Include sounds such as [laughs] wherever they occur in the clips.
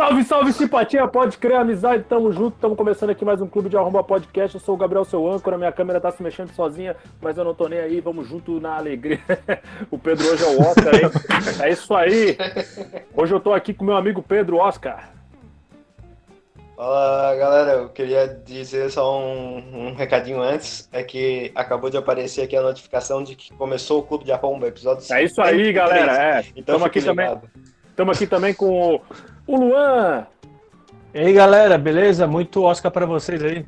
Salve, salve, simpatia, pode crer, amizade, tamo junto, tamo começando aqui mais um Clube de Arromba Podcast, eu sou o Gabriel, seu âncora, minha câmera tá se mexendo sozinha, mas eu não tô nem aí, vamos junto na alegria. [laughs] o Pedro hoje é o Oscar, hein? É isso aí. Hoje eu tô aqui com meu amigo Pedro Oscar. Fala galera, eu queria dizer só um, um, recadinho antes, é que acabou de aparecer aqui a notificação de que começou o Clube de Arromba, episódio É isso aí, galera, é. Então Estamos aqui também. Estamos aqui também com o Luan. E aí, galera, beleza? Muito Oscar para vocês aí.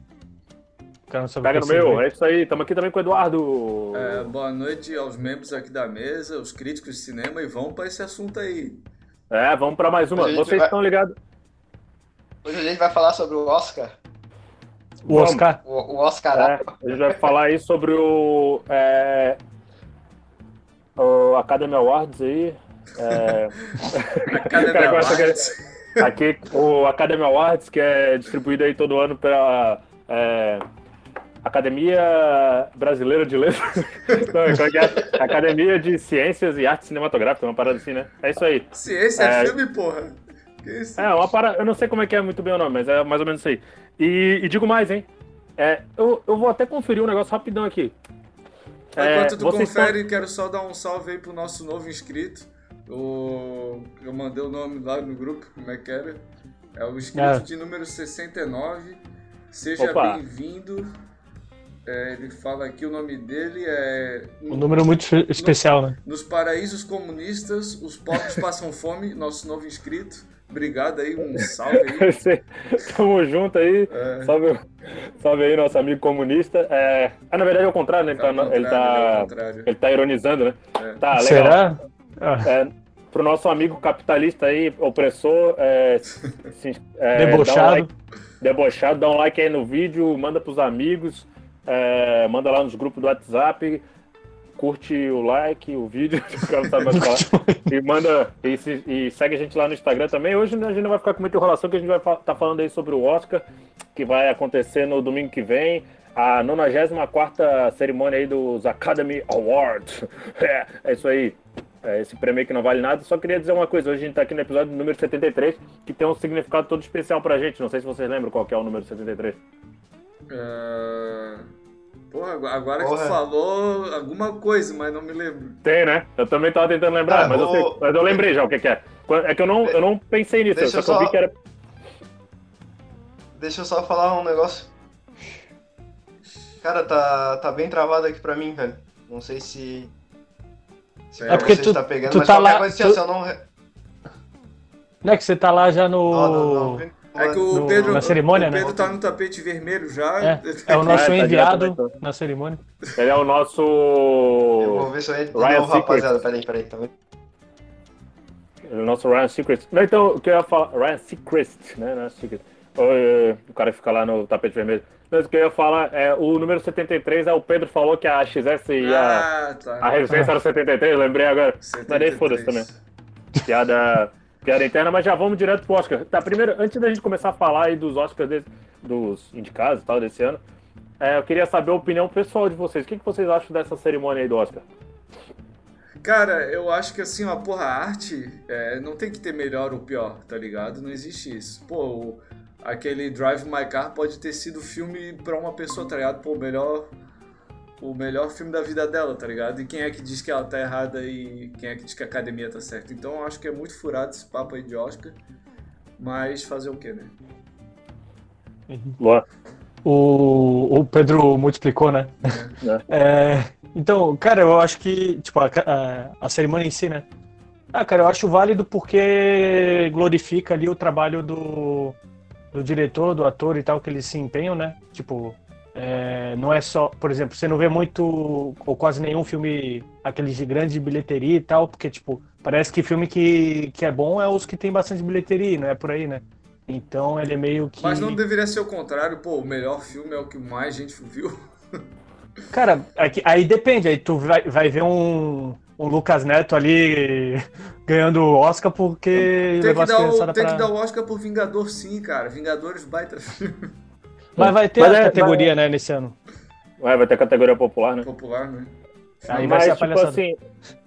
Pega no meu, é isso aí. Estamos aqui também com o Eduardo. É, boa noite aos membros aqui da mesa, os críticos de cinema, e vamos para esse assunto aí. É, vamos para mais uma. Vocês vai... estão ligados? Hoje a gente vai falar sobre o Oscar. O Oscar. O, o Oscar. É, a gente vai falar aí sobre o, é, o Academy Awards aí. É... Academy [laughs] Awards. Aqui, o Academy Awards, que é distribuído aí todo ano pela é, Academia Brasileira de Letras. [laughs] Não, é é? Academia de Ciências e Artes Cinematográficas, uma parada assim, né? É isso aí. Ciência é, é filme, porra. É, uma parada. Eu não sei como é que é muito bem o nome, mas é mais ou menos isso aí. E, e digo mais, hein? É, eu, eu vou até conferir um negócio rapidão aqui. Enquanto tu confere, estão... quero só dar um salve aí pro nosso novo inscrito. O... Eu mandei o nome lá no grupo, como é que era? É o inscrito é. de número 69. Seja bem-vindo. É, ele fala aqui o nome dele é. Um número muito especial, no, né? Nos paraísos comunistas, os pobres passam fome, nosso novo inscrito. Obrigado aí, um salve aí. [laughs] Tamo junto aí. É. Salve, salve aí, nosso amigo comunista. É... Ah, na verdade é o contrário, né? Ele, tá, ele, tá, ele tá ironizando, né? É. Tá, legal. Será? É, pro nosso amigo capitalista aí, opressor, é, se, é, debochado. Dá um like, debochado, dá um like aí no vídeo, manda pros amigos, é, manda lá nos grupos do WhatsApp, curte o like, o vídeo, [laughs] e manda e, se, e, segue a gente lá no Instagram também. Hoje a gente não vai ficar com muita enrolação, que a gente vai estar tá falando aí sobre o Oscar, que vai acontecer no domingo que vem a 94 cerimônia aí dos Academy Awards. [laughs] É, é isso aí. É esse prêmio que não vale nada. Só queria dizer uma coisa: hoje a gente está aqui no episódio número 73, que tem um significado todo especial pra gente. Não sei se vocês lembram qual que é o número 73. Uh... Porra, agora Porra. que tu falou alguma coisa, mas não me lembro. Tem, né? Eu também tava tentando lembrar, ah, mas, eu sei, mas, eu lembrei já o que, que, é. É que eu não, eu não pensei nisso, Deixa só que eu vi que era. Deixa eu só falar um negócio. Cara, tá, tá bem travado aqui pra mim, velho. Não sei se. Se é porque tu, tá pegando, tu mas tá lá. Coisa, tu... eu não... não é que você tá lá já no. Não, não, não. É que o Pedro, na cerimônia, o Pedro né? tá no tapete vermelho já. É, é o [laughs] nosso é, tá enviado na cerimônia. Ele é o nosso. Eu vou ver se ele Ryan rapaziada. Peraí, peraí, tá vendo? É o nosso Ryan Secret. Não, então, o que eu ia falar. Ryan Secret, né? Não é Secret. O cara fica lá no tapete vermelho. Mas o que eu ia falar é o número 73 é o Pedro falou que a XS e a, ah, tá. a resistência era 73, lembrei agora. 73. Mas daí foda-se também. Piada, piada interna, mas já vamos direto pro Oscar. Tá, primeiro, antes da gente começar a falar aí dos Oscars desse, dos indicados e tal desse ano, é, eu queria saber a opinião pessoal de vocês. O que, que vocês acham dessa cerimônia aí do Oscar? Cara, eu acho que assim, uma porra, arte é, não tem que ter melhor ou pior, tá ligado? Não existe isso. Pô, o, aquele Drive My Car pode ter sido filme pra uma pessoa, tá ligado? Pô, o melhor, o melhor filme da vida dela, tá ligado? E quem é que diz que ela tá errada e quem é que diz que a academia tá certa? Então eu acho que é muito furado esse papo aí de Oscar, mas fazer o quê, né? Boa. O, o Pedro multiplicou, né? É. [laughs] é, então, cara, eu acho que, tipo, a, a, a cerimônia em si, né? Ah, cara, eu acho válido porque glorifica ali o trabalho do, do diretor, do ator e tal, que eles se empenham, né? Tipo, é, não é só, por exemplo, você não vê muito ou quase nenhum filme aqueles de grande bilheteria e tal, porque, tipo, parece que filme que, que é bom é os que tem bastante bilheteria, não é por aí, né? Então ele é meio que. Mas não deveria ser o contrário, pô, o melhor filme é o que mais gente viu. [laughs] Cara, aí depende, aí tu vai, vai ver um, um Lucas Neto ali ganhando o Oscar porque tem que, dar o, tem pra... que dar o Oscar por Vingador sim, cara. Vingadores baita filme. Mas vai ter Mas a é, categoria, né, nesse ano. Vai, vai ter categoria popular, né? Popular, né? Aí mas, tipo assim,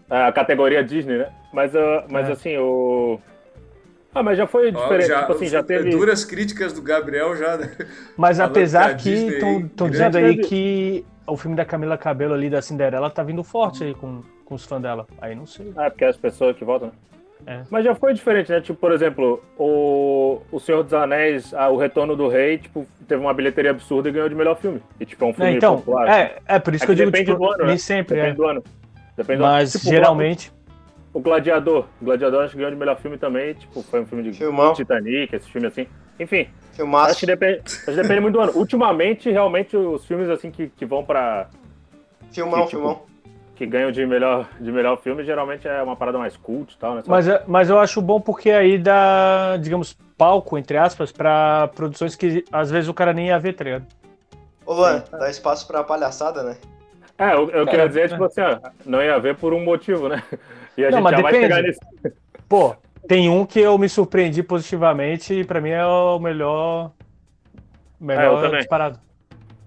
a categoria Disney, né? Mas, uh, mas é. assim, o... Ah, mas já foi diferente. Já, tipo assim, já teve. Duras críticas do Gabriel já. Né? Mas apesar que estão dizendo aí que o filme da Camila Cabelo ali da Cinderela tá vindo forte aí com, com os fãs dela. Aí não sei. Ah, porque é as pessoas que voltam, né? É. Mas já foi diferente, né? Tipo, por exemplo, o, o Senhor dos Anéis, a, o Retorno do Rei, tipo, teve uma bilheteria absurda e ganhou de melhor filme. E, tipo, é um filme é, então, popular. É, é por isso é que, eu digo, depende tipo, do ano, nem né? sempre, depende é. do ano. Depende Mas, do ano. Tipo, geralmente... O Gladiador. O Gladiador acho que ganhou de melhor filme também, tipo, foi um filme de Filmão. Titanic, esse filme assim. Enfim, Filmaço. acho que depende, acho que depende muito do ano. Ultimamente, realmente, os filmes assim que, que vão pra... Filmão, que, tipo, filmão que ganham de melhor, de melhor filme, geralmente é uma parada mais cult e tal, né? Mas, é, mas eu acho bom porque aí dá, digamos, palco, entre aspas, pra produções que às vezes o cara nem ia ver, tá ligado? Ô Luan, dá espaço pra palhaçada, né? É, eu, eu é, queria dizer, é. tipo assim, ó, não ia ver por um motivo, né? E a não, gente já depende. vai chegar nesse. [laughs] Pô, tem um que eu me surpreendi positivamente e pra mim é o melhor. Melhor é, disparado.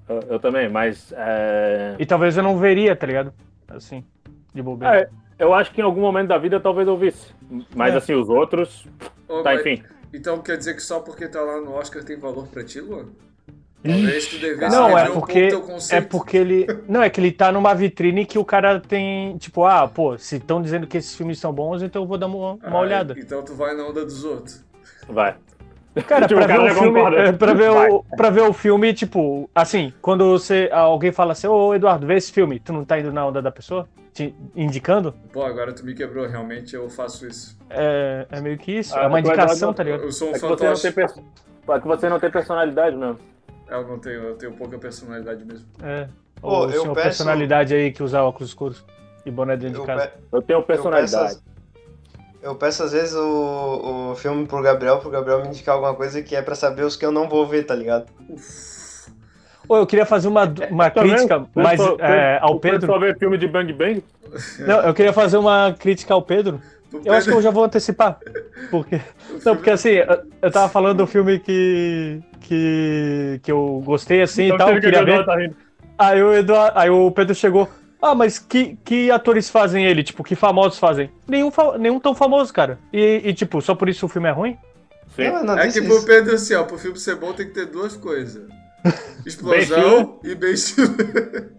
Eu, eu, também, mas. É... E talvez eu não veria, tá ligado? Assim, de bobeira. É, eu acho que em algum momento da vida talvez eu visse. Mas é. assim, os outros. Oh, tá, enfim. Então quer dizer que só porque tá lá no Oscar tem valor pra ti, Luan? Talvez tu devesse não, é porque, um é porque ele. Não, é que ele tá numa vitrine que o cara tem. Tipo, ah, pô, se estão dizendo que esses filmes são bons, então eu vou dar uma, uma ah, olhada. Então tu vai na onda dos outros. Vai. Cara, tipo, pra, ver o filme, é, pra, ver o, pra ver o filme, tipo, assim, quando você, alguém fala assim, ô Eduardo, vê esse filme, tu não tá indo na onda da pessoa? Te indicando? Pô, agora tu me quebrou, realmente eu faço isso. É, é meio que isso, ah, é uma indicação, tá ligado? Eu sou um é fantoche. Que você é que você não tem personalidade mesmo. É, eu não tenho, eu tenho pouca personalidade mesmo. É. Ou Pô, eu peço... personalidade aí que usa óculos escuros e boné dentro de casa. Pe... Eu tenho personalidade. Eu peço, eu peço às vezes o, o filme pro Gabriel, pro Gabriel me indicar alguma coisa que é pra saber os que eu não vou ver, tá ligado? Ô, eu queria fazer uma, uma tá crítica mais é, ao Pedro. Só ver filme de Bang Bang? Não, eu queria fazer uma crítica ao Pedro. Eu acho que eu já vou antecipar. Porque, [laughs] não, porque assim, eu tava falando do filme que, que, que eu gostei assim então, e tal, queria ver. Tá aí o, Eduardo, aí o Pedro chegou. Ah, mas que, que atores fazem ele? Tipo, que famosos fazem? Nenhum, nenhum tão famoso, cara. E, e, tipo, só por isso o filme é ruim? Sim. Não, não é que pro Pedro, assim, ó, pro filme ser bom tem que ter duas coisas. [laughs] Explosão e beijo. [laughs]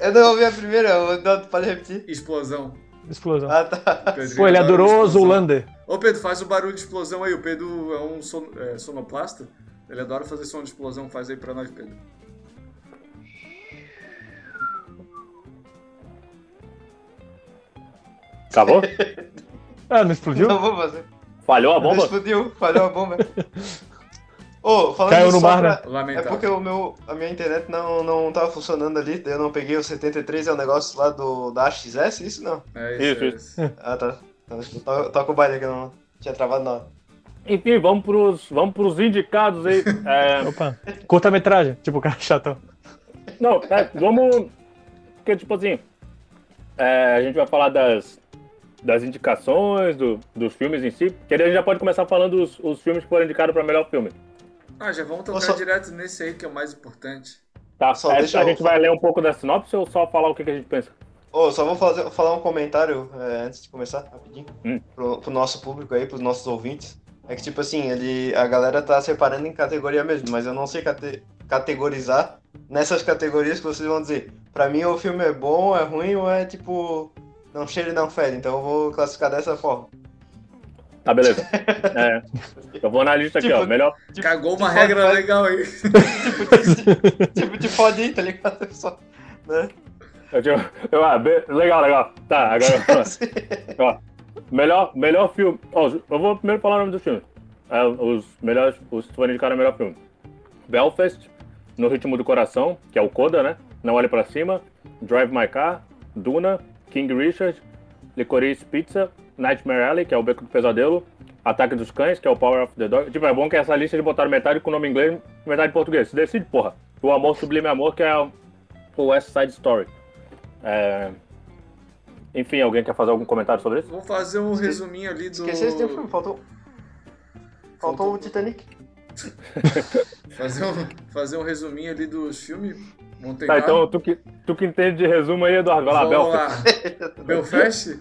Eu não ouvi a primeira, não, pode repetir? Explosão. Explosão. Ah, tá. Pô, ele adorou o Zoolander. Ô, Pedro, faz o barulho de explosão aí. O Pedro é um son, é, sonoplasta. Ele adora fazer som de explosão. Faz aí pra nós, Pedro. Acabou? [laughs] ah, não explodiu? Não vou fazer. Falhou a bomba? Não explodiu, falhou a bomba. [laughs] oh, falando Caiu no mar, né? É porque o meu, a minha internet não, não tava funcionando ali, daí eu não peguei o 73, é o negócio lá do, da XS, isso não? É isso, isso. isso. [laughs] Ah, tá. Então, toca o baile que eu não tinha travado na hora. Enfim, vamos pros, vamos pros indicados aí. É... Opa, curta-metragem, tipo o cara chatão. Não, é, vamos... Porque, tipo assim, é, a gente vai falar das, das indicações, do, dos filmes em si. Que a gente já pode começar falando os, os filmes que foram indicados para melhor filme. Ah, já vamos tocar só... direto nesse aí que é o mais importante. Tá, só é, a eu... gente vai ler um pouco da sinopse ou só falar o que, que a gente pensa? Oh, só vou fazer, falar um comentário é, antes de começar, rapidinho, hum. pro, pro nosso público aí, pros nossos ouvintes. É que, tipo assim, ele, a galera tá separando em categoria mesmo, mas eu não sei cate, categorizar nessas categorias que vocês vão dizer. Pra mim, o filme é bom, é ruim ou é, tipo, não cheira e não fede, então eu vou classificar dessa forma. Tá, beleza. É, eu vou na lista aqui, tipo, ó. Melhor. Tipo, Cagou uma regra pode, legal aí. tipo, de, tipo de fodinho, tá ligado? Só, né? Eu, eu, ah, be, legal, legal. Tá, agora. [laughs] ó, melhor, melhor filme. Ó, eu vou primeiro falar o nome do filme. É, os melhores. Os que foram indicados melhor filme. Belfast, No Ritmo do Coração, que é o Coda, né? Não Olhe Pra Cima. Drive My Car. Duna. King Richard, Licorice Pizza, Nightmare Alley, que é o Beco do Pesadelo, Ataque dos Cães, que é o Power of the Dog. Tipo, é bom que essa lista de botaram metade com o nome em inglês e metade em português. Se decide, porra. O Amor Sublime Amor, que é o West Side Story. É... Enfim, alguém quer fazer algum comentário sobre isso? Vou fazer um resuminho ali do. Esqueci esse filme, faltou. Faltou, faltou o Titanic. [laughs] fazer, um, fazer um resuminho ali dos filmes tá, então tu que, tu que entende de resumo aí, Eduardo, vai lá, Belfast. Lá. Belfast?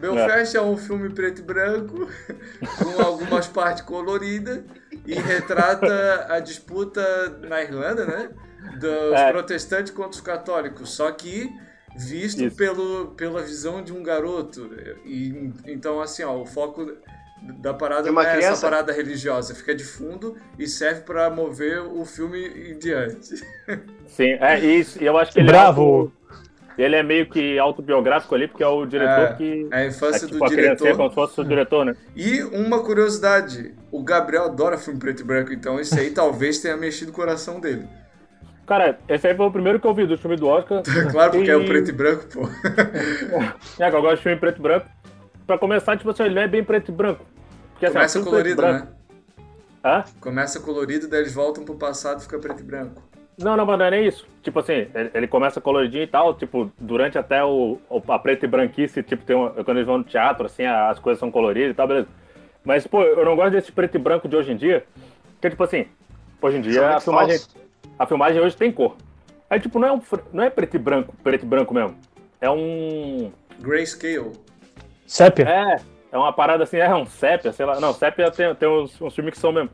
Belfast é. é um filme preto e branco, [laughs] com algumas partes coloridas, e retrata a disputa na Irlanda, né? Dos é. protestantes contra os católicos. Só que visto pelo, pela visão de um garoto. E, então, assim, ó, o foco da parada não é essa parada religiosa, fica de fundo e serve para mover o filme em diante. [laughs] Sim, é isso. E eu acho que ele é Bravo! É ele é meio que autobiográfico ali, porque é o diretor é, que. É a infância é, tipo, do diretor. É como se fosse o diretor, né? E uma curiosidade: o Gabriel adora filme preto e branco, então esse aí talvez tenha mexido o coração dele. Cara, esse aí foi o primeiro que eu vi do filme do Oscar. [laughs] claro, porque e... é o preto e branco, pô. [laughs] é, que eu gosto de filme preto e branco. Pra começar, tipo assim, ele não é bem preto e branco. Porque, assim, Começa colorido, né? Hã? Começa colorido, daí eles voltam pro passado e fica preto e branco. Não, não, mas não é nem isso. Tipo assim, ele, ele começa coloridinho e tal, tipo, durante até o, o a preto e branquice, tipo, tem uma, quando eles vão no teatro, assim, as coisas são coloridas e tal, beleza. Mas, pô, eu não gosto desse preto e branco de hoje em dia, porque, tipo assim, hoje em dia a filmagem, a filmagem hoje tem cor. Aí, tipo, não é, um, não é preto e branco, preto e branco mesmo. É um... Grayscale. Sépia. É, é uma parada assim, é um sépia, sei lá. Não, sépia tem, tem uns, uns filmes que são mesmo.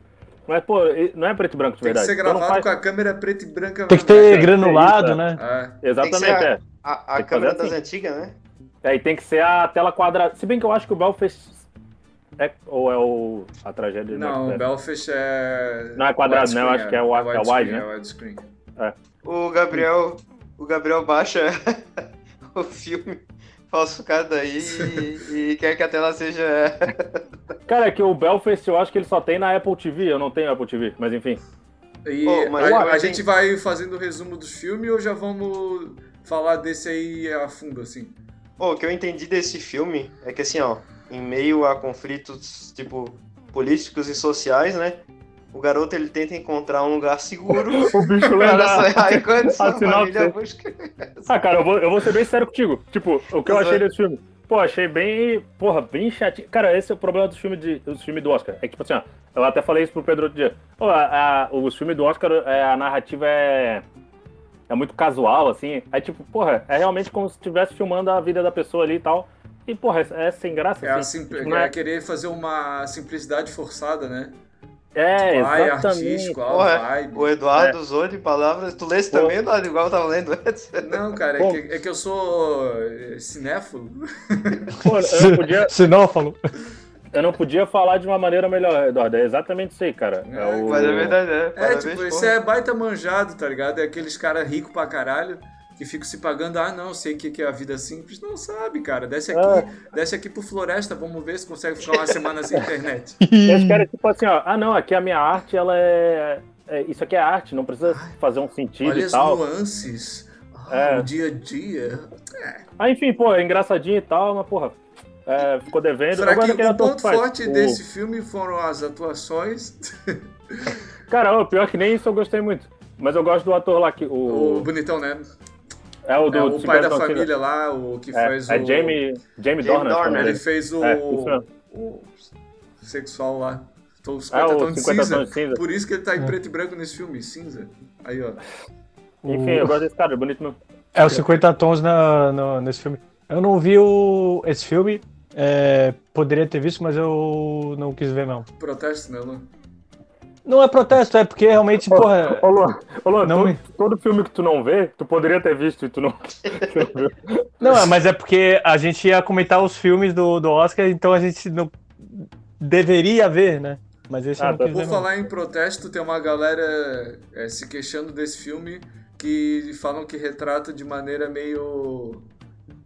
Mas, pô, não é preto e branco de verdade. Tem que ser então gravado faz... com a câmera preta e branca. Tem que ter granulado, né? É. Exatamente, é. A, a câmera das assim. antigas, né? É, e tem que ser a tela quadrada. Se bem que eu acho que o Belfast é, ou é o, a tragédia? Não, o Belfast é. Não é quadrado, né? Eu acho que é o, é, é wide, né? É widescreen. É. O Gabriel, o Gabriel baixa [laughs] o filme falsificado aí e, e, quer que a tela seja. Cara, é que o Belfast eu acho que ele só tem na Apple TV, eu não tenho Apple TV, mas enfim. E oh, mas a, a gente vai fazendo o resumo dos filmes ou já vamos falar desse aí a fundo, assim? Oh, o que eu entendi desse filme é que assim, ó, em meio a conflitos, tipo, políticos e sociais, né? O garoto ele tenta encontrar um lugar seguro. [laughs] o bicho lembra. Aí quando sua família busca. Ah, cara, eu vou, eu vou ser bem sério contigo. Tipo, o que eu achei desse filme? Pô, achei bem. Porra, bem chatinho. Cara, esse é o problema dos filmes, de, dos filmes do Oscar. É que, tipo assim, ó, eu até falei isso pro Pedro outro dia. Pô, a, a, os filmes do Oscar, é, a narrativa é. É muito casual, assim. Aí, tipo, porra, é realmente como se estivesse filmando a vida da pessoa ali e tal. E, porra, é, é sem graça. É, assim, tipo, é... é querer fazer uma simplicidade forçada, né? É, exatamente. artístico, Porra, o Eduardo é. usou de palavras. Tu lesse também, Eduardo, igual eu tava lendo antes? Não, cara, é que, é que, eu sou eh, cinéfilo. Pô, eu não [laughs] podia... Sinófalo. Eu não podia falar de uma maneira melhor, Eduardo. É exatamente isso aí, cara. É, é o... Mas é verdade, é. É, tipo, isso é baita manjado, tá ligado? É aqueles caras ricos pra caralho que ficam se pagando, ah, não, sei o que é a vida simples. Não sabe, cara. Desce aqui, ah. desce aqui pro Floresta, vamos ver se consegue ficar uma semana sem [laughs] internet. E os caras, tipo assim, ó, ah, não, aqui a minha arte, ela é. é isso aqui é arte, não precisa Ai, fazer um sentido olha e tal. As nuances. Ah, é. O dia a dia. É. Ah, enfim, pô, é engraçadinho e tal, mas, porra, é, ficou devendo. Será que o ponto forte o... desse filme foram as atuações? Cara, o pior que nem isso eu gostei muito. Mas eu gosto do ator lá que. O, o bonitão, né? É o do é, o pai da família lá, o que é, faz é o. Jamie, Jamie, Jamie Dornan. Dornan. Ele fez o, é, o sexual lá. Então, os 50 ah, tons de cinza. cinza. Por isso que ele tá em é. preto e branco nesse filme, cinza. Aí, ó. Enfim, eu gosto desse cara, é bonito mesmo. É, os 50 tons na, no, nesse filme. Eu não vi o, esse filme, é, poderia ter visto, mas eu não quis ver, não. Protesto, né, Lu? Não é protesto, é porque realmente, porra. Ô, Luan, ô, Luan não... todo, todo, filme que tu não vê, tu poderia ter visto e tu não. [laughs] não, é, mas é porque a gente ia comentar os filmes do, do Oscar, então a gente não deveria ver, né? Mas esse ah, não tá. Por falar em protesto, tem uma galera é, se queixando desse filme que falam que retrata de maneira meio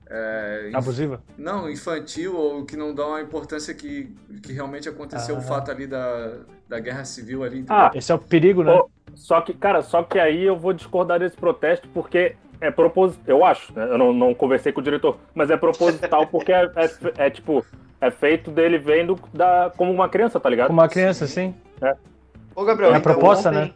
é, Abusiva? Não, infantil, ou que não dá a importância que, que realmente aconteceu ah. o fato ali da, da guerra civil ali. Entendeu? Ah, esse é o perigo, né? só que, cara, só que aí eu vou discordar desse protesto porque é proposital, eu acho, né? Eu não, não conversei com o diretor, mas é proposital [laughs] porque é, é, é, tipo, é feito dele vendo da, como uma criança, tá ligado? Como uma criança, sim. É. Ô, Gabriel, é a então proposta, ontem, né?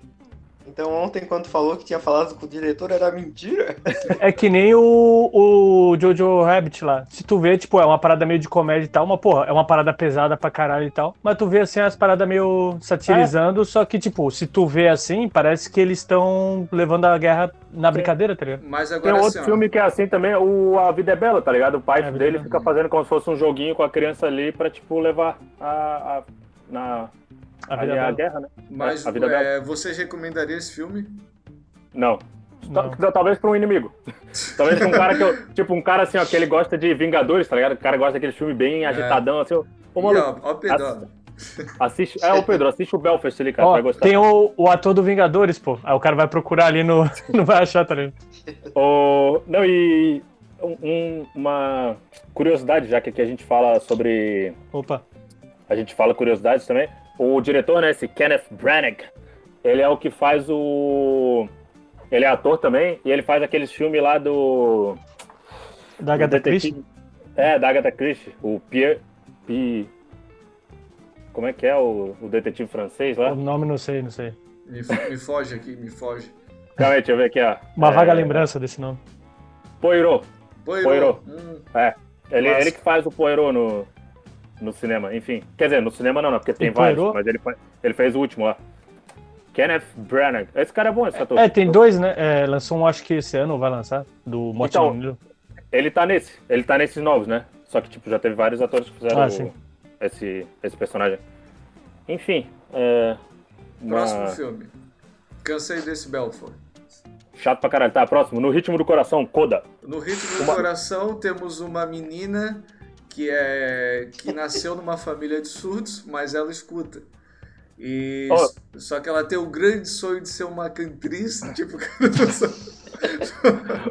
Então ontem, quando falou que tinha falado com o diretor, era mentira? É que nem o, o Jojo Rabbit lá. Se tu vê, tipo, é uma parada meio de comédia e tal, uma porra, é uma parada pesada pra caralho e tal. Mas tu vê assim as paradas meio satirizando, é. só que, tipo, se tu vê assim, parece que eles estão levando a guerra na brincadeira, tá ligado? Mas agora Tem outro assim, filme ó. que é assim também, o A Vida é Bela, tá ligado? O pai é, dele fica fazendo como se fosse um joguinho com a criança ali pra, tipo, levar a, a na a, vida é a guerra, né? Mas a vida é, vocês recomendariam esse filme? Não. Não. Talvez para um inimigo. Talvez pra um cara que eu, [laughs] Tipo, um cara assim, ó, que ele gosta de Vingadores, tá ligado? O cara gosta daquele filme bem é. agitadão, assim. Ô, maluco. Ó, ó, Pedro. Assiste, é o Pedro, assiste o Belfast ali, cara. Ó, vai gostar. Tem o, o ator do Vingadores, pô. Aí o cara vai procurar ali no. [laughs] Não vai achar, tá ligado? O, não, e um, uma curiosidade, já que aqui a gente fala sobre. Opa. A gente fala curiosidades também. O diretor, né, esse Kenneth Branagh, ele é o que faz o. Ele é ator também, e ele faz aqueles filmes lá do. Da Agatha Christie? É, da Agatha Christie. O Pierre. P... Como é que é o, o detetive francês lá? O nome não sei, não sei. Me, me foge aqui, me foge. Calma aí, deixa eu ver aqui, ó. Uma é... vaga lembrança desse nome. Poirot. Poirot. Poirot. Hum. É. Ele, ele que faz o Poirot no, no cinema, enfim. Quer dizer, no cinema não, não porque tem vários, mas ele, ele fez o último lá. Kenneth Branagh. Esse cara é bom, esse ator. É, tem dois, né? É, lançou um, acho que esse ano vai lançar, do Morte então, no Ele tá nesse, ele tá nesses novos, né? Só que, tipo, já teve vários atores que fizeram ah, o, esse, esse personagem. Enfim, é... Próximo uma... filme. Cansei desse Belfort. Chato pra caralho. Tá, próximo. No Ritmo do Coração, Coda. No Ritmo do uma... Coração, temos uma menina que é que nasceu numa família de surdos, mas ela escuta. E oh. só que ela tem o grande sonho de ser uma cantriz, [laughs] tipo.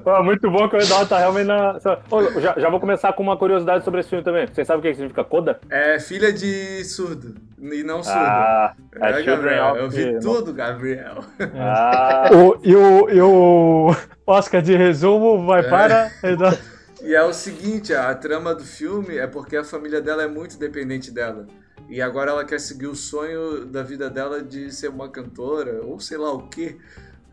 oh, muito bom que o Eduardo tá realmente na. Oh, já, já vou começar com uma curiosidade sobre esse filme também. Vocês sabem o que significa coda? É filha de surdo. E não surdo. Ah, é, é Gabriel. Eu vi tudo, Gabriel. Ah. o, e, o, e o Oscar de resumo vai é. para Eduardo. E é o seguinte, a trama do filme é porque a família dela é muito dependente dela. E agora ela quer seguir o sonho da vida dela de ser uma cantora, ou sei lá o que.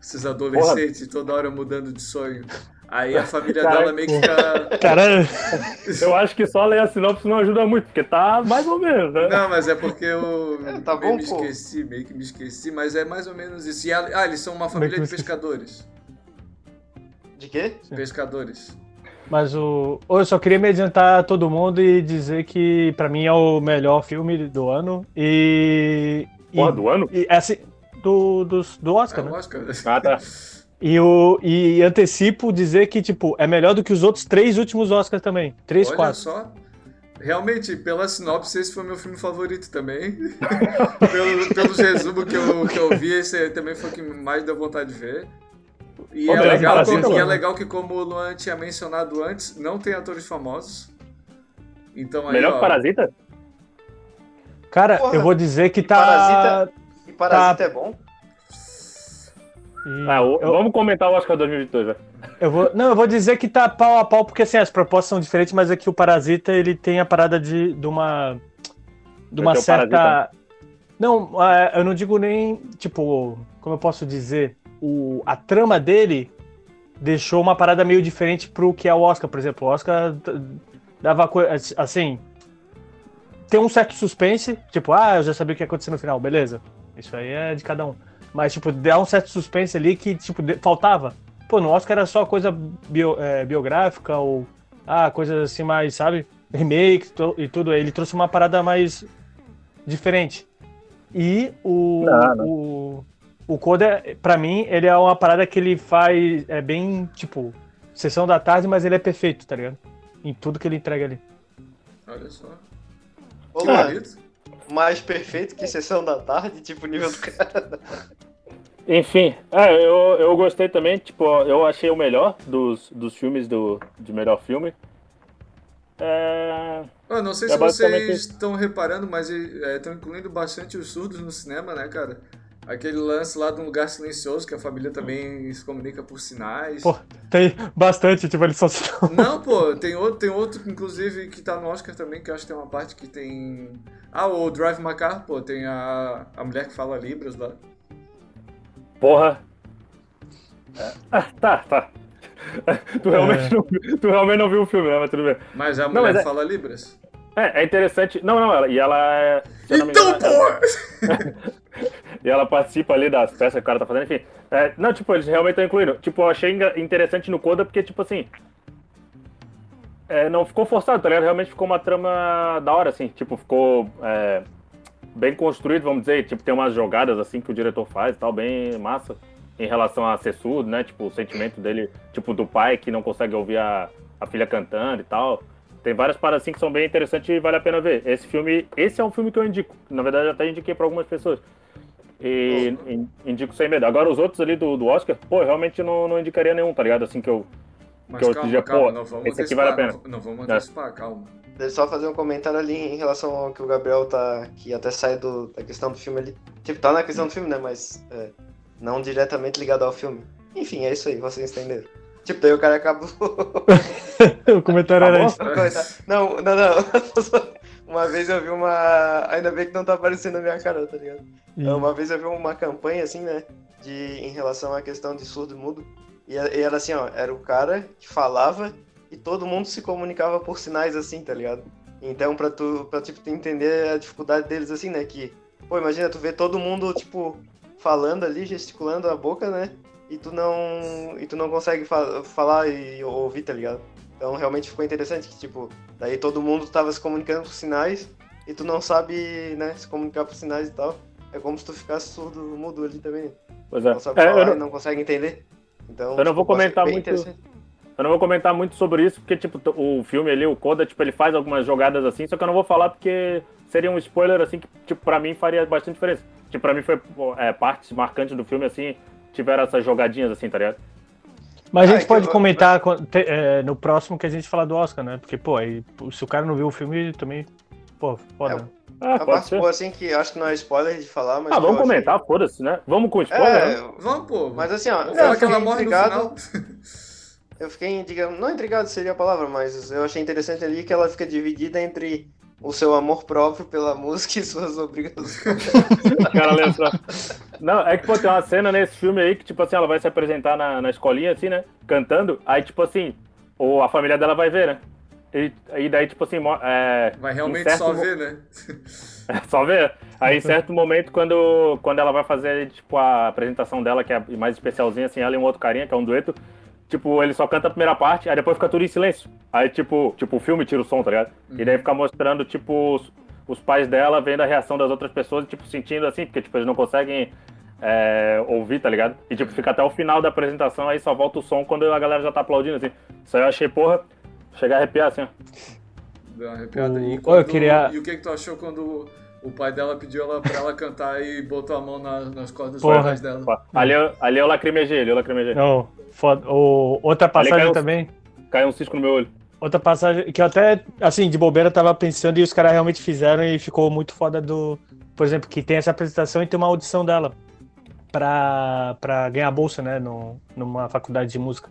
Esses adolescentes Porra. toda hora mudando de sonho. Aí a família Cara, dela meio que fica. Caralho! [laughs] Eu acho que só ler a sinopse não ajuda muito, porque tá mais ou menos, né? Não, mas é porque eu é, tá bom, me esqueci, meio que me esqueci, mas é mais ou menos isso. E, ah, eles são uma família de pescadores. De quê? Pescadores. Mas o. Eu só queria me adiantar a todo mundo e dizer que pra mim é o melhor filme do ano. E. Porra, do ano? E, assim, do, do, do Oscar, é, né? Oscar. Ah, tá. E, o, e antecipo dizer que, tipo, é melhor do que os outros três últimos Oscars também. Três, Olha quatro. só. Realmente, pela sinopse, esse foi meu filme favorito também. [laughs] pelo, pelos resumos que eu, que eu vi, esse também foi o que mais deu vontade de ver. E, é legal, como, e é legal que, como o Luan tinha mencionado antes, não tem atores famosos. Então, aí, Melhor ó, que Parasita? Cara, Porra, eu vou dizer que tá. Parasita, e Parasita tá... é bom? Ah, eu... Vamos comentar o Oscar 2022, velho. Eu vou, não, eu vou dizer que tá pau a pau, porque assim, as propostas são diferentes, mas é que o Parasita ele tem a parada de, de uma. De uma certa. Não, é, eu não digo nem, tipo, como eu posso dizer? O, a trama dele deixou uma parada meio diferente pro que é o Oscar, por exemplo. O Oscar dava assim. Tem um certo suspense, tipo, ah, eu já sabia o que ia acontecer no final, beleza. Isso aí é de cada um. Mas, tipo, dá um certo suspense ali que, tipo, faltava. Pô, no Oscar era só coisa bio, é, biográfica ou, ah, coisas assim mais, sabe? Remake e tudo. Ele trouxe uma parada mais diferente. E o, não, não. o o Coda, para mim, ele é uma parada que ele faz. É bem, tipo, sessão da tarde, mas ele é perfeito, tá ligado? Em tudo que ele entrega ali. Olha só. Ô, Luan, mais perfeito que sessão da tarde, tipo, nível do cara. Enfim, é, eu, eu gostei também, tipo, eu achei o melhor dos, dos filmes do, de melhor filme. É... Eu não sei é se vocês estão reparando, mas estão é, incluindo bastante os surdos no cinema, né, cara? Aquele lance lá de um lugar silencioso, que a família também se comunica por sinais. Pô, tem bastante, tipo, eles só se [laughs] Não, pô, tem outro, tem outro, inclusive, que tá no Oscar também, que eu acho que tem uma parte que tem. Ah, o Drive My Car, pô, tem a, a mulher que fala Libras lá. Porra. É. Ah, tá, tá. [laughs] tu, realmente é. não, tu realmente não viu o filme, né? Mas tudo bem. Mas a mulher não, mas fala é... Libras. É, é interessante. Não, não, ela, e ela é. Então, pô! [laughs] e ela participa ali das peças que o cara tá fazendo, enfim. É, não, tipo, eles realmente estão incluindo. Tipo, eu achei interessante no Coda porque, tipo assim. É, não ficou forçado, tá ligado? Realmente ficou uma trama da hora, assim. Tipo, ficou é, bem construído, vamos dizer. Tipo, tem umas jogadas, assim, que o diretor faz e tal, bem massa. Em relação a ser surdo, né? Tipo, o sentimento dele, tipo, do pai que não consegue ouvir a, a filha cantando e tal. Tem várias paradas assim que são bem interessantes e vale a pena ver. Esse filme, esse é um filme que eu indico. Na verdade, eu até indiquei para algumas pessoas. E indico sem medo. Agora, os outros ali do, do Oscar, pô, eu realmente não, não indicaria nenhum, tá ligado? Assim que eu. Mas que calma, eu calma, pô, não vamos esse aqui vale a pena. Não, não vamos antecipar, é. calma. Deixa eu só fazer um comentário ali em relação ao que o Gabriel tá. que até sai do, da questão do filme ali. Tipo, tá na questão do filme, né? Mas é, não diretamente ligado ao filme. Enfim, é isso aí, vocês entenderam. Tipo, daí o cara acabou. [laughs] o comentário era isso. Não, não, não. [laughs] Uma vez eu vi uma. Ainda bem que não tá aparecendo na minha cara, tá ligado? Uma vez eu vi uma campanha assim, né? De, em relação à questão de surdo e mudo. E, e era assim, ó, era o cara que falava e todo mundo se comunicava por sinais assim, tá ligado? Então, pra tu, pra, tipo, tu entender a dificuldade deles assim, né? Que, pô, imagina, tu vê todo mundo, tipo, falando ali, gesticulando a boca, né? E tu não e tu não consegue fa falar e ouvir, tá ligado? Então realmente ficou interessante que tipo, daí todo mundo tava se comunicando por sinais e tu não sabe, né, se comunicar por sinais e tal. É como se tu ficasse surdo, mudo ali também. Pois é. Não sabe é, falar não... e não consegue entender. Então, eu não vou tipo, comentar muito. Eu não vou comentar muito sobre isso, porque, tipo, o filme ali, o Coda, tipo, ele faz algumas jogadas assim, só que eu não vou falar porque seria um spoiler, assim, que, tipo, pra mim faria bastante diferença. Tipo, pra mim foi é, parte marcante do filme, assim, tiveram essas jogadinhas assim, tá ligado? Mas a gente ah, pode eu... comentar é, no próximo que a gente falar do Oscar, né? Porque, pô, aí, se o cara não viu o filme, também. Pô, foda. É, ah, pode ser. assim que acho que não é spoiler de falar, mas. Ah, vamos comentar, achei... foda-se, né? Vamos com spoiler. É, né? Vamos, pô. Mas assim, ó. Vamos falar que ela morre intrigado, [laughs] eu fiquei, digamos, não intrigado seria a palavra, mas eu achei interessante ali que ela fica dividida entre o seu amor próprio pela [laughs] música e suas obrigações. [laughs] cara lembra. Não, é que pô, tem uma cena nesse filme aí que, tipo assim, ela vai se apresentar na, na escolinha, assim, né? Cantando, aí, tipo assim, ou a família dela vai ver, né? E, e daí, tipo assim, é, Vai realmente só ver, né? [laughs] só ver. Aí, em certo momento, quando, quando ela vai fazer, tipo, a apresentação dela, que é mais especialzinha, assim, ela e um outro carinha, que é um dueto, tipo, ele só canta a primeira parte, aí depois fica tudo em silêncio. Aí, tipo, tipo o filme tira o som, tá ligado? Uhum. E daí fica mostrando, tipo, os, pais dela vendo a reação das outras pessoas, tipo, sentindo assim, porque, tipo, eles não conseguem é, ouvir, tá ligado? E, tipo, fica até o final da apresentação, aí só volta o som quando a galera já tá aplaudindo, assim. Isso aí eu achei, porra, chegar a arrepiar, assim, ó. Deu uma arrepiada. E, quando, eu queria... e o que que tu achou quando o pai dela pediu ela pra ela cantar e botou a mão na, nas cordas vocais dela. Ali, eu, ali eu lacrimejei, ali eu lacrimejei. Não, foda. O, outra passagem caiu, também. Caiu um cisco no meu olho. Outra passagem que eu até, assim, de bobeira tava pensando e os caras realmente fizeram e ficou muito foda do. Por exemplo, que tem essa apresentação e tem uma audição dela pra, pra ganhar bolsa, né, no, numa faculdade de música.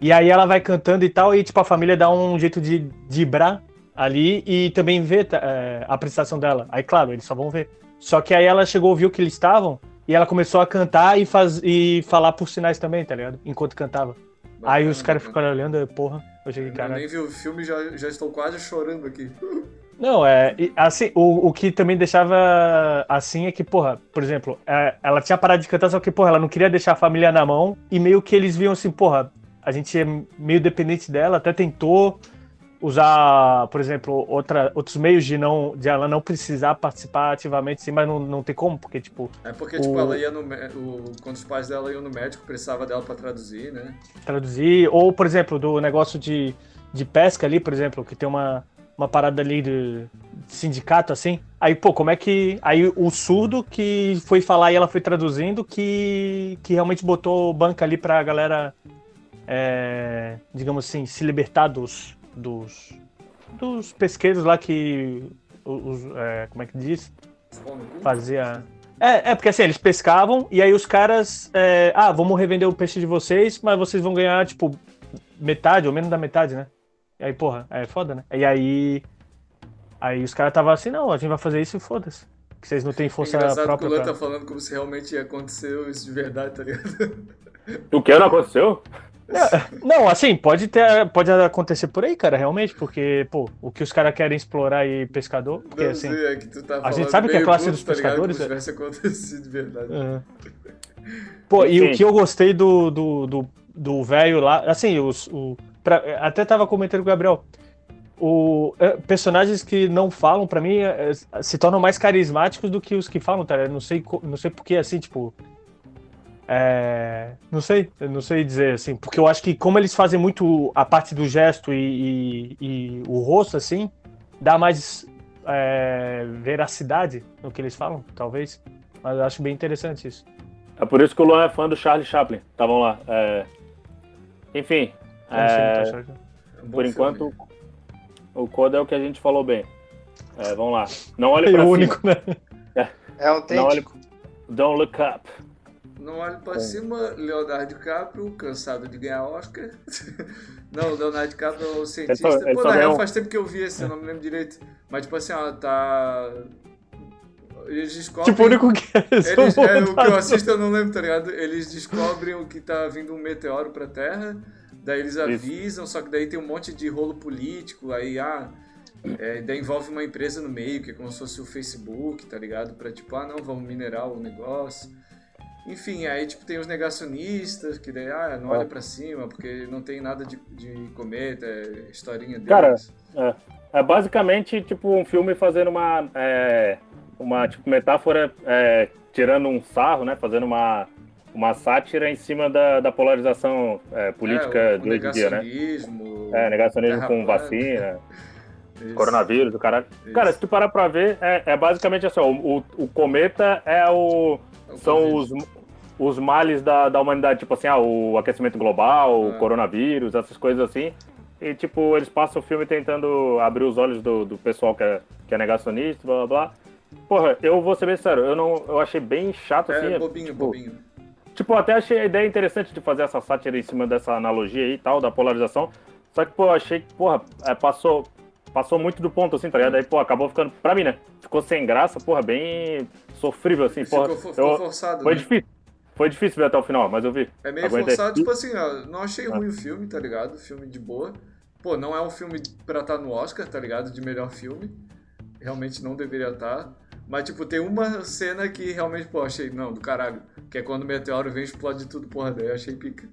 E aí ela vai cantando e tal, e tipo, a família dá um jeito de dibrar ali e também ver é, a apresentação dela. Aí, claro, eles só vão ver. Só que aí ela chegou, viu que eles estavam e ela começou a cantar e, faz, e falar por sinais também, tá ligado? Enquanto cantava. Bacana, aí os caras ficaram olhando, porra, eu cheguei, cara. Eu nem vi o filme já já estou quase chorando aqui. [laughs] Não, é. Assim, o, o que também deixava assim é que, porra, por exemplo, é, ela tinha parado de cantar, só que, porra, ela não queria deixar a família na mão e meio que eles viam assim, porra, a gente é meio dependente dela, até tentou, usar, por exemplo, outra, outros meios de não de ela não precisar participar ativamente, sim, mas não, não tem como, porque tipo. É porque, tipo, o... tipo, ela ia no. O, quando os pais dela iam no médico, precisava dela para traduzir, né? Traduzir, ou, por exemplo, do negócio de, de pesca ali, por exemplo, que tem uma, uma parada ali de, de sindicato, assim. Aí, pô, como é que. Aí o surdo que foi falar e ela foi traduzindo, que, que realmente botou banca ali pra galera. É, digamos assim, se libertar dos, dos, dos pesqueiros lá que. Os, é, como é que diz? Fazia. É, é, porque assim, eles pescavam e aí os caras. É, ah, vamos revender o peixe de vocês, mas vocês vão ganhar, tipo, metade ou menos da metade, né? E aí, porra, é foda, né? E aí. Aí os caras estavam assim, não, a gente vai fazer isso e foda-se. Que vocês não têm força é engraçado própria. que o Luan pra... tá falando como se realmente aconteceu isso de verdade, tá ligado? O que não aconteceu? É, não, assim, pode, ter, pode acontecer por aí, cara, realmente, porque, pô, o que os caras querem explorar aí pescador, porque não assim. Sei, é que tu tá a gente sabe que é a classe dos tá pescadores. Ligado, como se tivesse acontecido de verdade. É. Pô, e o que eu gostei do do, do, do velho lá, assim, os, o, pra, até tava comentando com o Gabriel. O, é, personagens que não falam, pra mim, é, se tornam mais carismáticos do que os que falam, tá? Eu não sei, não sei porque, assim, tipo. É, não sei, não sei dizer assim, porque eu acho que como eles fazem muito a parte do gesto e, e, e o rosto, assim, dá mais é, veracidade no que eles falam, talvez. Mas eu acho bem interessante isso. É por isso que o Luan é fã do Charlie Chaplin. Tá, vamos lá. É... Enfim. É... por enquanto, filme. o Coda é o que a gente falou bem. É, vamos lá. Não olhe [laughs] pra é cima. único, né? É, é autêntico. Não olhe... Don't look up. Não olhe pra cima, Leonardo DiCaprio, cansado de ganhar Oscar. [laughs] não, Leonardo DiCaprio é o cientista. Ele só, ele Pô, na real, um... faz tempo que eu vi esse, eu não me lembro direito. Mas, tipo assim, ó, tá. Eles descobrem. Tipo, o único que é eles, é, O que eu assisto eu não lembro, tá ligado? Eles descobrem que tá vindo um meteoro pra Terra, daí eles avisam, Isso. só que daí tem um monte de rolo político, aí, ah. É, daí envolve uma empresa no meio, que é como se fosse o Facebook, tá ligado? Pra tipo, ah, não, vamos minerar o negócio. Enfim, aí tipo tem os negacionistas que daí, ah, não olha pra cima porque não tem nada de, de cometa, é historinha deles. Cara, é, é, basicamente tipo um filme fazendo uma, é, uma tipo, metáfora, é, tirando um sarro, né, fazendo uma, uma sátira em cima da, da polarização é, política é, do hoje em dia, né? É, negacionismo com vacina. [laughs] Isso. Coronavírus, o cara. Isso. Cara, se tu parar pra ver, é, é basicamente assim: ó, o, o cometa é o. São os, os males da, da humanidade, tipo assim, ah, o aquecimento global, o coronavírus, essas coisas assim. E, tipo, eles passam o filme tentando abrir os olhos do, do pessoal que é, que é negacionista, blá blá blá. Porra, eu vou ser bem sério, eu, não, eu achei bem chato, assim. É bobinho, tipo, bobinho. Tipo, até achei a ideia interessante de fazer essa sátira em cima dessa analogia aí e tal, da polarização. Só que, pô, eu achei que, porra, é, passou, passou muito do ponto, assim, tá ligado? Aí, pô, acabou ficando, pra mim, né? Ficou sem graça, porra, bem sofrível, assim, porra. Ficou, ficou eu, forçado, Foi né? difícil. Foi difícil ver até o final, mas eu vi. É meio Aguentei. forçado, tipo assim, ó, não achei ruim o filme, tá ligado? Filme de boa. Pô, não é um filme pra estar no Oscar, tá ligado? De melhor filme. Realmente não deveria estar. Mas, tipo, tem uma cena que realmente, pô, achei, não, do caralho. Que é quando o meteoro vem e explode tudo, porra, daí eu achei pica.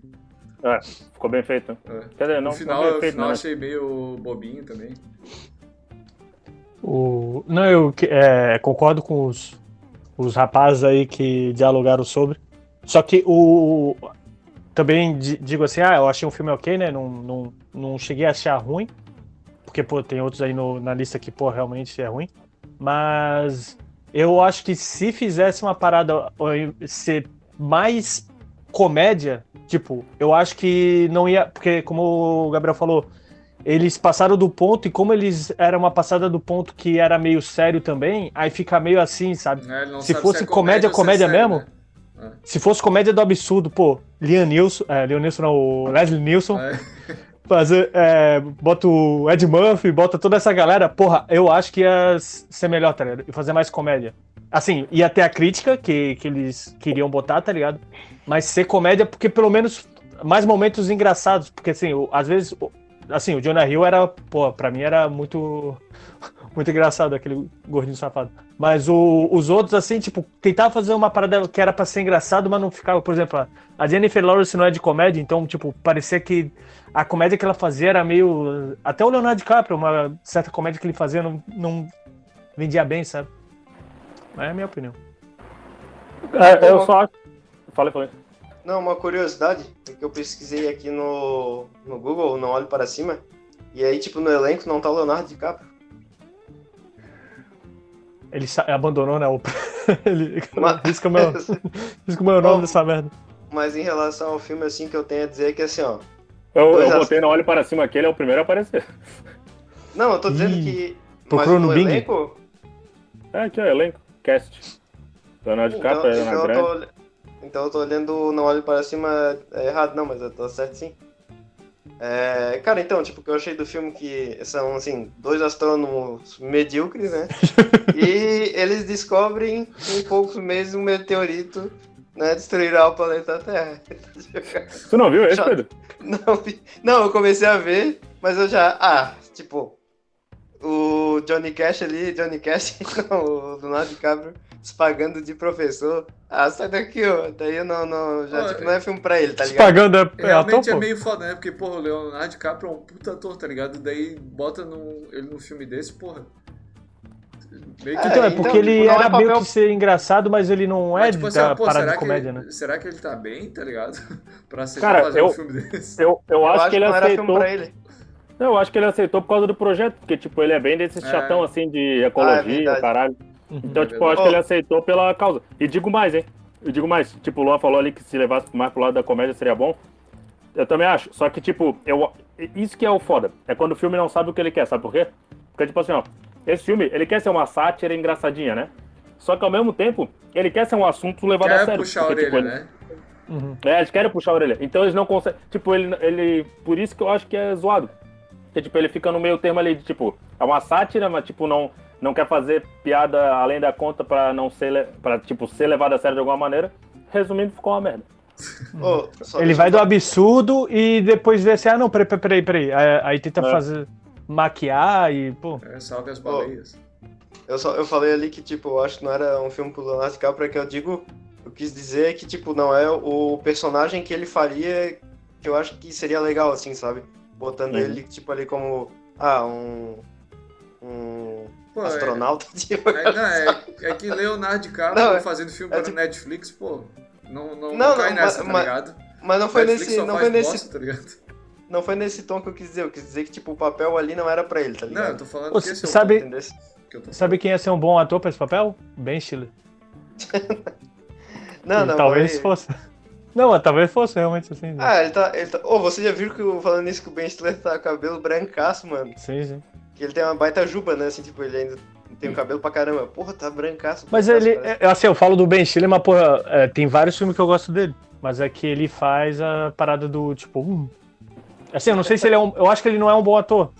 É, ficou bem feito. É. Quer dizer, não, no final, não feito, final né? achei meio bobinho também. O... Não, eu é, concordo com os, os rapazes aí que dialogaram sobre. Só que o. Também digo assim, ah, eu achei um filme ok, né? Não, não, não cheguei a achar ruim. Porque, pô, tem outros aí no, na lista que, pô, realmente é ruim. Mas eu acho que se fizesse uma parada ser mais comédia, tipo, eu acho que não ia. Porque, como o Gabriel falou, eles passaram do ponto, e como eles era uma passada do ponto que era meio sério também, aí fica meio assim, sabe? É, se sabe fosse se é comédia, comédia, sério, mesmo. Né? É. Se fosse comédia do absurdo, pô, Liam Nilson, é, Liam Nilson não, o Leslie Nilson, É. [laughs] fazer, é, bota o Ed Murphy, bota toda essa galera, porra, eu acho que ia ser melhor, tá ligado? E fazer mais comédia. Assim, ia ter a crítica que, que eles queriam botar, tá ligado? Mas ser comédia, porque pelo menos mais momentos engraçados, porque assim, às vezes, assim, o Jonah Hill era, pô, pra mim era muito, [laughs] muito engraçado, aquele gordinho safado. Mas o- os outros, assim, tipo, tentava fazer uma parada que era pra ser engraçado, mas não ficava, por exemplo, a- Jennifer Lawrence não é de comédia, então, tipo, parecia que a comédia que ela fazia era meio. Até o Leonardo DiCaprio, uma certa comédia que ele fazia, não, não vendia bem, sabe? Mas é a minha opinião. É, eu só acho. Falei, falei. Não, uma curiosidade é que eu pesquisei aqui no, no Google, não olho para cima, e aí, tipo, no elenco não tá o Leonardo DiCaprio. Ele sa- abandonou, né? O... [laughs] ele... Mas- [laughs] Risca o [laughs] meu, risca o meu nome dessa merda. Mas em relação ao filme, assim, que eu tenho a dizer é que, assim, ó... Eu, eu é. botei no olho para cima aquele, é o primeiro a aparecer. Não, eu tô dizendo Ih, que... Mas procurou no no Bing? elenco... É, aqui, ó, elenco, cast. Leonardo Então, DiCaprio, então, eu Grande. tô, então eu tô olhando Não Olho Para Cima é errado, não, mas eu tô certo sim. É, cara, então, tipo, o que eu achei do filme que são, assim, dois astrônomos medíocres, né? [laughs] e eles descobrem em poucos meses um meteorito, né? Destruirá o planeta Terra. Tu não viu esse, Pedro? [laughs] Não, não, eu comecei a ver, mas eu já. Ah, tipo, o Johnny Cash ali, Johnny Cash, [laughs] o Leonardo DiCaprio, se pagando de professor. Ah, sai daqui, ó. Daí eu não, não, já, tipo, não é filme pra ele, tá ligado? Pagando é, é Realmente ator, é meio foda, né? Porque, porra, o Leonardo DiCaprio é um puta ator, tá ligado? Daí bota no, ele num filme desse, porra. Meio que... Então, é porque então, ele tipo, era é papel... meio que ser engraçado, mas ele não é mas, tipo, assim, da pô, parada de comédia, ele, né? Será que ele tá bem, tá ligado? [laughs] pra ser Cara, eu, um filme desse. Eu, eu, eu acho, acho que ele aceitou. Ele. Não, eu acho que ele aceitou por causa do projeto, porque, tipo, ele é bem desse é. chatão, assim, de ecologia, ah, é caralho. Uhum. Então, tipo, eu acho que ele aceitou pela causa. E digo mais, hein? Eu digo mais, tipo, o Luan falou ali que se levasse mais pro lado da comédia seria bom. Eu também acho. Só que, tipo, eu, isso que é o foda. É quando o filme não sabe o que ele quer, sabe por quê? Porque, tipo assim, ó, esse filme, ele quer ser uma sátira engraçadinha, né? Só que ao mesmo tempo, ele quer ser um assunto levado quer a sério. puxar porque, a orelha, tipo, né? Uhum. É, eles querem puxar a orelha. Então eles não conseguem. Tipo, ele, ele. Por isso que eu acho que é zoado. Porque, tipo, ele fica no meio termo ali de, tipo, é uma sátira, mas, tipo, não, não quer fazer piada além da conta pra não ser, pra, tipo, ser levado a sério de alguma maneira. Resumindo, ficou uma merda. Oh, ele vai do absurdo e depois vê assim, ah, não, peraí, peraí, peraí. Aí, aí tenta é. fazer, maquiar e, pô... É, salve as baleias. Oh, eu, só, eu falei ali que, tipo, eu acho que não era um filme pro Leonardo DiCaprio, que eu digo, eu quis dizer que, tipo, não é o personagem que ele faria que eu acho que seria legal, assim, sabe? Botando uhum. ele, tipo, ali como, ah, um, um pô, astronauta. É, [laughs] tipo, é, não, é, é, que Leonardo DiCaprio não, é- fazendo filme é, para tipo... Netflix, pô, não, não, não, não cai nessa, mas, tá ligado? Mas não foi Netflix nesse... Não foi nesse... Bosta, tá não foi nesse tom que eu quis dizer. Eu quis dizer que, tipo, o papel ali não era pra ele, tá ligado? Não, eu tô falando que esse sabe, é o que Sabe quem ia ser um bom ator pra esse papel? Ben Stiller. [laughs] não, não. Talvez fosse. Não, talvez fosse realmente assim. Né? Ah, ele tá. Ele tá... Oh, você já viu que falando isso que o Ben Stiller tá com cabelo brancaço, mano? Sim, sim. Que ele tem uma baita juba, né? Assim, tipo, ele ainda tem um cabelo pra caramba. Porra, tá brancaço. Mas brancaço, ele. É, assim, eu falo do Ben Stiller, mas, porra, é, tem vários filmes que eu gosto dele. Mas é que ele faz a parada do, tipo. Hum. Assim, eu não sei se ele é um. Eu acho que ele não é um bom ator.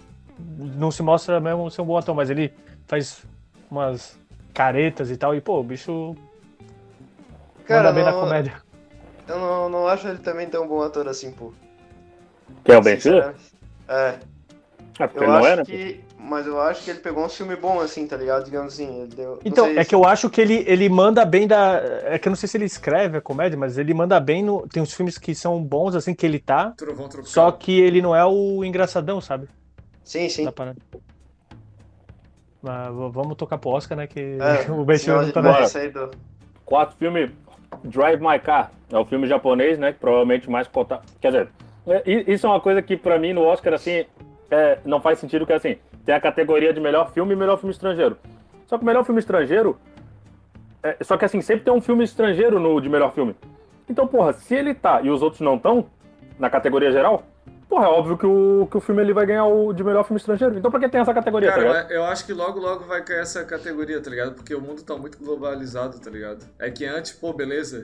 Não se mostra mesmo ser um bom ator, mas ele faz umas caretas e tal. E, pô, o bicho. Cara, manda bem não... na comédia. Eu não, não acho ele também tão bom ator assim, pô. Que é o Ben Stiller? É. Ah, porque eu ele não era? Que, mas eu acho que ele pegou um filme bom, assim, tá ligado? Digamos assim. Deu, então, é se... que eu acho que ele, ele manda bem da. É que eu não sei se ele escreve a comédia, mas ele manda bem no. Tem uns filmes que são bons, assim, que ele tá. Trovão, só que ele não é o engraçadão, sabe? Sim, sim. Mas vamos tocar pro Oscar, né? Que é, [laughs] o Ben Stiller não tá na. Quatro filmes Drive My Car é o filme japonês, né? Que provavelmente mais cotado. Quer dizer, é, isso é uma coisa que para mim no Oscar assim é, não faz sentido que assim tem a categoria de melhor filme e melhor filme estrangeiro. Só que o melhor filme estrangeiro, é, só que assim sempre tem um filme estrangeiro no de melhor filme. Então porra, se ele tá e os outros não estão na categoria geral, Porra, é óbvio que o, que o filme ele vai ganhar o de melhor filme estrangeiro. Então pra que tem essa categoria, tá Cara, tá eu acho que logo, logo vai cair essa categoria, tá ligado? Porque o mundo tá muito globalizado, tá ligado? É que antes, pô, beleza.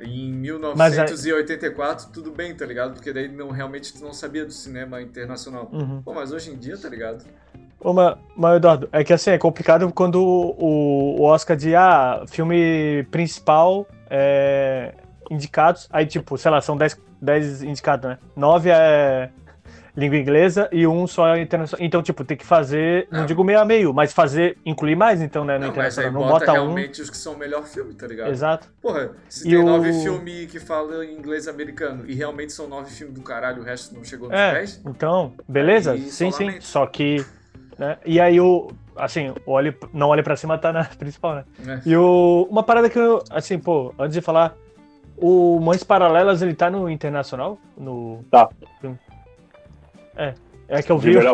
Em 1984, mas, tudo bem, tá ligado? Porque daí não, realmente tu não sabia do cinema internacional. Uhum. Pô, mas hoje em dia, tá ligado? Ô, mas, mas, Eduardo, é que assim, é complicado quando o, o Oscar de, ah, filme principal é, indicados, aí tipo, sei lá, são 10 10 indicados, né? 9 é língua inglesa e um só é internacional. Então, tipo, tem que fazer, não é. digo meio a meio, mas fazer, incluir mais, então, né, no não, internacional. Não bota, bota realmente um... os que são o melhor filme, tá ligado? Exato. Porra, se e tem o... nove filmes que falam inglês americano e realmente são nove filmes do caralho, o resto não chegou nos é, 10. Então, beleza? Sim, sim. Só que. Né? E aí o. Assim, olhe, não olhe pra cima, tá na [laughs] principal, né? É. E o, uma parada que eu, assim, pô, antes de falar, o Mães Paralelas, ele tá no Internacional? No... Tá. É. É que eu vi. [laughs]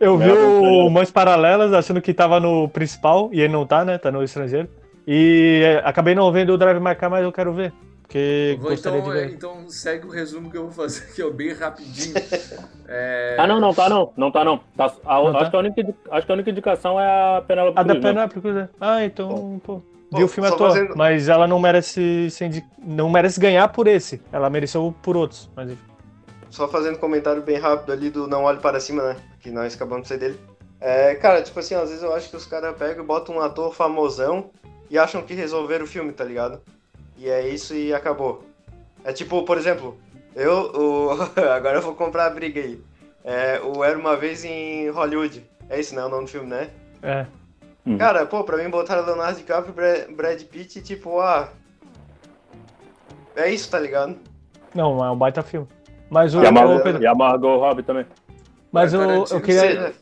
Eu vi o Mães Paralelas achando que tava no principal e ele não tá, né? Tá no estrangeiro. E é, acabei não vendo o Drive My Car, mas eu quero ver. Porque vou, gostaria então, de ver. Então segue o resumo que eu vou fazer aqui, ó, bem rapidinho. [laughs] é... Ah, não, não tá não. Não tá não. Tá, a, não acho, tá? Que a única, acho que a única indicação é a Penélope A da Penélope Cruz. Ah, então, pô. Vi o filme à toa, fazendo... mas ela não merece ser, não merece ganhar por esse. Ela mereceu por outros. Mas... só fazendo comentário bem rápido ali do Não Olhe Para Cima, né? Que nós acabamos de ser dele. É, cara, tipo assim, às vezes eu acho que os caras pegam e botam um ator famosão e acham que resolveram o filme, tá ligado? E é isso e acabou. É tipo, por exemplo, eu. O... [laughs] Agora eu vou comprar a briga aí. É, o Era Uma Vez em Hollywood. É isso, né? O nome do filme, né? É. Hum. Cara, pô, pra mim botaram Leonardo DiCaprio e Brad Pitt, tipo, ah. É isso, tá ligado? Não, é um baita filme. Mas o. E a Pedro... e Margot Robbie também. Mas eu, eu queria.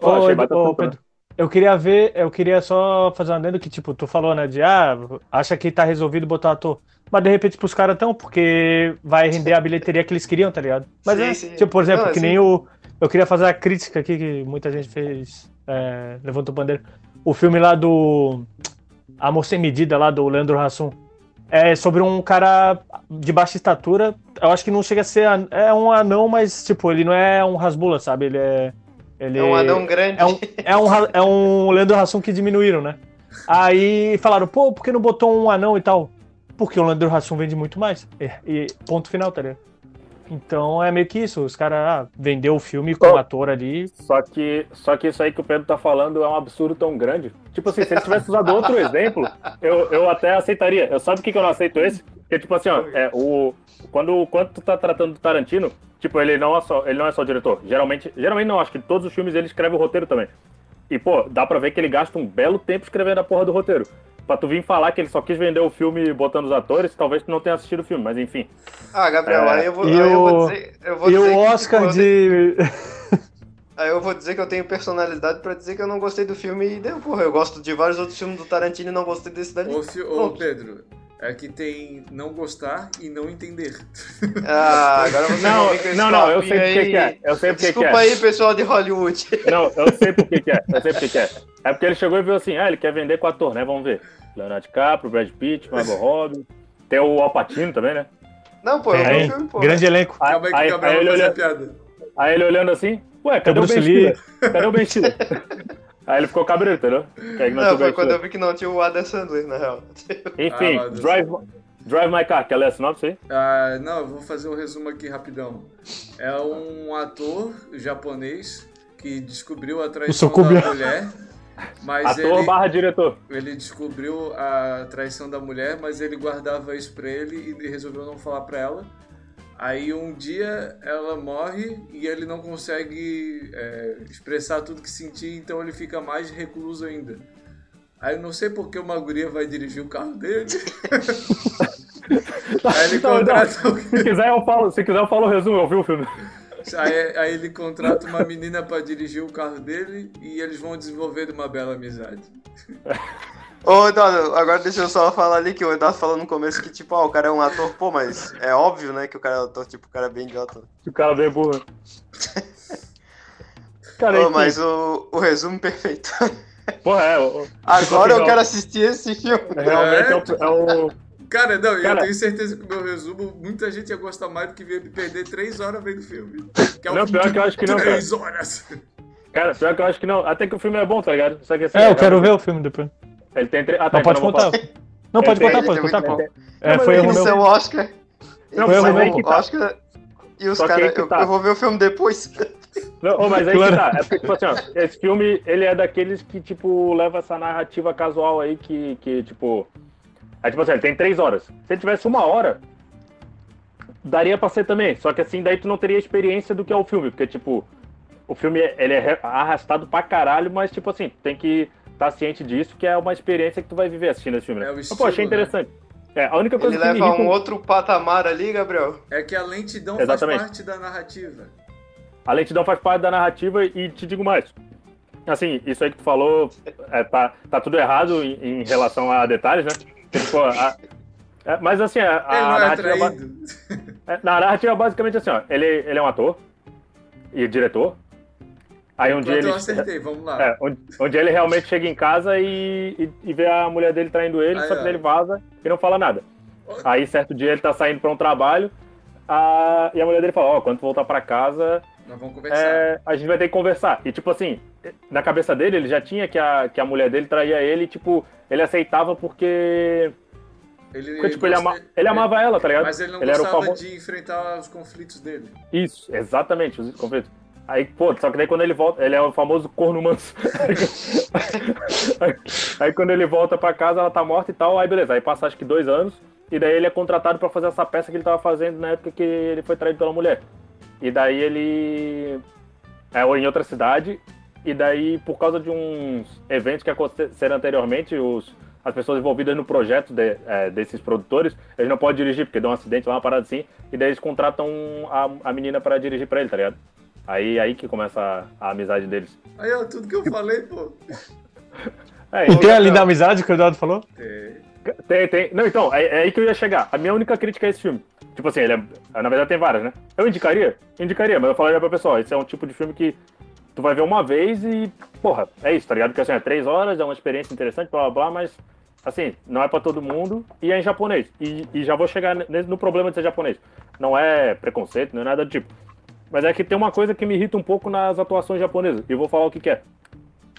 Ô, ô, Pedro, eu queria ver, eu queria só fazer um adendo que, tipo, tu falou, né, de, ah, acha que tá resolvido botar ator. Mas de repente pros caras tão, porque vai render a bilheteria que eles queriam, tá ligado? Mas sim, é, sim. tipo, por exemplo, Não, que nem o. Eu queria fazer a crítica aqui, que muita gente fez. É, levantou bandeira. O filme lá do. Amor Sem Medida, lá do Leandro Hassum. É sobre um cara de baixa estatura. Eu acho que não chega a ser. É um anão, mas, tipo, ele não é um rasbula, sabe? Ele é. Ele é um anão grande. É um, é um, é um Leandro Hassum que diminuíram, né? Aí falaram, pô, por que não botou um anão e tal? Porque o Leandro Hassum vende muito mais. E, e ponto final, tá ligado? Então é meio que isso, os caras ah, vendeu o filme com o ator ali. Só que, só que isso aí que o Pedro tá falando é um absurdo tão grande. Tipo assim, se ele tivesse usado outro [laughs] exemplo, eu, eu até aceitaria. Eu sabe o que, que eu não aceito esse? Porque, tipo assim, ó, é, o, quando, quando tu tá tratando do Tarantino, tipo, ele não é só, ele não é só diretor. Geralmente, geralmente não, acho que todos os filmes ele escreve o roteiro também. E, pô, dá pra ver que ele gasta um belo tempo escrevendo a porra do roteiro pra tu vir falar que ele só quis vender o filme botando os atores, talvez tu não tenha assistido o filme, mas enfim. Ah, Gabriel, é... aí eu vou, e aí o... eu vou dizer. Eu vou e dizer o Oscar que, de. [laughs] Aí eu vou dizer que eu tenho personalidade pra dizer que eu não gostei do filme e deu, porra. Eu gosto de vários outros filmes do Tarantino e não gostei desse dali. Ô, fi... Ô Pedro, é que tem não gostar e não entender. Ah, agora você não, não, não, eu sei porque que é. Eu sei porque Desculpa que é. aí, pessoal de Hollywood. Não, eu sei porque que é. Eu sei porque que é. É porque ele chegou e viu assim, ah, ele quer vender com ator, né? Vamos ver. Leonardo DiCaprio, Brad Pitt, Margot [laughs] Robbie. Tem o Alpatino também, né? Não, pô, eu vi o filme, pô. Grande elenco. Aí, Calma aí que o Gabriel vai fazer olhando, piada. Aí ele olhando assim, ué, cadê o Ben Stiller? Cadê o Ben Stiller? [laughs] Aí ele ficou cabreiro, entendeu? não, não foi quando eu vi que não tinha o Adam Sandler, na real. [laughs] Enfim, ah, Drive, Drive My Car, quer ler a sinopse aí? Ah, não, eu vou fazer um resumo aqui rapidão. É um ator japonês que descobriu a traição da mulher mas Ator ele, barra diretor. Ele descobriu a traição da mulher, mas ele guardava isso pra ele e resolveu não falar pra ela. Aí um dia ela morre e ele não consegue é, expressar tudo que sentia, então ele fica mais recluso ainda. Aí eu não sei porque uma guria vai dirigir o carro dele. [laughs] Aí ele contrata. Se quiser eu falo, se quiser eu falo o resumo, eu vi o filme. Aí, aí, ele contrata uma menina para dirigir o carro dele e eles vão desenvolver uma bela amizade. Ô, Eduardo, agora deixa eu só falar ali que o Eduardo falou no começo que, tipo, ó, o cara é um ator, pô, mas é óbvio, né, que o cara é ator, tipo, o cara é bem idiota. O cara é bem burro. cara, pô, mas o, o resumo perfeito. Porra, é. O, agora eu quero assistir esse filme. Realmente é, é, o, é o Cara, não, Cara, eu tenho certeza que o meu resumo, muita gente ia gostar mais do que ver me perder três horas vendo o filme. Que é não, pior que eu acho que não. Três horas. Cara, pior que eu acho que não. Até que o filme é bom, tá ligado? Só que, assim, é, eu quero ver o filme depois. Ele tem tre... ah, tá, não, pode então contar. Não, pode contar, pode contar. É, foi erro meu. Oscar. Não, foi erro meu. Oscar. E os caras, eu, tá. eu, vou ver o filme depois. [laughs] Não, oh, mas aí claro. que tá. É porque, tipo assim, ó, esse filme, ele é daqueles que, tipo, leva essa narrativa casual aí que, que tipo, Aí, tipo assim, ele tem três horas. Se ele tivesse uma hora, daria pra ser também. Só que assim, daí tu não teria experiência do que é o filme. Porque, tipo, o filme ele é arrastado pra caralho, mas, tipo assim, tem que estar tá ciente disso, que é uma experiência que tu vai viver assistindo esse filme. Né? É estilo, pô, achei né? interessante. Né? É, a única coisa ele que leva um outro patamar ali, Gabriel. É que a lentidão Exatamente. faz parte da narrativa. A lentidão faz parte da narrativa e te digo mais. Assim, isso aí que tu falou, é, tá, tá tudo errado em, em relação a detalhes, né? Tipo, a, é, mas assim, a, a é narrativa. É, na narrativa, basicamente assim, ó. Ele, ele é um ator e diretor. Aí um dia ele. Eu acertei, vamos lá. É, um, dia ele realmente chega em casa e, e, e vê a mulher dele traindo ele, ai, só que ele vaza e não fala nada. Aí certo dia ele tá saindo pra um trabalho a, e a mulher dele fala, ó, oh, quando tu voltar pra casa. Nós vamos conversar. É, a gente vai ter que conversar. E tipo assim, na cabeça dele, ele já tinha que a, que a mulher dele traía ele, tipo, ele aceitava porque Ele, tipo, ele, ama, ele amava ela, tá ligado? Mas ele não ele gostava famo... de enfrentar os conflitos dele. Isso, exatamente, os conflitos. Aí, pô, só que daí quando ele volta, ele é o famoso corno manso. [laughs] aí, aí, quando ele volta pra casa, ela tá morta e tal, aí beleza, aí passa acho que dois anos, e daí ele é contratado para fazer essa peça que ele tava fazendo na época que ele foi traído pela mulher. E daí ele. É, ou em outra cidade, e daí, por causa de uns eventos que aconteceram anteriormente, os, as pessoas envolvidas no projeto de, é, desses produtores, eles não podem dirigir, porque deu um acidente lá, uma parada assim, e daí eles contratam a, a menina para dirigir para ele, tá ligado? Aí, aí que começa a, a amizade deles. Aí é tudo que eu falei, pô. [laughs] É, e tem a linda amizade que o Eduardo falou? Tem. Tem, tem. Não, então, é, é, aí que eu ia chegar. A minha única crítica a esse filme. Tipo assim, ele é, na verdade tem várias, né? Eu indicaria? Indicaria, mas eu falaria pra pessoal, esse é um tipo de filme que tu vai ver uma vez e, porra, é isso, tá ligado? Porque assim, é três horas, é uma experiência interessante, blá blá blá, mas assim, não é pra todo mundo e é em japonês. E, e já vou chegar no problema de ser japonês. Não é preconceito, não é nada do tipo. Mas é que tem uma coisa que me irrita um pouco nas atuações japonesas. E vou falar o que, que é.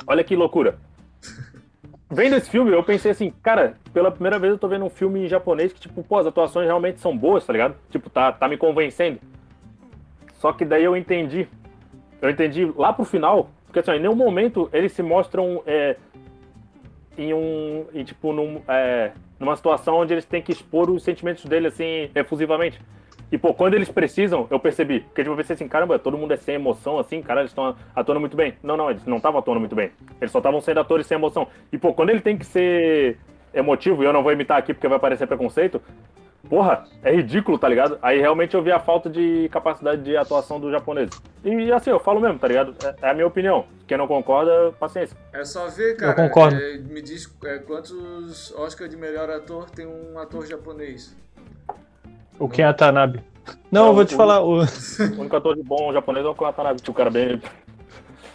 Olha que loucura. [laughs] Vendo esse filme, eu pensei assim, cara, pela primeira vez eu tô vendo um filme em japonês que, tipo, pô, as atuações realmente são boas, tá ligado? Tipo, tá, tá me convencendo. Só que daí eu entendi. Eu entendi lá pro final, porque assim, em nenhum momento eles se mostram é, em um. Em, tipo, num, é, numa situação onde eles têm que expor os sentimentos dele assim, efusivamente. E, pô, quando eles precisam, eu percebi. Porque, tipo, eu pensei assim, caramba, todo mundo é sem emoção, assim, cara, eles estão atuando muito bem. Não, não, eles não estavam atuando muito bem. Eles só estavam sendo atores sem emoção. E, pô, quando ele tem que ser emotivo, e eu não vou imitar aqui porque vai parecer preconceito, porra, é ridículo, tá ligado? Aí realmente eu vi a falta de capacidade de atuação do japonês. E assim, eu falo mesmo, tá ligado? É, é a minha opinião. Quem não concorda, paciência. É só ver, cara. Eu concordo. É, me diz é, quantos Oscar de melhor ator tem um ator japonês. O Ken Atanabe. Não, eu vou te o, falar. O... o único ator de bom japonês é o Ken Atanabe, que o cara bem.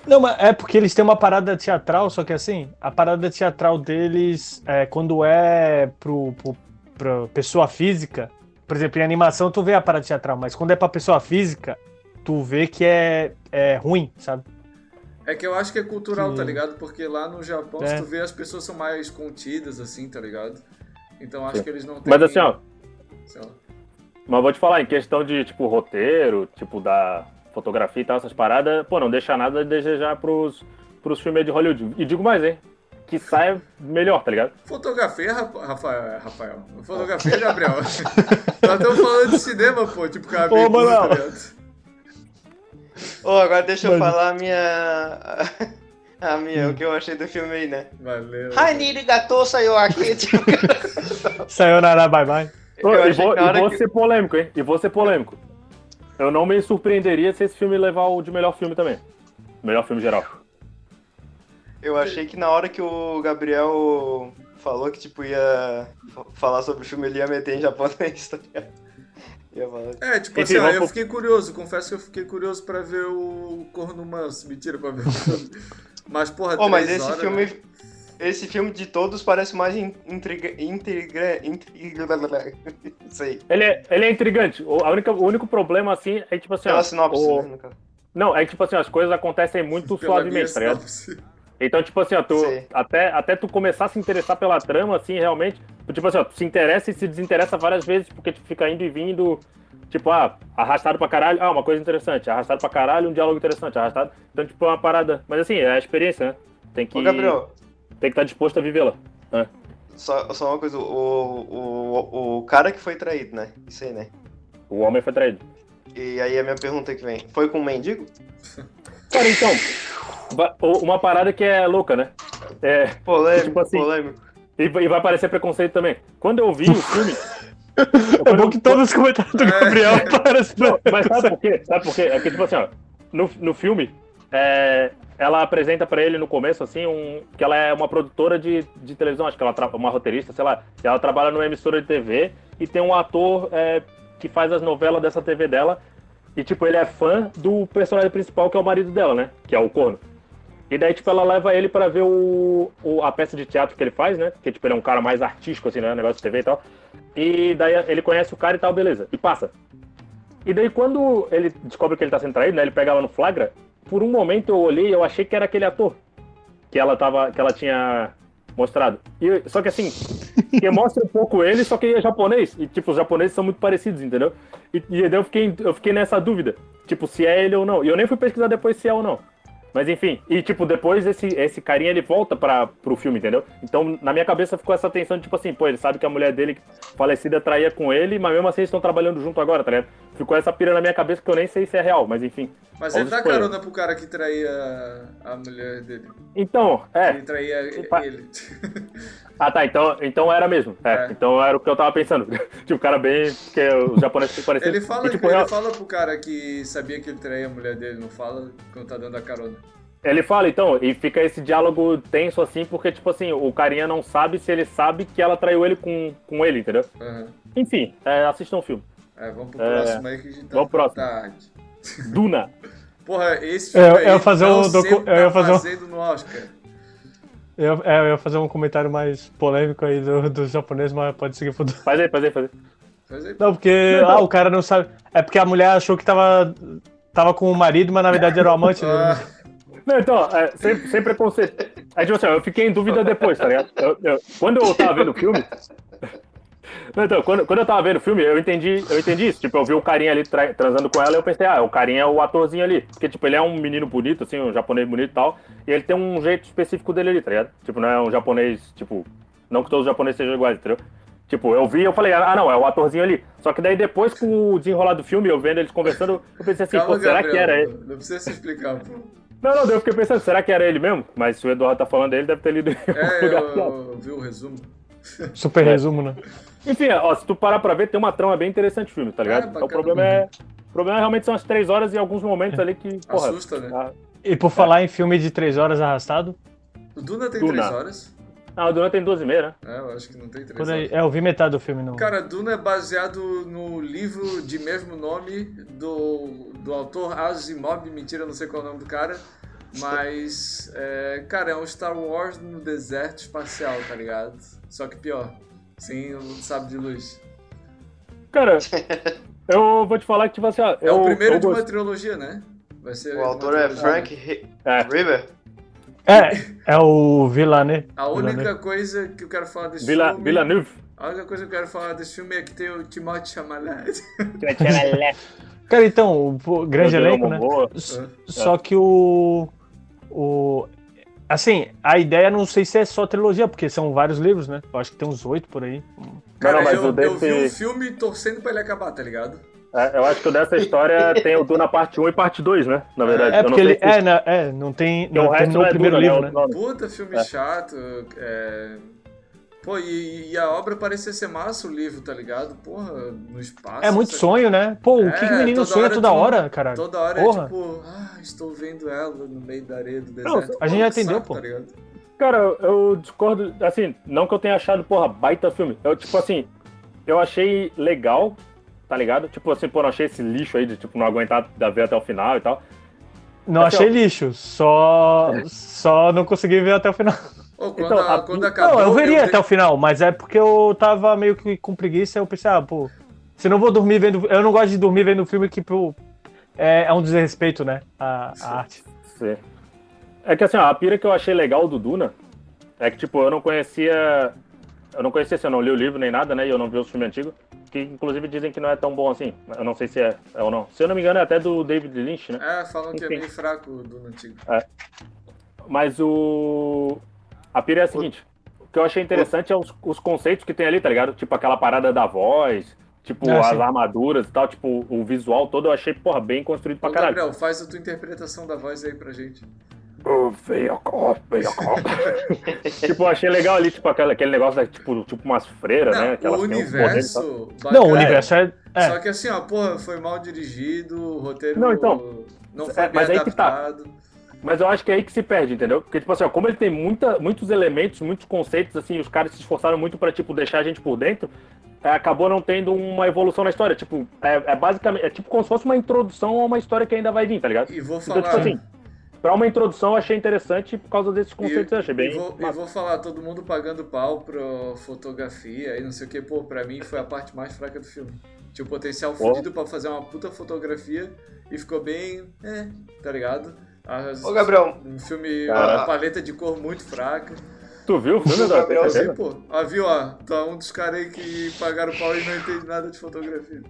Não, mas é porque eles têm uma parada teatral, só que assim, a parada teatral deles, é, quando é pro, pro, pra pessoa física, por exemplo, em animação tu vê a parada teatral, mas quando é pra pessoa física, tu vê que é, é ruim, sabe? É que eu acho que é cultural, Sim. tá ligado? Porque lá no Japão, é. se tu vê, as pessoas são mais contidas, assim, tá ligado? Então acho Sim. que eles não têm. Mas assim, ó. Mas vou te falar, em questão de, tipo, roteiro, tipo, da fotografia e tal, essas paradas, pô, não deixa nada a desejar pros, pros filmes de Hollywood. E digo mais, hein? Que saia melhor, tá ligado? Fotografia, Rafael. Rafael. Fotografia, Gabriel. [laughs] Nós estamos falando de cinema, pô, tipo, cara, Ô, mano. Tá Ô, oh, agora deixa eu falar a minha. [laughs] A minha, hum. o que eu achei do filme aí, né? Valeu. Rainiri Gato saiu aqui. Tipo... [laughs] saiu na bye bye. Eu e vou, e vou que... ser polêmico, hein? E vou ser polêmico. Eu não me surpreenderia se esse filme levar o de melhor filme também. Melhor filme geral. Eu achei que na hora que o Gabriel falou que, tipo, ia falar sobre o filme, ele ia meter em japonês, tá ligado? É, tipo assim, ó, eu fiquei curioso, confesso que eu fiquei curioso pra ver o Corno Manso. Mentira, pra ver o filme. Mas, porra, oh, mas esse horas, filme. Né? Esse filme de todos parece mais intriga, intriga, intriga, [laughs] sei. Ele é, ele é intrigante. O, a única, o único problema, assim, é tipo assim... Pela ó, sinopse, o... né, Não, é que, tipo assim, as coisas acontecem muito Pela suavemente, tá ligado? Então, tipo assim, ó, tu, até, até tu começar a se interessar pela trama, assim, realmente, tipo assim, ó, tu se interessa e se desinteressa várias vezes, porque tu fica indo e vindo, tipo, ah, arrastado pra caralho, ah, uma coisa interessante, arrastado pra caralho, um diálogo interessante, arrastado. Então, tipo, é uma parada. Mas assim, é a experiência, né? Tem que. Ô, Gabriel, tem que estar disposto a vivê-la. Né? Só, só uma coisa, o, o, o cara que foi traído, né? Isso aí, né? O homem foi traído. E aí a minha pergunta que vem, foi com um mendigo? [laughs] Cara, então, uma parada que é louca, né? É, polêmico, tipo assim, polêmico. E, e vai parecer preconceito também. Quando eu vi o filme... [laughs] é bom que todos os comentários do Gabriel é. parecem... Mas sabe por quê? Sabe por quê? É que, tipo assim, ó, no, no filme, é, ela apresenta para ele no começo, assim, um, que ela é uma produtora de, de televisão, acho que ela é uma roteirista, sei lá. Ela trabalha numa emissora de TV e tem um ator é, que faz as novelas dessa TV dela. E, tipo, ele é fã do personagem principal, que é o marido dela, né? Que é o corno. E daí, tipo, ela leva ele para ver o, o, a peça de teatro que ele faz, né? Que, tipo, ele é um cara mais artístico, assim, né? Negócio de TV e tal. E daí ele conhece o cara e tal, beleza. E passa. E daí, quando ele descobre que ele tá sendo traído, né? Ele pega ela no flagra por um momento eu olhei eu achei que era aquele ator que ela, tava, que ela tinha mostrado. E, só que assim, que mostra um pouco ele, só que ele é japonês. E, tipo, os japoneses são muito parecidos, entendeu? E, e eu fiquei, eu fiquei nessa dúvida, tipo, se é ele ou não. E eu nem fui pesquisar depois se é ou não. Mas enfim, e tipo, depois esse, esse carinha ele volta para pro filme, entendeu? Então na minha cabeça ficou essa tensão, tipo assim, pô, ele sabe que a mulher dele falecida traía com ele, mas mesmo assim eles estão trabalhando junto agora, tá ligado? Ficou essa pira na minha cabeça que eu nem sei se é real, mas enfim. Mas ele dá carona pro cara que traía a mulher dele. Então, é. Ele traía ele. [laughs] Ah, tá. Então, então era mesmo. É, é. Então era o que eu tava pensando. [laughs] tipo, o cara bem. que os japoneses pareciam. Ele fala, e, tipo, ele eu... fala pro cara que sabia que ele traía a mulher dele, não fala quando tá dando a carona. Ele fala, então, e fica esse diálogo tenso assim, porque, tipo assim, o carinha não sabe se ele sabe que ela traiu ele com, com ele, entendeu? Uhum. Enfim, é, assistam o filme. É, vamos pro é, próximo aí que a gente tá Vamos pro próximo. Tarde. Duna. [laughs] Porra, esse filme eu, eu ia fazer um docu... eu ia fazer um... no Oscar. Eu, é, eu ia fazer um comentário mais polêmico aí do, do japonês, mas pode seguir pro. Faz aí, faz aí, faz aí. Não, porque não, ah, o cara não sabe. É porque a mulher achou que tava, tava com o marido, mas na verdade era o amante dele. Ah. Não, então, é, sem, sem preconceito. É tipo assim, eu fiquei em dúvida depois, tá ligado? Eu, eu, quando eu tava vendo o filme. Não, então, quando, quando eu tava vendo o filme, eu entendi, eu entendi isso. Tipo, eu vi o carinha ali tra transando com ela e eu pensei, ah, o carinha é o atorzinho ali. Porque, tipo, ele é um menino bonito, assim, um japonês bonito e tal. E ele tem um jeito específico dele ali, tá ligado? Tipo, não é um japonês, tipo. Não que todos os japoneses sejam iguais, entendeu? Tipo, eu vi e eu falei, ah, não, é o atorzinho ali. Só que daí depois, com o desenrolar do filme, eu vendo eles conversando, eu pensei assim, Calma, pô, será Gabriel, que era ele? Não precisa se explicar, pô. Não, não, eu fiquei pensando, será que era ele mesmo? Mas se o Eduardo tá falando dele, deve ter lido. É, eu, eu vi o resumo. Super resumo, né? [laughs] Enfim, ó, se tu parar pra ver, tem uma trama bem interessante o filme, tá ligado? É, então o problema é. O problema realmente são as três horas e alguns momentos ali que. Porra, Assusta, né? A... E por falar em filme de três horas arrastado. O Duna tem Duna. três horas? Ah, o Duna tem 12 e meia, né? É, eu acho que não tem três horas. É, eu vi metade do filme, não. Cara, Duna é baseado no livro de mesmo nome do, do autor Asimov, mentira, não sei qual é o nome do cara. Mas, é, cara, é um Star Wars no deserto espacial, tá ligado? Só que pior, sem o sabre de luz. Cara, [laughs] eu vou te falar que, tipo assim, ó, É o primeiro de uma trilogia, né? Vai ser o autor é Frank é. River. É, é o Villeneuve. A única Villeneuve. coisa que eu quero falar desse Vila, filme... Villeneuve. A única coisa que eu quero falar desse filme é que tem o Timothée Chalamet. [laughs] Cara, então, o grande elenco, né? Só que o o, assim, a ideia não sei se é só trilogia, porque são vários livros, né? Eu acho que tem uns oito por aí. Cara, não, eu, eu vi o filme torcendo pra ele acabar, tá ligado? É, eu acho que dessa história [laughs] tem o Duna parte 1 e parte 2, né? Na verdade. É, porque ele. É, não, é, não tem. Não, o tem no é primeiro Duna, livro, né? né? Puta filme é. chato. É, Pô, e, e, a obra parecia ser massa, o livro, tá ligado? Porra, no espaço. É muito sonho, né? Pô, o que, é, que o menino toda sonha toda hora, cara? Toda hora Porra. é tipo, ah, estou vendo ela no meio da areia do deserto. Não, a gente já entendeu, pô. Tá cara, eu discordo, assim, não que eu tenha achado, porra, baita filme. Eu, tipo assim, eu achei legal, tá ligado? Tipo assim, pô, não achei esse lixo aí de, tipo, não aguentar da ver até o final e tal. Não assim, achei ó... lixo, só, só não consegui ver até o final. Oh, quando, então, a, quando acabou, não, eu veria eu... até o final, mas é porque eu tava meio que com preguiça, eu pensei, ah, pô, se não vou dormir vendo. Eu não gosto de dormir vendo filme que pô, é, é um desrespeito, né? A, a arte. Sim. É que assim, ó, a pira que eu achei legal do Duna é que, tipo, eu não conhecia. Eu não conhecia, assim, eu não li o livro nem nada, né? E eu não vi os filmes antigos. Que inclusive dizem que não é tão bom assim. Eu não sei se é, é ou não. Se eu não me engano, é até do David Lynch, né? É, falam Enfim. que é bem fraco o Duna antigo. É. Mas o. A pira é a seguinte: o que eu achei interessante é os, os conceitos que tem ali, tá ligado? Tipo aquela parada da voz, tipo é, as sim. armaduras e tal, tipo o visual todo eu achei, porra, bem construído pra Ô, caralho. Gabriel, faz a tua interpretação da voz aí pra gente. Veio a veio a tipo, eu achei legal ali, tipo, aquele, aquele negócio, da, tipo, tipo umas freiras, não, né? o universo. Um não, o universo é, é, Só que assim, ó, porra, foi mal dirigido, o roteiro não, então, não foi é, bem mas adaptado. Aí que tá. Mas eu acho que é aí que se perde, entendeu? Porque, tipo assim, ó, como ele tem muita, muitos elementos, muitos conceitos, assim, os caras se esforçaram muito para tipo, deixar a gente por dentro, é, acabou não tendo uma evolução na história. Tipo, é, é, basicamente, é tipo como se fosse uma introdução a uma história que ainda vai vir, tá ligado? E vou falar... Então, tipo assim, pra uma introdução eu achei interessante por causa desses conceitos, e, eu achei bem... E vou, e vou falar, todo mundo pagando pau pra fotografia e não sei o que, pô, pra mim foi a parte mais fraca do filme. Tinha o potencial fudido pra fazer uma puta fotografia e ficou bem, é, tá ligado? As, Ô, Gabriel. Um filme, uma paleta de cor muito fraca. Tu viu o filme da Gabriel, sim, pô. Ah, viu, ó. Tu é um dos caras aí que pagaram pau e não entende nada de fotografia.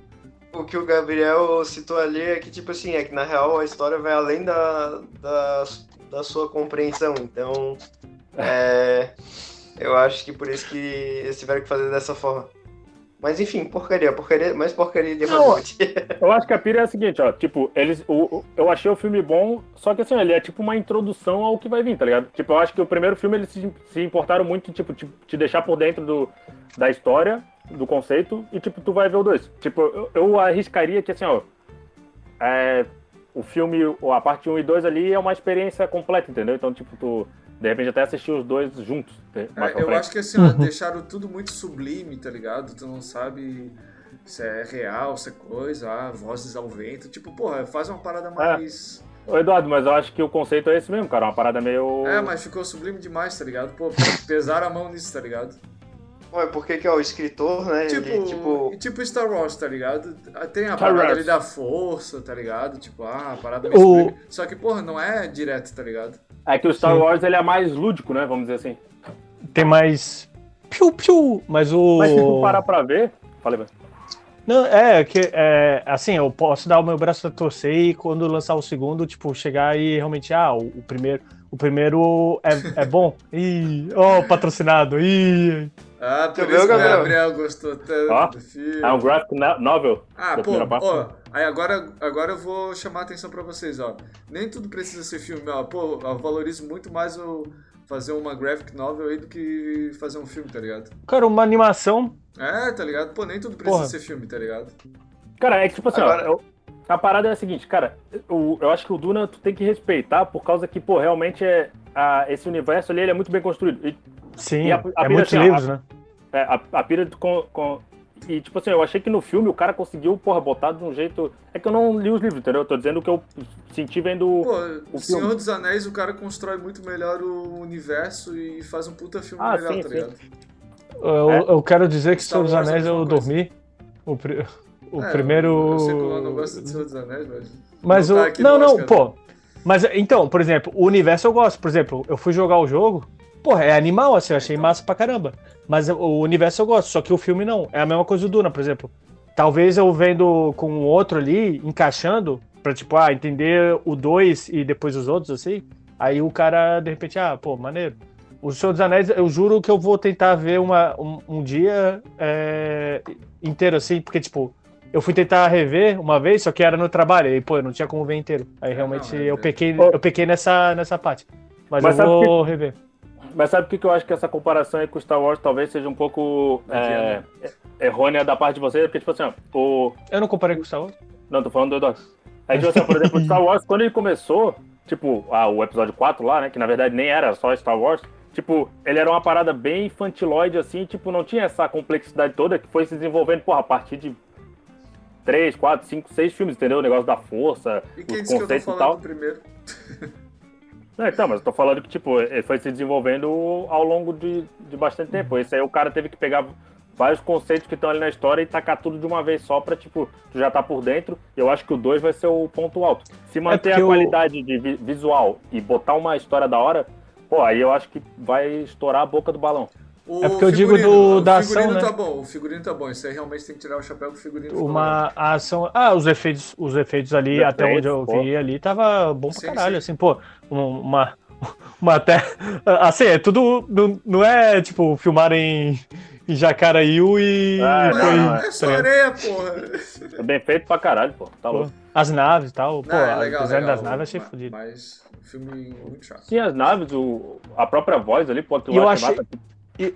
O que o Gabriel citou ali é que, tipo assim, é que na real a história vai além da, da, da sua compreensão. Então, [laughs] é, eu acho que por isso que eles tiveram que fazer dessa forma. Mas enfim, porcaria, porcaria, mais porcaria de Hollywood. [laughs] Eu acho que a pira é a seguinte, ó, tipo, eles, o, eu achei o filme bom, só que assim, ele é tipo uma introdução ao que vai vir, tá ligado? Tipo, eu acho que o primeiro filme eles se, se importaram muito, tipo, te, te deixar por dentro do, da história, do conceito, e tipo, tu vai ver o dois. Tipo, eu, eu arriscaria que assim, ó, é, o filme, a parte 1 e 2 ali é uma experiência completa, entendeu? Então, tipo, tu de repente até assistir os dois juntos. É, eu acho que assim, ó, deixaram tudo muito sublime, tá ligado? Tu não sabe se é real, se é coisa, ah, vozes ao vento. Tipo, porra, faz uma parada é. mais. É. Ô Eduardo, mas eu acho que o conceito é esse mesmo, cara. Uma parada meio. É, mas ficou sublime demais, tá ligado? Pô, pesaram a mão nisso, tá ligado? Ué, porque que é o escritor, né? Tipo, ele, tipo... tipo Star Wars, tá ligado? Tem a Star parada Wars. ali da força, tá ligado? Tipo, ah, a parada meio o... Só que, porra, não é direto, tá ligado? É que o Star Sim. Wars ele é mais lúdico, né? Vamos dizer assim. Tem mais. Piu, piu, mas o. Mas se tu parar pra ver. Falei, velho. Não, é que é, assim, eu posso dar o meu braço a torcer e quando lançar o segundo, tipo, chegar e realmente, ah, o, o primeiro, o primeiro é, é bom. [laughs] Ih, ó, oh, patrocinado. Ih. Ah, por isso que o Gabriel gostou tanto oh, do filme. É um graphic novel. Ah, pô, ó, aí agora, agora eu vou chamar a atenção pra vocês, ó. Nem tudo precisa ser filme, ó. Pô, eu valorizo muito mais o fazer uma graphic novel aí do que fazer um filme, tá ligado? Cara, uma animação. É, tá ligado? Pô, nem tudo precisa Porra. ser filme, tá ligado? Cara, é que tipo assim, agora... ó, a parada é a seguinte, cara, eu, eu acho que o Duna tu tem que respeitar por causa que, pô, realmente é, a, esse universo ali ele é muito bem construído. E Sim, a, a é muitos assim, livros, a, né? É, a, a pira com, com, E, tipo assim, eu achei que no filme o cara conseguiu, porra, botar de um jeito. É que eu não li os livros, entendeu? Eu tô dizendo que eu senti vendo. Pô, o Senhor filme. dos Anéis, o cara constrói muito melhor o universo e faz um puta filme ah, melhor, sim, tá sim. ligado? Eu, é. eu, quero dizer que Senhor dos Anéis eu dormi. O, o é, primeiro. Eu sei que eu não gosto de Senhor dos Anéis, mas. Mas o. Não, não, pô. Mas então, por exemplo, o universo eu gosto. Por exemplo, eu fui jogar o jogo. Porra, é animal, assim, eu achei massa pra caramba. Mas o universo eu gosto, só que o filme não. É a mesma coisa do Duna, por exemplo. Talvez eu vendo com o outro ali, encaixando, pra tipo, ah, entender o dois e depois os outros, assim. Aí o cara, de repente, ah, pô, maneiro. O Senhor dos Anéis, eu juro que eu vou tentar ver uma, um, um dia é, inteiro, assim, porque, tipo, eu fui tentar rever uma vez, só que era no trabalho, e, pô, eu não tinha como ver inteiro. Aí realmente não, é eu, pequei, eu pequei nessa, nessa parte. Mas, Mas eu vou que... rever. Mas sabe por que eu acho que essa comparação aí com Star Wars talvez seja um pouco é, errônea da parte de você? Porque, tipo assim, ó, o. Eu não comparei com Star Wars? Não, tô falando do Edox. Aí, tipo assim, por exemplo, Star Wars, quando ele começou, tipo, ah, o episódio 4 lá, né? Que na verdade nem era só Star Wars. Tipo, ele era uma parada bem infantiloide, assim, tipo, não tinha essa complexidade toda que foi se desenvolvendo, porra, a partir de 3, 4, 5, 6 filmes, entendeu? O negócio da força, e quem os conceitos que eu tô falando e tal. primeiro? [laughs] Não, então, mas eu tô falando que, tipo, ele foi se desenvolvendo ao longo de, de bastante tempo. Esse aí o cara teve que pegar vários conceitos que estão ali na história e tacar tudo de uma vez só pra, tipo, tu já tá por dentro. Eu acho que o 2 vai ser o ponto alto. Se manter é a qualidade eu... de visual e botar uma história da hora, pô, aí eu acho que vai estourar a boca do balão. O é porque eu digo do, da ação, né? O figurino tá bom, o figurino tá bom. Isso aí realmente tem que tirar o chapéu pro figurino. Uma ação... Ah, os efeitos, os efeitos ali, até efeitos, onde eu pô. vi ali, tava bom pra sim, caralho. Sim. Assim, pô, uma, [laughs] uma até. [laughs] Assim, é tudo. Não, não é tipo filmar em, em Jacaraíu e. Ah, foi, não, não, é só areia, porra. É bem feito pra caralho, pô. Tá louco. As naves e tal. Pô, não, é legal, o design legal, das naves achei fodido. Mas o filme muito chato. Sim, as naves, o, a própria voz ali, pô, eu achei... Mata,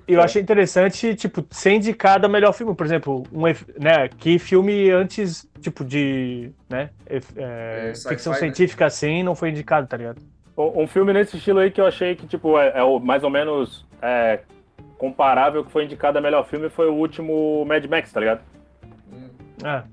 eu achei interessante, tipo, ser indicado a melhor filme, por exemplo, um, né, que filme antes, tipo, de, né, é, é, ficção né? científica né? assim, não foi indicado, tá ligado? Um filme nesse estilo aí que eu achei que, tipo, é, é o mais ou menos é, comparável que foi indicado a melhor filme foi o último Mad Max, tá ligado? Hum. É.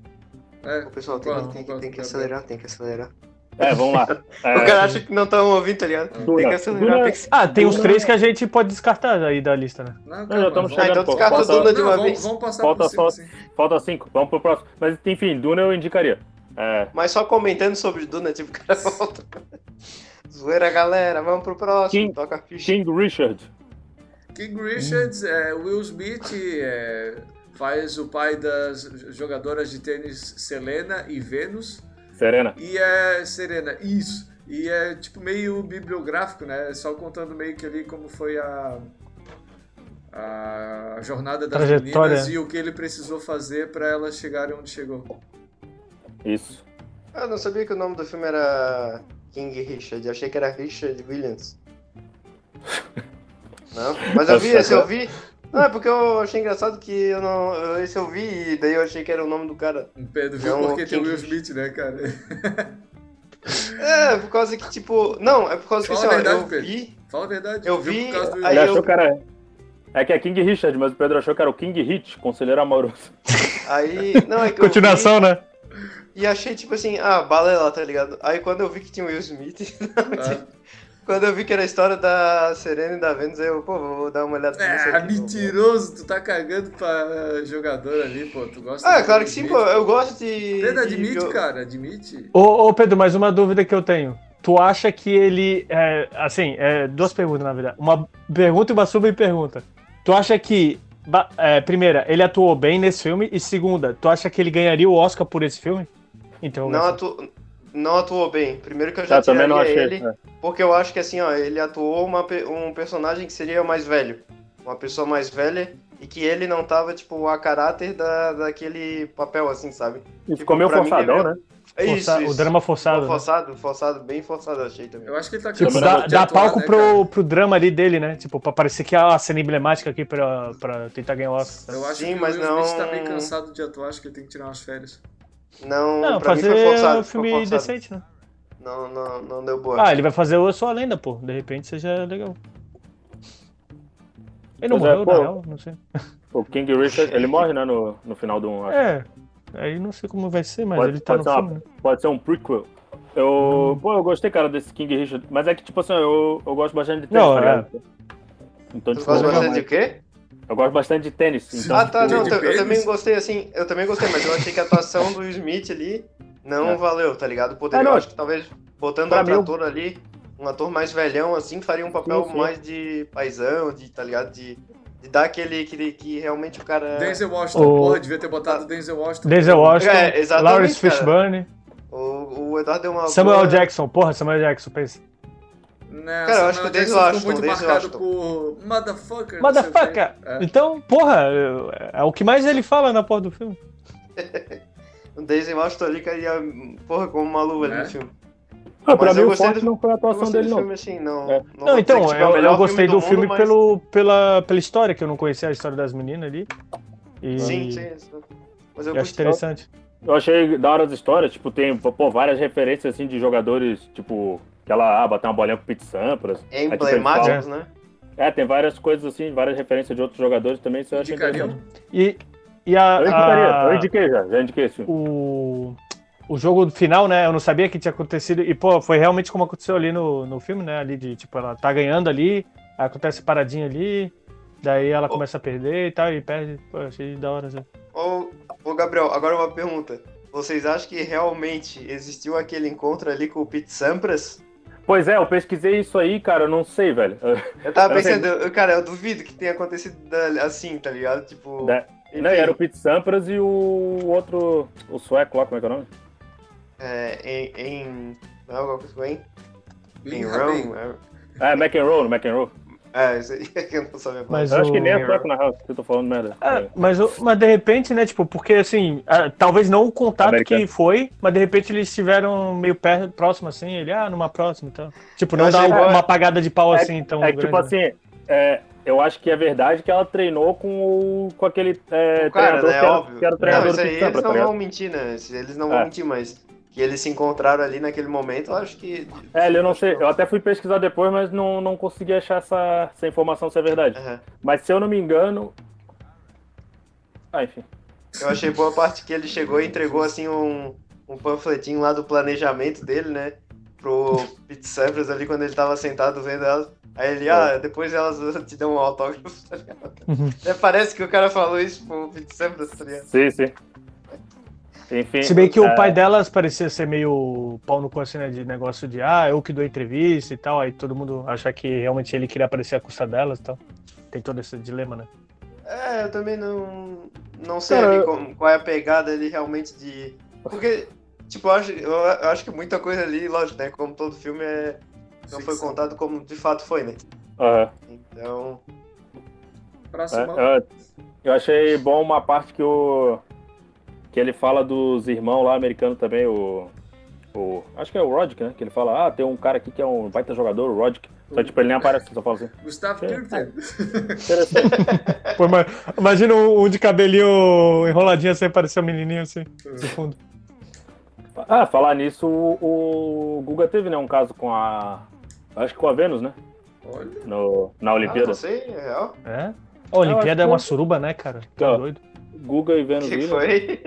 é. O pessoal tem, tem, tem, tem que acelerar, tem que acelerar. É, vamos lá. É... [laughs] O cara acha que não estão ouvindo, tá ligado? Duna. Tem que acelerar. Tem que... Ah, tem Duna... os três que a gente pode descartar aí da lista, né? Não, não já estamos chegando. Ah, então descarta falta... Duna de uma não, vez. Vamos, vamos passar falta, só, cinco, falta cinco, vamos pro próximo. Mas enfim, Duna eu indicaria. É... Mas só comentando sobre Duna, tipo, o cara [laughs] volta. Zoeira, galera. Vamos pro próximo. King, Toca ficha. King Richard. King Richards, é, Will Smith é, faz o pai das jogadoras de tênis Selena e Venus. Serena. E é Serena, isso. E é tipo meio bibliográfico, né? Só contando meio que ali como foi a, a jornada das meninas e o que ele precisou fazer para elas chegarem onde chegou. Isso. Ah, eu não sabia que o nome do filme era King Richard. Eu achei que era Richard Williams. [laughs] Não, mas eu vi, esse eu vi. Não, é porque eu achei engraçado que eu não. Esse eu vi e daí eu achei que era o nome do cara. Pedro viu então, porque tem o Will Smith, né, cara? É, por causa que, tipo. Não, é por causa Fala que assim, verdade, eu Pedro. vi. Fala a verdade. Eu vi. Aí ele eu... achou que era. É que é King Richard, mas o Pedro achou que era o King Hit, conselheiro amoroso. Aí. [laughs] Não, é que Continuação, vi... né? E achei, tipo assim, ah, balela, tá ligado? Aí quando eu vi que tinha o Will Smith. [laughs] ah. Quando eu vi que era a história da Serena e da Venus, eu, pô, vou dar uma olhada nisso É, mentiroso, tu tá cagando pra jogador ali, pô, tu gosta Ah, claro que sim, pô, eu gosto de... Pedro, admite, de... cara, admite. Ô, ô, Pedro, mais uma dúvida que eu tenho. Tu acha que ele, é, assim, é, duas perguntas na verdade, uma pergunta e uma sub-pergunta. Tu acha que, é, primeira, ele atuou bem nesse filme, e segunda, tu acha que ele ganharia o Oscar por esse filme? Então, não, atu não atuou bem. Primeiro que eu já tinha tiraria achei, ele, é. porque eu acho que assim, ó, ele atuou uma, um personagem que seria mais velho. Uma pessoa mais velha e que ele não tava, tipo, a caráter da, daquele papel, assim, sabe? E tipo, ficou meio forçadão, né? É isso, Força, isso, O drama forçado. Né? Forçado, né? forçado, bem forçado, achei também. Eu acho que ele tá tipo, dá, dá atuar, palco né, pro, pro drama ali dele, né? Tipo, pra parecer que é a cena emblemática aqui pra, pra tentar ganhar o Oscar. Eu acho Sim, que mas o Will não... Smith tá bem cansado de atuar, acho que ele tem que tirar umas férias. Não, não pra fazer mim foi forçado. um filme forçado. decente, né? Não, não, não deu boa. Ah, ele vai fazer o Eu Sou a Lenda, pô. De repente seja legal. Ele não pois morreu, é, na real, não sei. O King Richard, ele morre, né, no, no final do 1, acho. É, aí não sei como vai ser, mas pode, ele tá no filme, uma, né? Pode ser um prequel. Eu, hum. pô, eu gostei, cara, desse King Richard, mas é que, tipo assim, eu, eu gosto bastante de tênis, não, tá é. Então, tipo, gosta bastante de quê? Eu gosto bastante de tênis. Então, ah, tá, tipo, não, eu, eu também gostei, assim, eu também gostei, mas eu achei que a atuação do Smith ali não é. valeu, tá ligado? Poderia, é, eu acho que talvez botando pra outro ator ali, um ator mais velhão, assim, faria um papel sim, sim. mais de paisão, de, tá ligado? De, de dar aquele que, que realmente o cara. Denzel Washington, o... porra, devia ter botado. Denzel Washington. Denzel Washington, é, exatamente, Lawrence Fishburne. O, o Eduardo deu uma. Samuel boa... Jackson, porra, Samuel Jackson, pensa. Não, cara, eu acho que o Denzel Washington muito Denzel marcado por motherfucker. Motherfucker! É. Então, porra, é, é o que mais ele fala na porra do filme. [laughs] o Denzel Washington ali cairia, porra, como uma luva é. ali no filme. Ah, pra mim o forte não foi a atuação dele, não. Filme, assim, não, é. não, não então, é eu, eu, gostei do filme, do filme mas... pelo, pela, pela história, que eu não conhecia a história das meninas ali. E... Sim, sim. Mas eu, eu acho interessante. Eu achei da hora as histórias, tipo, tem pô, várias referências assim de jogadores, tipo, aquela ah, bater uma bolinha com Pete Sampras. É emblemáticos, né? É, tem várias coisas assim, várias referências de outros jogadores também, isso eu achei interessante. E, e a, eu indicaria, a... eu indiquei já, já indiquei filme. O o jogo final, né? Eu não sabia que tinha acontecido. E, pô, foi realmente como aconteceu ali no, no filme, né? Ali de, tipo, ela tá ganhando ali, acontece paradinha ali, daí ela começa a perder e tal, e perde. Pô, achei da hora, assim. Ô, ô, Gabriel, agora uma pergunta. Vocês acham que realmente existiu aquele encontro ali com o Pete Sampras? Pois é, eu pesquisei isso aí, cara, eu não sei, velho. Eu tava pensando, eu, cara, eu duvido que tenha acontecido assim, tá ligado? Tipo. Da... Não, era o Pete Sampras e o outro. O sueco lá, como é que é o nome? é, em, em. Não é alguma coisa com em? Em Rome. É, é McEnroe, McEnroe. É, isso aí [laughs] que eu não sabia mas Eu o... acho que nem é fraco na real, eu tô falando merda. É, mas, mas de repente, né, tipo, porque assim, talvez não o contato Americano. que foi, mas de repente eles estiveram meio perto, próximo assim, ele, ah, numa próxima então. Tipo, não dá uma, uma apagada de pau é, assim, então. É que, tipo assim, é, eu acho que é verdade que ela treinou com, o, com aquele é, cara, treinador né, que, era, óbvio. que era o treinador não, isso aí, eles não tá vão mentir, né? Eles não vão é. mentir, mas que eles se encontraram ali naquele momento, eu acho que. É, eu não sei, eu até fui pesquisar depois, mas não, não consegui achar essa, essa informação se é verdade. Uhum. Mas se eu não me engano. Ah, enfim. Eu achei boa parte que ele chegou e entregou assim um, um panfletinho lá do planejamento dele, né? Pro Pete Sampras ali quando ele tava sentado vendo elas. Aí ele, ah, depois elas [laughs] te dão um autógrafo, tá ligado? Uhum. Parece que o cara falou isso pro Pete Sampras, tá ligado? Sim, sim. Enfim, Se bem que é... o pai delas parecia ser meio pau no cu, assim, né? De negócio de, ah, eu que dou entrevista e tal. Aí todo mundo achar que realmente ele queria aparecer à custa delas e tal. tem todo esse dilema, né? É, eu também não, não sei Cara, qual, qual, é a pegada ali realmente de. Porque, tipo, eu acho, eu acho que muita coisa ali, lógico, né? Como todo filme é. Não foi contado como de fato foi, né? Uhum. Então. Próximo. É, eu, eu achei bom uma parte que o. Que ele fala dos irmãos lá americanos também, o. o acho que é o Rodic, né? Que ele fala, ah, tem um cara aqui que é um baita jogador, o Rodic. Só tipo, ele nem aparece, só fala assim. Gustavo Kirten. [laughs] Pô, imagina um de cabelinho enroladinho assim, parecer um menininho assim, no fundo. Ah, falar nisso, o, o Guga teve, né, um caso com a... Acho que com a Vênus, né? Olha. No, na Olimpíada. Ah, não sei, é real. É? A Olimpíada é uma suruba, né, cara? Tá doido. Guga e Vênus. que foi?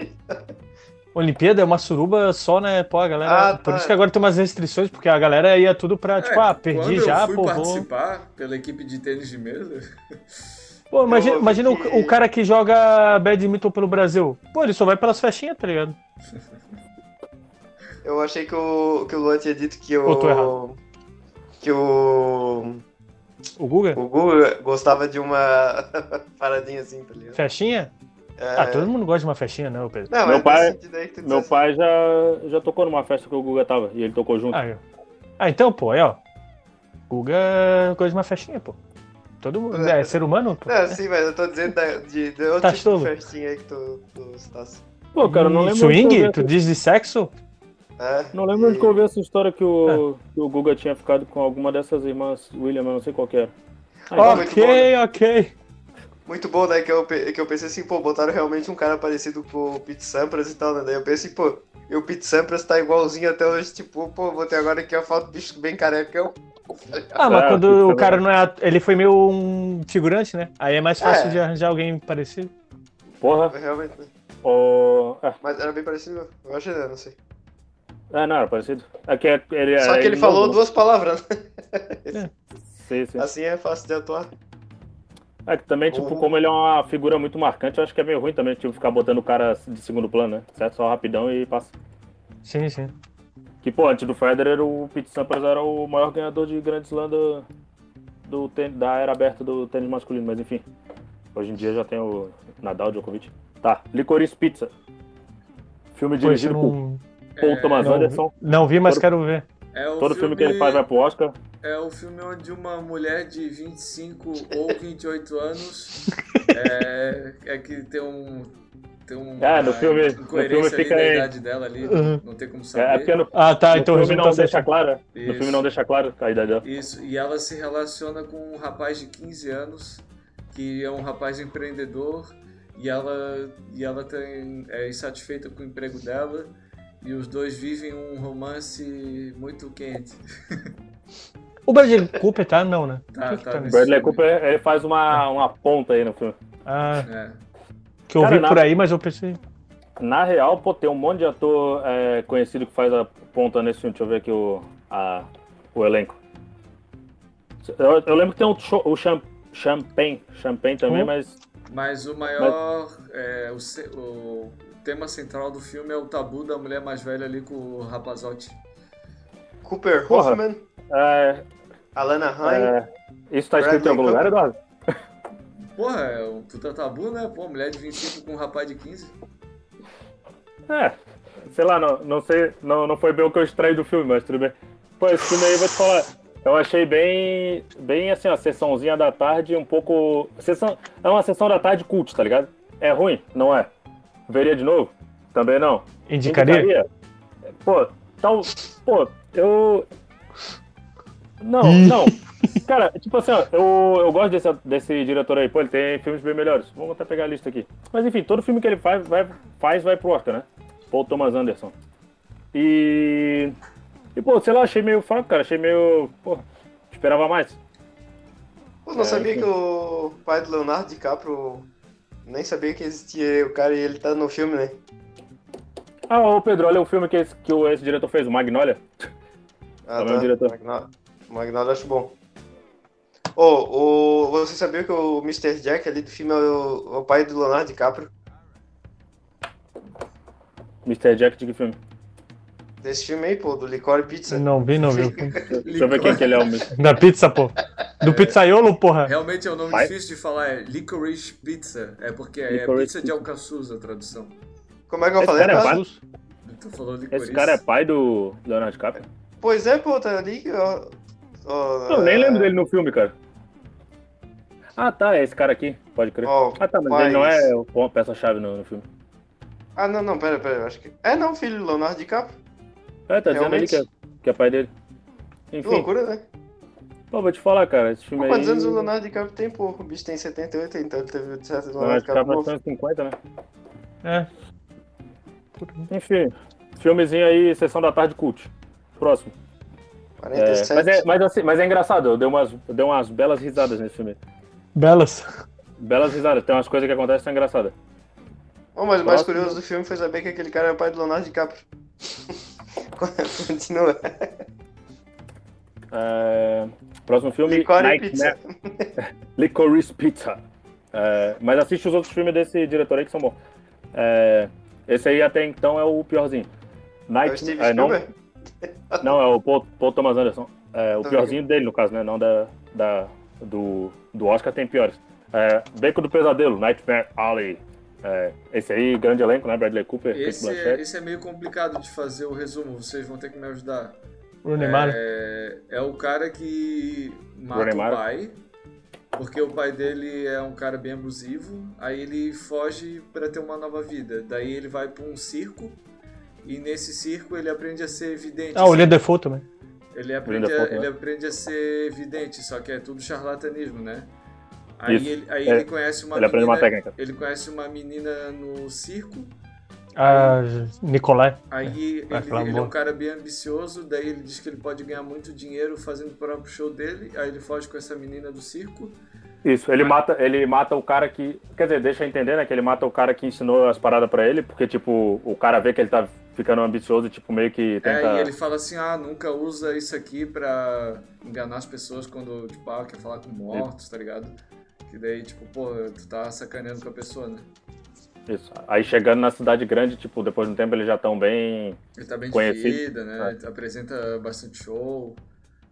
Olimpíada é uma suruba só, né? Pô, a galera. Ah, tá. Por isso que agora tem umas restrições, porque a galera ia tudo pra, é, tipo, ah, perdi já, eu fui pô. participar vou... pela equipe de tênis de mesa. Pô, imagina, imagina que... o, o, cara que joga badminton pelo Brasil. Pô, ele só vai pelas festinhas, tá ligado? Eu achei que o, que o Luan tinha dito que o. tô errado. Que o. O Guga? O Guga gostava de uma [laughs] paradinha assim, tá ligado? Festinha? É... Ah, todo mundo gosta de uma festinha, né, Pedro? Não, meu pai, meu pai já, já tocou numa festa que o Guga tava e ele tocou junto. Ah, ah então, pô, aí, ó. Guga gosta de uma festinha, pô. Todo mundo. É, é ser humano? Pô. Não, sim, mas eu tô dizendo de, de outra tá tipo de festinha aí que tu, tu estás. Pô, cara, não lembro. Swing? Tu diz de sexo? É, não lembro e... onde que eu vi essa história que o, é. que o Guga tinha ficado com alguma dessas irmãs William, eu não sei qual que era. Ok, então. ok. Muito bom, né? Que eu, que eu pensei assim, pô, botaram realmente um cara parecido com o Pete Sampras e tal, né? Daí eu pensei, pô, e o Pete Sampras tá igualzinho até hoje, tipo, pô, vou ter agora aqui a foto do bicho bem careca. Eu... Ah, mas é, quando o cara não é. Ele foi meio um figurante, né? Aí é mais fácil é. de arranjar alguém parecido. Porra. Realmente, né? Oh... É. Mas era bem parecido, eu achei, né? Não sei. É, não, era parecido. É que ele, Só que ele, ele falou duas palavras, né? É. Sim, sim. Assim é fácil de atuar. É que também, tipo, como ele é uma figura muito marcante, eu acho que é meio ruim também, tipo, ficar botando o cara de segundo plano, né? Certo? Só rapidão e passa. Sim, sim. Que, pô, antes do Federer, o Pete Sampras era o maior ganhador de Grand Slam do, do tênis, da era aberta do tênis masculino, mas enfim. Hoje em dia já tem o Nadal, Djokovic. Tá, Licorice Pizza. Filme dirigido não... por Paul é... Thomas não, Anderson. Não vi, mas quero ver. É Todo filme... filme que ele faz vai pro Oscar. É o filme onde uma mulher de 25 ou 28 anos é, é que tem um. Tem um, ah, no filme, no filme fica a idade dela ali, uhum. não tem como saber. É, no, ah, tá, no então filme não deixa claro. No filme não deixa claro a idade dela. Isso, e ela se relaciona com um rapaz de 15 anos, que é um rapaz empreendedor, e ela, e ela tem, é insatisfeita com o emprego dela, e os dois vivem um romance muito quente. O Bradley Cooper tá? Não, né? Tá, que tá. tá Bradley Cooper ele faz uma, uma ponta aí no filme. Ah. É. Que eu Cara, vi na... por aí, mas eu pensei. Na real, pô, tem um monte de ator é, conhecido que faz a ponta nesse filme. Deixa eu ver aqui o, a, o elenco. Eu, eu lembro que tem um, o Champagne, Champagne também, mas. Mas o maior. Mas... É, o, o tema central do filme é o tabu da mulher mais velha ali com o rapazote. Cooper Hoffman. É, Alana Hine. É, isso tá escrito em algum lugar, Eduardo? Porra, é um puta tabu, né? Pô, mulher de 25 com um rapaz de 15. É, sei lá, não, não sei, não, não foi bem o que eu extraí do filme, mas tudo bem. Pô, esse filme aí, vou te falar, eu achei bem, bem assim, a sessãozinha da tarde, um pouco... Sessão, é uma sessão da tarde cult, tá ligado? É ruim? Não é. Veria de novo? Também não. Indicaria? Indicaria. Pô, tal... Pô, eu... Não, não. Cara, tipo assim, ó, eu, eu gosto desse, desse diretor aí. Pô, ele tem filmes bem melhores. Vamos até pegar a lista aqui. Mas enfim, todo filme que ele faz vai, faz, vai pro Oscar, né? Paul Thomas Anderson. E. E, pô, sei lá, achei meio fraco, cara. Achei meio. Pô, esperava mais. Pô, não é, sabia enfim. que o pai do Leonardo DiCaprio. Nem sabia que existia o cara e ele tá no filme, né? Ah, o Pedro, olha o filme que esse, que esse diretor fez, o Magnolia. Ah, tá. diretor. Magnolia. Magnado acho bom. Oh, o, você sabia que o Mr. Jack ali do filme é o, é o pai do Leonardo DiCaprio? Mr. Jack de que filme? Desse filme aí, pô, do Licor Pizza. Não vi, não vi. Deixa eu ver quem que ele é o [laughs] Da pizza, pô. Do é, pizzaiolo, porra? Realmente é um nome pai? difícil de falar, é Licorice Pizza. É porque é pizza de alcaçuz a tradução. Como é que eu Esse falei? Cara é pai... Tu falou Esse cara é pai do Leonardo DiCaprio? Pois é, pô, tá ali. Ó, ó, eu nem lembro dele no filme, cara. Ah, tá, é esse cara aqui, pode crer. Oh, ah, tá, mas ele não é uma peça-chave no, no, filme. Ah, não, não, pera, pera, eu acho que. É não, filho do Leonardo DiCaprio. É, tá Realmente. dizendo ali que é, que é pai dele. Enfim. Que loucura, né? Pô, vou te falar, cara, esse filme Pô, quantos aí... anos o Leonardo DiCaprio tem, pô? O bicho tem 78, então ele teve certo Leonardo, Leonardo DiCaprio. tem 50, né? É. Enfim, filmezinho aí, Sessão da Tarde Cult. Próximo. 47. É, mas, é, mas, assim, mas é engraçado, eu dei, umas, eu dei umas belas risadas nesse filme. Belas? Belas risadas, tem umas coisas que acontecem que são engraçadas. Oh, mas o mais curioso do filme foi saber que aquele cara é o pai do Leonardo DiCaprio. [laughs] [laughs] Continua. É, próximo filme, Licorice Pizza. [laughs] Licorice Pizza. É, mas assiste os outros filmes desse diretor aí que são bons. É, esse aí até então é o piorzinho. Night, é, não, [laughs] não, é o Paul, Paul Thomas Anderson. É, o piorzinho dele, no caso, né? Não da, da, do, do Oscar tem piores. É, Beco do Pesadelo, Nightmare Alley. É, esse aí, grande elenco, né? Bradley Cooper, esse, é, esse é meio complicado de fazer o resumo, vocês vão ter que me ajudar. Rooney Mara. É, é o cara que mata o pai, porque o pai dele é um cara bem abusivo, aí ele foge para ter uma nova vida. Daí ele vai para um circo e nesse circo ele aprende a ser vidente. Ah, o William Defoe também. Ele aprende, a, ele né? aprende a ser vidente, só que é tudo charlatanismo, né? Aí, ele, aí é, ele conhece uma ele menina. Uma técnica. Ele conhece uma menina no circo a Nicolai. Aí ele, ele, é um cara bem ambicioso, daí ele diz que ele pode ganhar muito dinheiro fazendo o próprio show dele, aí ele foge com essa menina do circo. Isso, ele mata, ele mata o cara que. Quer dizer, deixa eu entender, né? Que ele mata o cara que ensinou as paradas pra ele, porque, tipo, o cara vê que ele tá ficando ambicioso e, tipo, meio que tenta. É, e ele fala assim: ah, nunca usa isso aqui pra enganar as pessoas quando, tipo, ah, quer falar com mortos, tá ligado? Que daí, tipo, pô, tu tá sacaneando com a pessoa, né? Isso. Aí chegando na cidade grande, tipo, depois de um tempo eles já estão bem. Ele tá bem conhecido, né? É. Apresenta bastante show.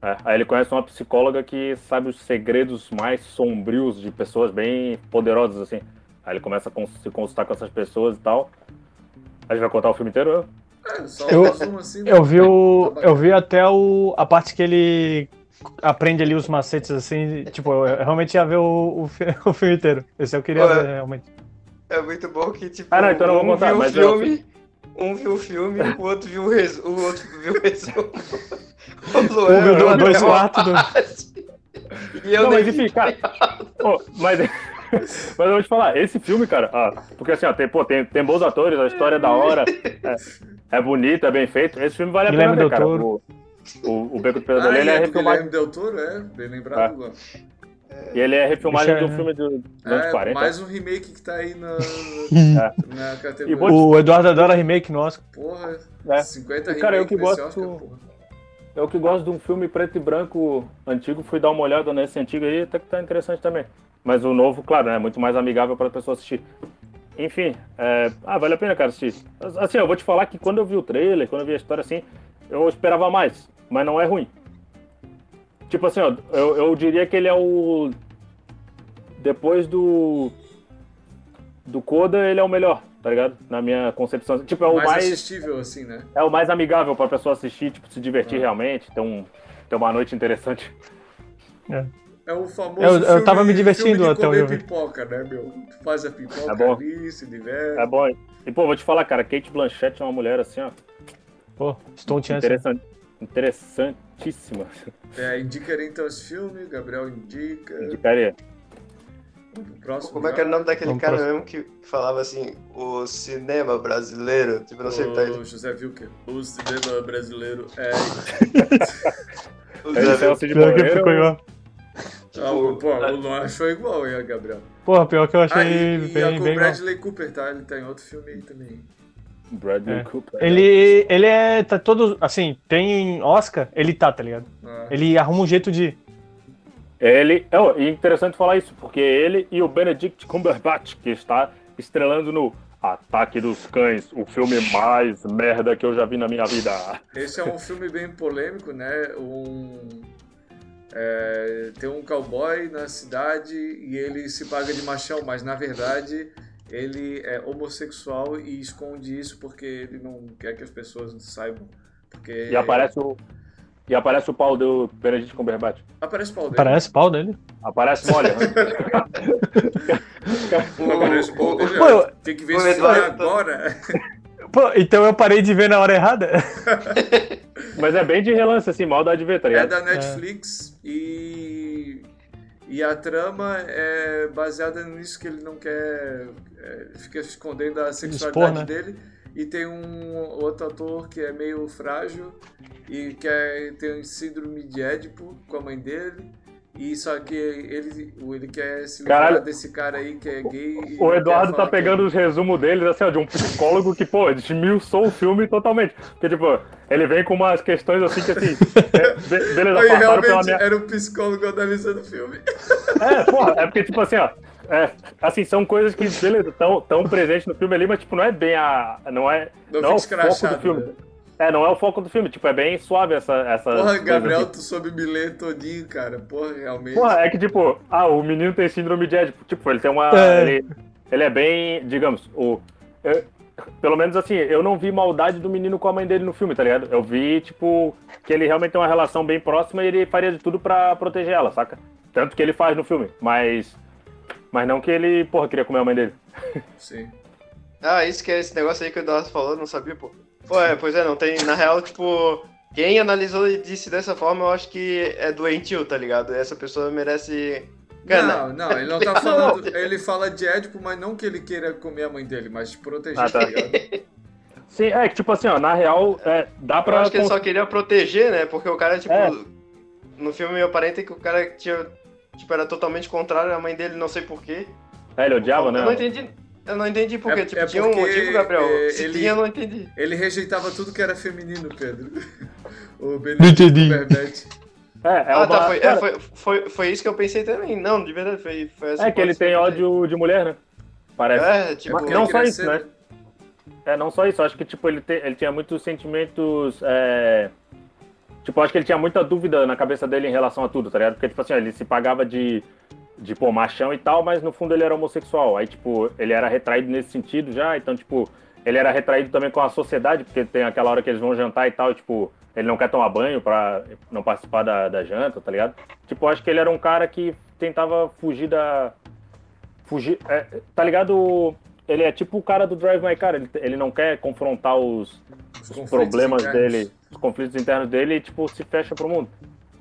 É. Aí ele conhece uma psicóloga que sabe os segredos mais sombrios de pessoas bem poderosas, assim. Aí ele começa a se consultar com essas pessoas e tal. A gente vai contar o filme inteiro? É, só eu, um assim, né? eu vi o, eu vi até o, a parte que ele aprende ali os macetes assim, tipo, eu realmente ia ver o, o, [laughs] o filme inteiro. Esse eu queria ver, realmente. É muito bom que, tipo, ah, não, então um contar, viu o filme, eu... um viu o filme, o outro viu o resumo, o outro viu o resumo. O [laughs] um viu [laughs] dois quartos do... E eu não, mas enfim, cara, mas... Mas eu vou te falar, esse filme, cara, ah, porque assim, ó, tem, pô, tem, tem bons atores, a história é da hora, é, é bonito, é bem feito. Esse filme vale a pena ver, cara. O, o, o Beco do Pesadelo, ah, ele é, é refilmado. Guilherme Del Toro, é, bem lembrado. É. E ele é refilmagem Bicho, de um filme dos anos é, 40. Mais um remake que tá aí na, [laughs] é. na categoria. O Eduardo adora remake no Oscar. Porra, é. 50 Cara, eu que gosto. Oscar, eu que gosto de um filme preto e branco antigo, fui dar uma olhada nesse antigo aí, até que tá interessante também. Mas o novo, claro, é muito mais amigável para a pessoa assistir. Enfim, é... ah, vale a pena, cara, assistir. Assim, eu vou te falar que quando eu vi o trailer, quando eu vi a história assim, eu esperava mais, mas não é ruim. Tipo assim, ó, eu, eu diria que ele é o. Depois do. Do Coda, ele é o melhor, tá ligado? Na minha concepção. Tipo, é o mais. mais assistível, assim, né? É o mais amigável pra pessoa assistir, tipo, se divertir ah. realmente, ter, um, ter uma noite interessante. É. É o famoso. Eu, eu tava me divertindo até o pipoca, né, meu? Tu faz a pipoca é bom. ali, se diverte. É bom. E, pô, vou te falar, cara, Kate Blanchett é uma mulher assim, ó. Pô, estou Interessante. Interessantíssima. É, indicaria então esse filme, Gabriel indica. Indicaria. Próximo, Como é que era o nome daquele Vamos cara próximo. mesmo que falava assim, o cinema brasileiro? Tipo, não sei o que tá aí. José Wilker. O cinema brasileiro é. o José Wilker. Pior que ficou igual. Ah, pô, o Luan achou igual, hein, Gabriel? Porra, pior que eu achei ah, e, bem, e a com Bradley igual. Cooper, tá? Ele tá em outro filme aí também. Bradley é. Cooper. Ele, ele é. Tá todo. Assim, tem Oscar, ele tá, tá ligado? É. Ele arruma um jeito de. Ele. É interessante falar isso, porque ele e o Benedict Cumberbatch, que está estrelando no Ataque dos Cães, o filme mais merda que eu já vi na minha vida. Esse é um filme bem polêmico, né? Um. é, tem um cowboy na cidade e ele se paga de machão, mas na verdade ele é homossexual e esconde isso porque ele não quer que as pessoas saibam. Porque... E aparece o, e aparece o pau do Benedict Cumberbatch. Aparece o pau dele. Aparece o pau dele? Aparece mole. [laughs] [laughs] aparece o pau dele. Pô, Tem que ver isso agora. Pô, então eu parei de ver na hora errada. Mas é bem de relance, assim, mal dá de ver, tá ligado? É da Netflix é. e. E a trama é baseada nisso que ele não quer. É, fica escondendo a sexualidade Expor, né? dele. E tem um outro ator que é meio frágil e que é, tem um síndrome de Édipo com a mãe dele. E só que ele, ele quer se livrar Caralho. desse cara aí que é gay. O Eduardo tá pegando os resumos deles, assim, ó, de um psicólogo que, pô, desmiuçou o filme totalmente. Porque, tipo, ele vem com umas questões assim que, assim, é, [laughs] beleza, Aí, pela minha... era um psicólogo analisando o filme. É, [laughs] porra, é porque, tipo assim, ó, é, assim, são coisas que, beleza, tão, tão presentes no filme ali, mas, tipo, não é bem a... não é, não, não é o foco do filme. Né? É, não é o foco do filme, tipo, é bem suave essa. essa Porra, Gabriel, tu soube me ler todinho, cara. Porra, realmente. Porra, é que, tipo, ah, o menino tem síndrome de Édipo. Tipo, ele tem uma. É. Ele, ele é bem, digamos, o. Eu, pelo menos assim, eu não vi maldade do menino com a mãe dele no filme, tá ligado? Eu vi, tipo, que ele realmente tem uma relação bem próxima e ele faria de tudo para proteger ela, saca? Tanto que ele faz no filme, mas. Mas não que ele, porra, queria comer a mãe dele. [laughs] Sim. Ah, isso que é esse negócio aí que o Eduardo falou, não sabia, pô. Pô, é, pois é, não tem. Na real, tipo, quem analisou e disse dessa forma, eu acho que é doentio, tá ligado? Essa pessoa merece. Não, não, ele não tá [laughs] falando. Ele fala de Édipo, mas não que ele queira comer a mãe dele, mas te proteger, ah, tá. tá ligado? [laughs] Sim, é que tipo assim, ó, na real, é, dá pra. Eu acho que ele só queria proteger, né? Porque o cara, tipo. É. No filme aparenta que o cara tinha. Tipo, era totalmente contrário à mãe dele, não sei porquê. É, ele odiava, né? Eu não entendi. Eu não entendi por quê. É, tipo, é tinha um motivo, Gabriel. É, Se ele, tinha, eu não entendi. Ele rejeitava tudo que era feminino, Pedro. [laughs] o Benedito entendi. É, é ah, uma... tá, foi, é, foi, foi, foi, isso que eu pensei também. Não, de verdade, foi, foi essa É que ele tem ódio de mulher, né? Parece. É, tipo... Mas, não só isso, né? É, não só isso. Acho que, tipo, ele, te, ele tinha muitos sentimentos... É... Tipo, acho que ele tinha muita dúvida na cabeça dele em relação a tudo, tá ligado? Porque, tipo assim, ele se pagava de de, pô, machão e tal, mas no fundo ele era homossexual. Aí, tipo, ele era retraído nesse sentido já, então, tipo, ele era retraído também com a sociedade, porque tem aquela hora que eles vão jantar e tal, e, tipo, ele não quer tomar banho pra não participar da, da janta, tá ligado? Tipo, acho que ele era um cara que tentava fugir da. Fugir. É, tá ligado? Ele é tipo o cara do Drive My Car, ele, ele não quer confrontar os, os problemas internos. dele, os conflitos internos dele e, tipo, se fecha pro mundo.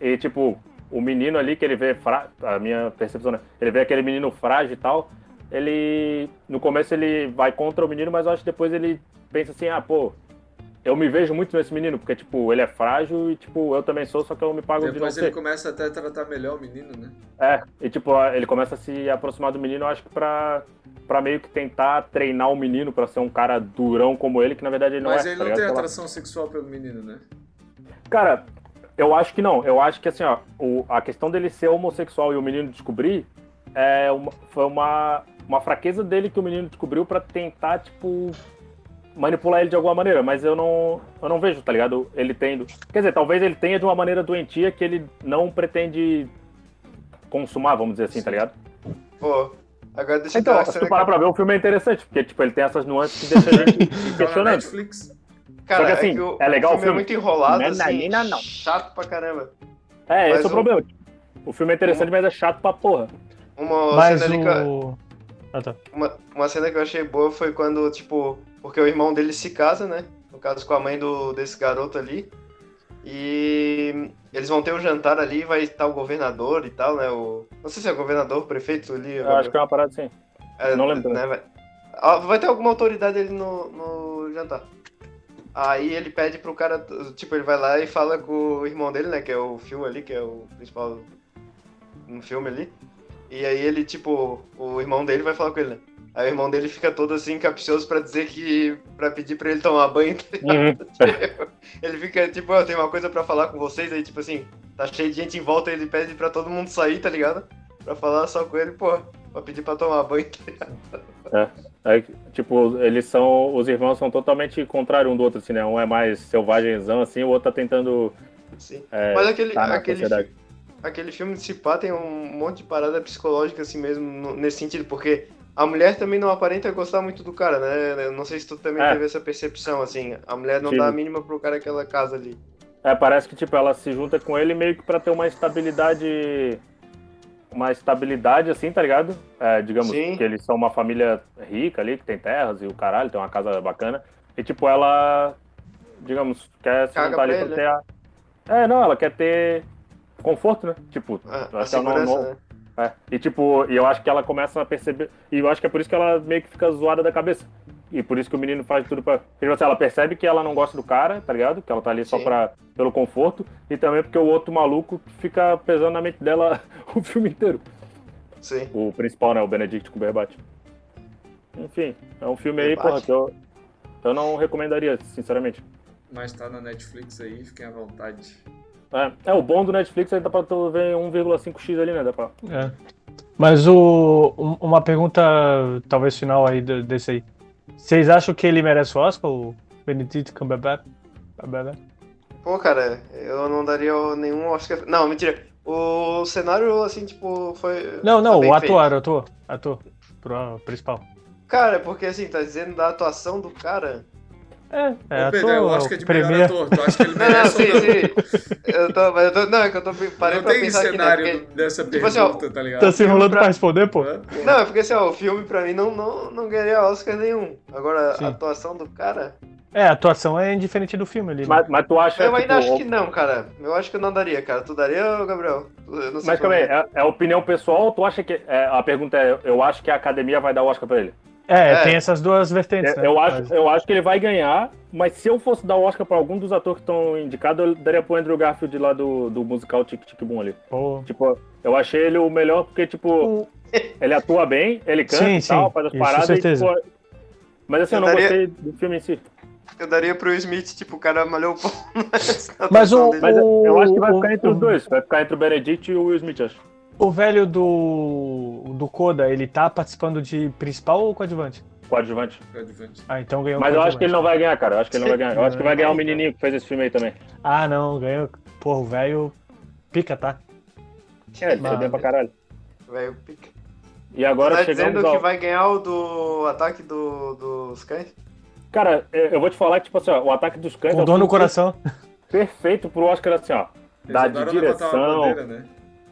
E, tipo, o menino ali que ele vê, fra... a minha percepção, né? Ele vê aquele menino frágil e tal. Ele, no começo ele vai contra o menino, mas eu acho que depois ele pensa assim, ah, pô, eu me vejo muito nesse menino, porque, tipo, ele é frágil e, tipo, eu também sou, só que eu me pago depois de não ser. Depois ele começa até a tratar melhor o menino, né? É, e, tipo, ele começa a se aproximar do menino, eu acho que pra, pra meio que tentar treinar o menino pra ser um cara durão como ele, que na verdade ele não mas é. Mas ele tá não tem atração sexual pelo menino, né? Cara, eu acho que não. Eu acho que assim, ó, o, a questão dele ser homossexual e o menino descobrir é uma, foi uma, uma fraqueza dele que o menino descobriu para tentar, tipo, manipular ele de alguma maneira, mas eu não, eu não vejo, tá ligado? Ele tendo. Quer dizer, talvez ele tenha de uma maneira doentia que ele não pretende consumar, vamos dizer assim, tá ligado? Pô, agora deixa então, se tu parar pra ver, o filme é interessante, porque, tipo, ele tem essas nuances que deixam a gente [laughs] questionando. Netflix. Cara, Só que assim, é, que o, é legal o filme, o filme é muito enrolado, não, assim, não, não. chato pra caramba. É, mas esse é o problema. O filme é interessante, mas é chato pra porra. Uma mas cena o... que... ah, tá. uma, uma cena que eu achei boa foi quando, tipo, porque o irmão dele se casa, né? No caso com a mãe do, desse garoto ali. E eles vão ter um jantar ali, vai estar o governador e tal, né? O... Não sei se é o governador, o prefeito ali. Eu acho que é uma parada assim. É, não lembro. Né? Vai... Ah, vai ter alguma autoridade ali no, no jantar. Aí ele pede pro cara, tipo, ele vai lá e fala com o irmão dele, né, que é o Phil ali, que é o principal no filme ali. E aí ele, tipo, o irmão dele vai falar com ele, né? Aí o irmão dele fica todo assim, capcioso pra dizer que. pra pedir pra ele tomar banho. Tá uhum. [laughs] ele fica, tipo, eu tenho uma coisa pra falar com vocês, aí, tipo assim, tá cheio de gente em volta, ele pede pra todo mundo sair, tá ligado? Pra falar só com ele, pô, pra pedir pra tomar banho, tá ligado? É. É, tipo, eles são. Os irmãos são totalmente contrários um do outro, assim, né? Um é mais selvagenzão, assim, o outro tá tentando. Sim. É, Mas aquele. Aquele, aquele filme de Cipá tem um monte de parada psicológica assim mesmo, nesse sentido, porque a mulher também não aparenta gostar muito do cara, né? não sei se tu também é. teve essa percepção, assim. A mulher não Sim. dá a mínima pro cara que ela casa ali. É, parece que, tipo, ela se junta com ele meio que pra ter uma estabilidade uma estabilidade, assim, tá ligado? É, digamos Sim. que eles são uma família rica ali, que tem terras e o caralho, tem uma casa bacana. E, tipo, ela, digamos, quer se Caga juntar ali pra, ele, ter a... É, não, ela quer ter conforto, né? Tipo, ah, a, a não, não... Né? É. E, tipo, e eu acho que ela começa a perceber... E eu acho que é por isso que ela meio que fica zoada da cabeça. E por isso que o menino faz tudo pra. Porque, assim, ela percebe que ela não gosta do cara, tá ligado? Que ela tá ali só pra, pelo conforto. E também porque o outro maluco fica pesando na mente dela [laughs] o filme inteiro. Sim. O principal, né? O Benedict Cumberbatch. Enfim, é um filme aí, porra, que eu, eu não recomendaria, sinceramente. Mas tá na Netflix aí, fiquem à vontade. É, é o bom do Netflix aí dá pra tu ver 1,5x ali, né? Dá pra... É. Mas o, uma pergunta, talvez final aí desse aí. Vocês acham que ele merece o Oscar, o Benedict Cumberbatch? Pô, cara, eu não daria nenhum Oscar. Não, mentira. O cenário, assim, tipo, foi. Não, não, o ator, o ator. Ator. Pro principal. Cara, porque assim, tá dizendo da atuação do cara. É, é Ô, Pedro, eu acho que é de melhor primeiro... ator. Tu acha que ele merece não, não, sim, sim. Eu tô, mas eu tô, não, é que eu tô parei não pra pensar aqui, né? Porque, dessa tipo pergunta, assim, ó, tá ligado? Tá se enrolando pra... pra responder, pô? Não, é porque assim, ó, o filme pra mim não, não, não ganharia Oscar nenhum. Agora, sim. a atuação do cara... É, a atuação é indiferente do filme ali. Né? Mas, mas tu acha... Eu ainda tipo, acho que não, cara. Eu acho que eu não daria, cara. Tu daria, Gabriel? mas também, é, é opinião pessoal tu acha que... É, a pergunta é, eu acho que a academia vai dar o Oscar pra ele? É, é, tem essas duas vertentes. É, né? Eu, acho, eu acho que ele vai ganhar, mas se eu fosse dar o Oscar pra algum dos atores que estão indicados, eu daria pro Andrew Garfield lá do, do musical Tic Tic Boom ali. Oh. Tipo, eu achei ele o melhor porque, tipo, ele atua bem, ele canta sim, e tal, sim. faz as Isso, paradas. E, tipo, mas assim, eu, eu não daria... gostei do filme em si. Eu daria pro Smith, tipo, o cara malhou o pau. [laughs] Mas, o, mas eu acho que vai ficar entre os dois. Vai ficar entre o Benedict e o Will Smith, acho. O velho do, do Coda, ele tá participando de principal ou coadjuvante? Coadjuvante. Coadjuvante. Ah, então ganhou Mas eu acho que ele não vai ganhar, cara. Eu acho que ele não vai ganhar. Eu acho que vai ganhar o menininho que fez esse filme aí também. Ah, não, ganhou. Porra, o velho pica, tá? É, ele foi bem pra caralho. Velho pica. E agora tá chegamos dizendo ao... que vai ganhar o do ataque do, dos cães? Cara, eu vou te falar que, tipo assim, ó, o ataque dos cães... Com é dor no coração. Perfeito pro Oscar, assim, ó. da de direção, bandeira, né?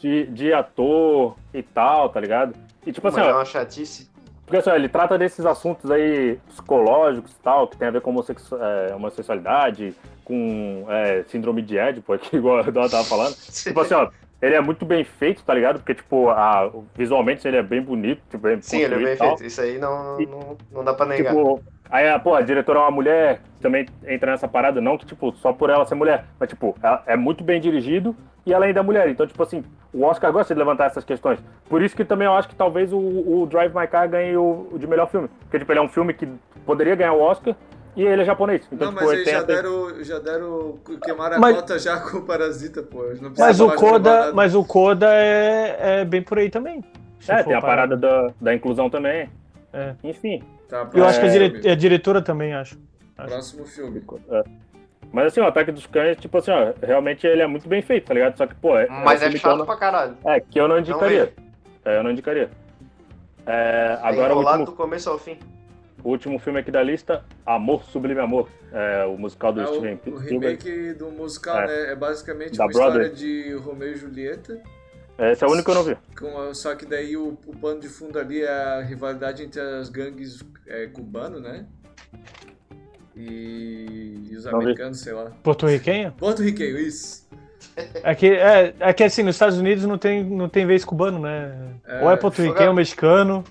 De, de ator e tal, tá ligado? E tipo assim, Mas ó... É uma chatice. Porque assim, ele trata desses assuntos aí psicológicos e tal, que tem a ver com homossexu é, homossexualidade, com é, síndrome de Édipo, [laughs] aqui, igual a Dona tava falando. tipo assim, ó, ele é muito bem feito, tá ligado? Porque, tipo, a, visualmente ele é bem bonito. Tipo, bem Sim, ele é bem feito. Isso aí não, não, não dá pra negar. Tipo, aí, pô, a diretora é uma mulher, também entra nessa parada, não que, tipo, só por ela ser mulher, mas, tipo, é muito bem dirigido e ela ainda é mulher. Então, tipo assim, o Oscar gosta de levantar essas questões. Por isso que também eu acho que talvez o, o Drive My Car ganhe o, o, de melhor filme. Porque, tipo, ele é um filme que poderia ganhar o Oscar e ele é japonês. Então, não, tipo, mas eles já, deram, já deram. Queimaram a mas, cota já com o Parasita, pô. mas, o Koda, mas o Koda é, é bem por aí também. É, tem a parada da, da inclusão também. É. Enfim. Tá, eu acho que a, dire, a diretora também, acho. Próximo filme. É. Mas assim, o Ataque dos Cães, tipo assim, ó, realmente ele é muito bem feito, tá ligado? Só que, pô, é. Mas é, é chato não... pra caralho. É, que eu não indicaria. Não é, eu não indicaria. É, agora o último... do começo ao fim. O último filme aqui da lista, Amor Sublime Amor, é, o musical do é Steven O, o remake do musical, é. né? É basicamente da uma Brother. história de Romeu e Julieta. É, esse é o único que eu não vi. Com, só que daí o, o pano de fundo ali é a rivalidade entre as gangues é, cubano, né? e, e os não americanos, vi. sei lá. Porto-riquenho? Porto-riquenho, isso. É que, é, é que assim, nos Estados Unidos não tem, não tem vez cubano, né? É, ou é porto-riquenho ou mexicano.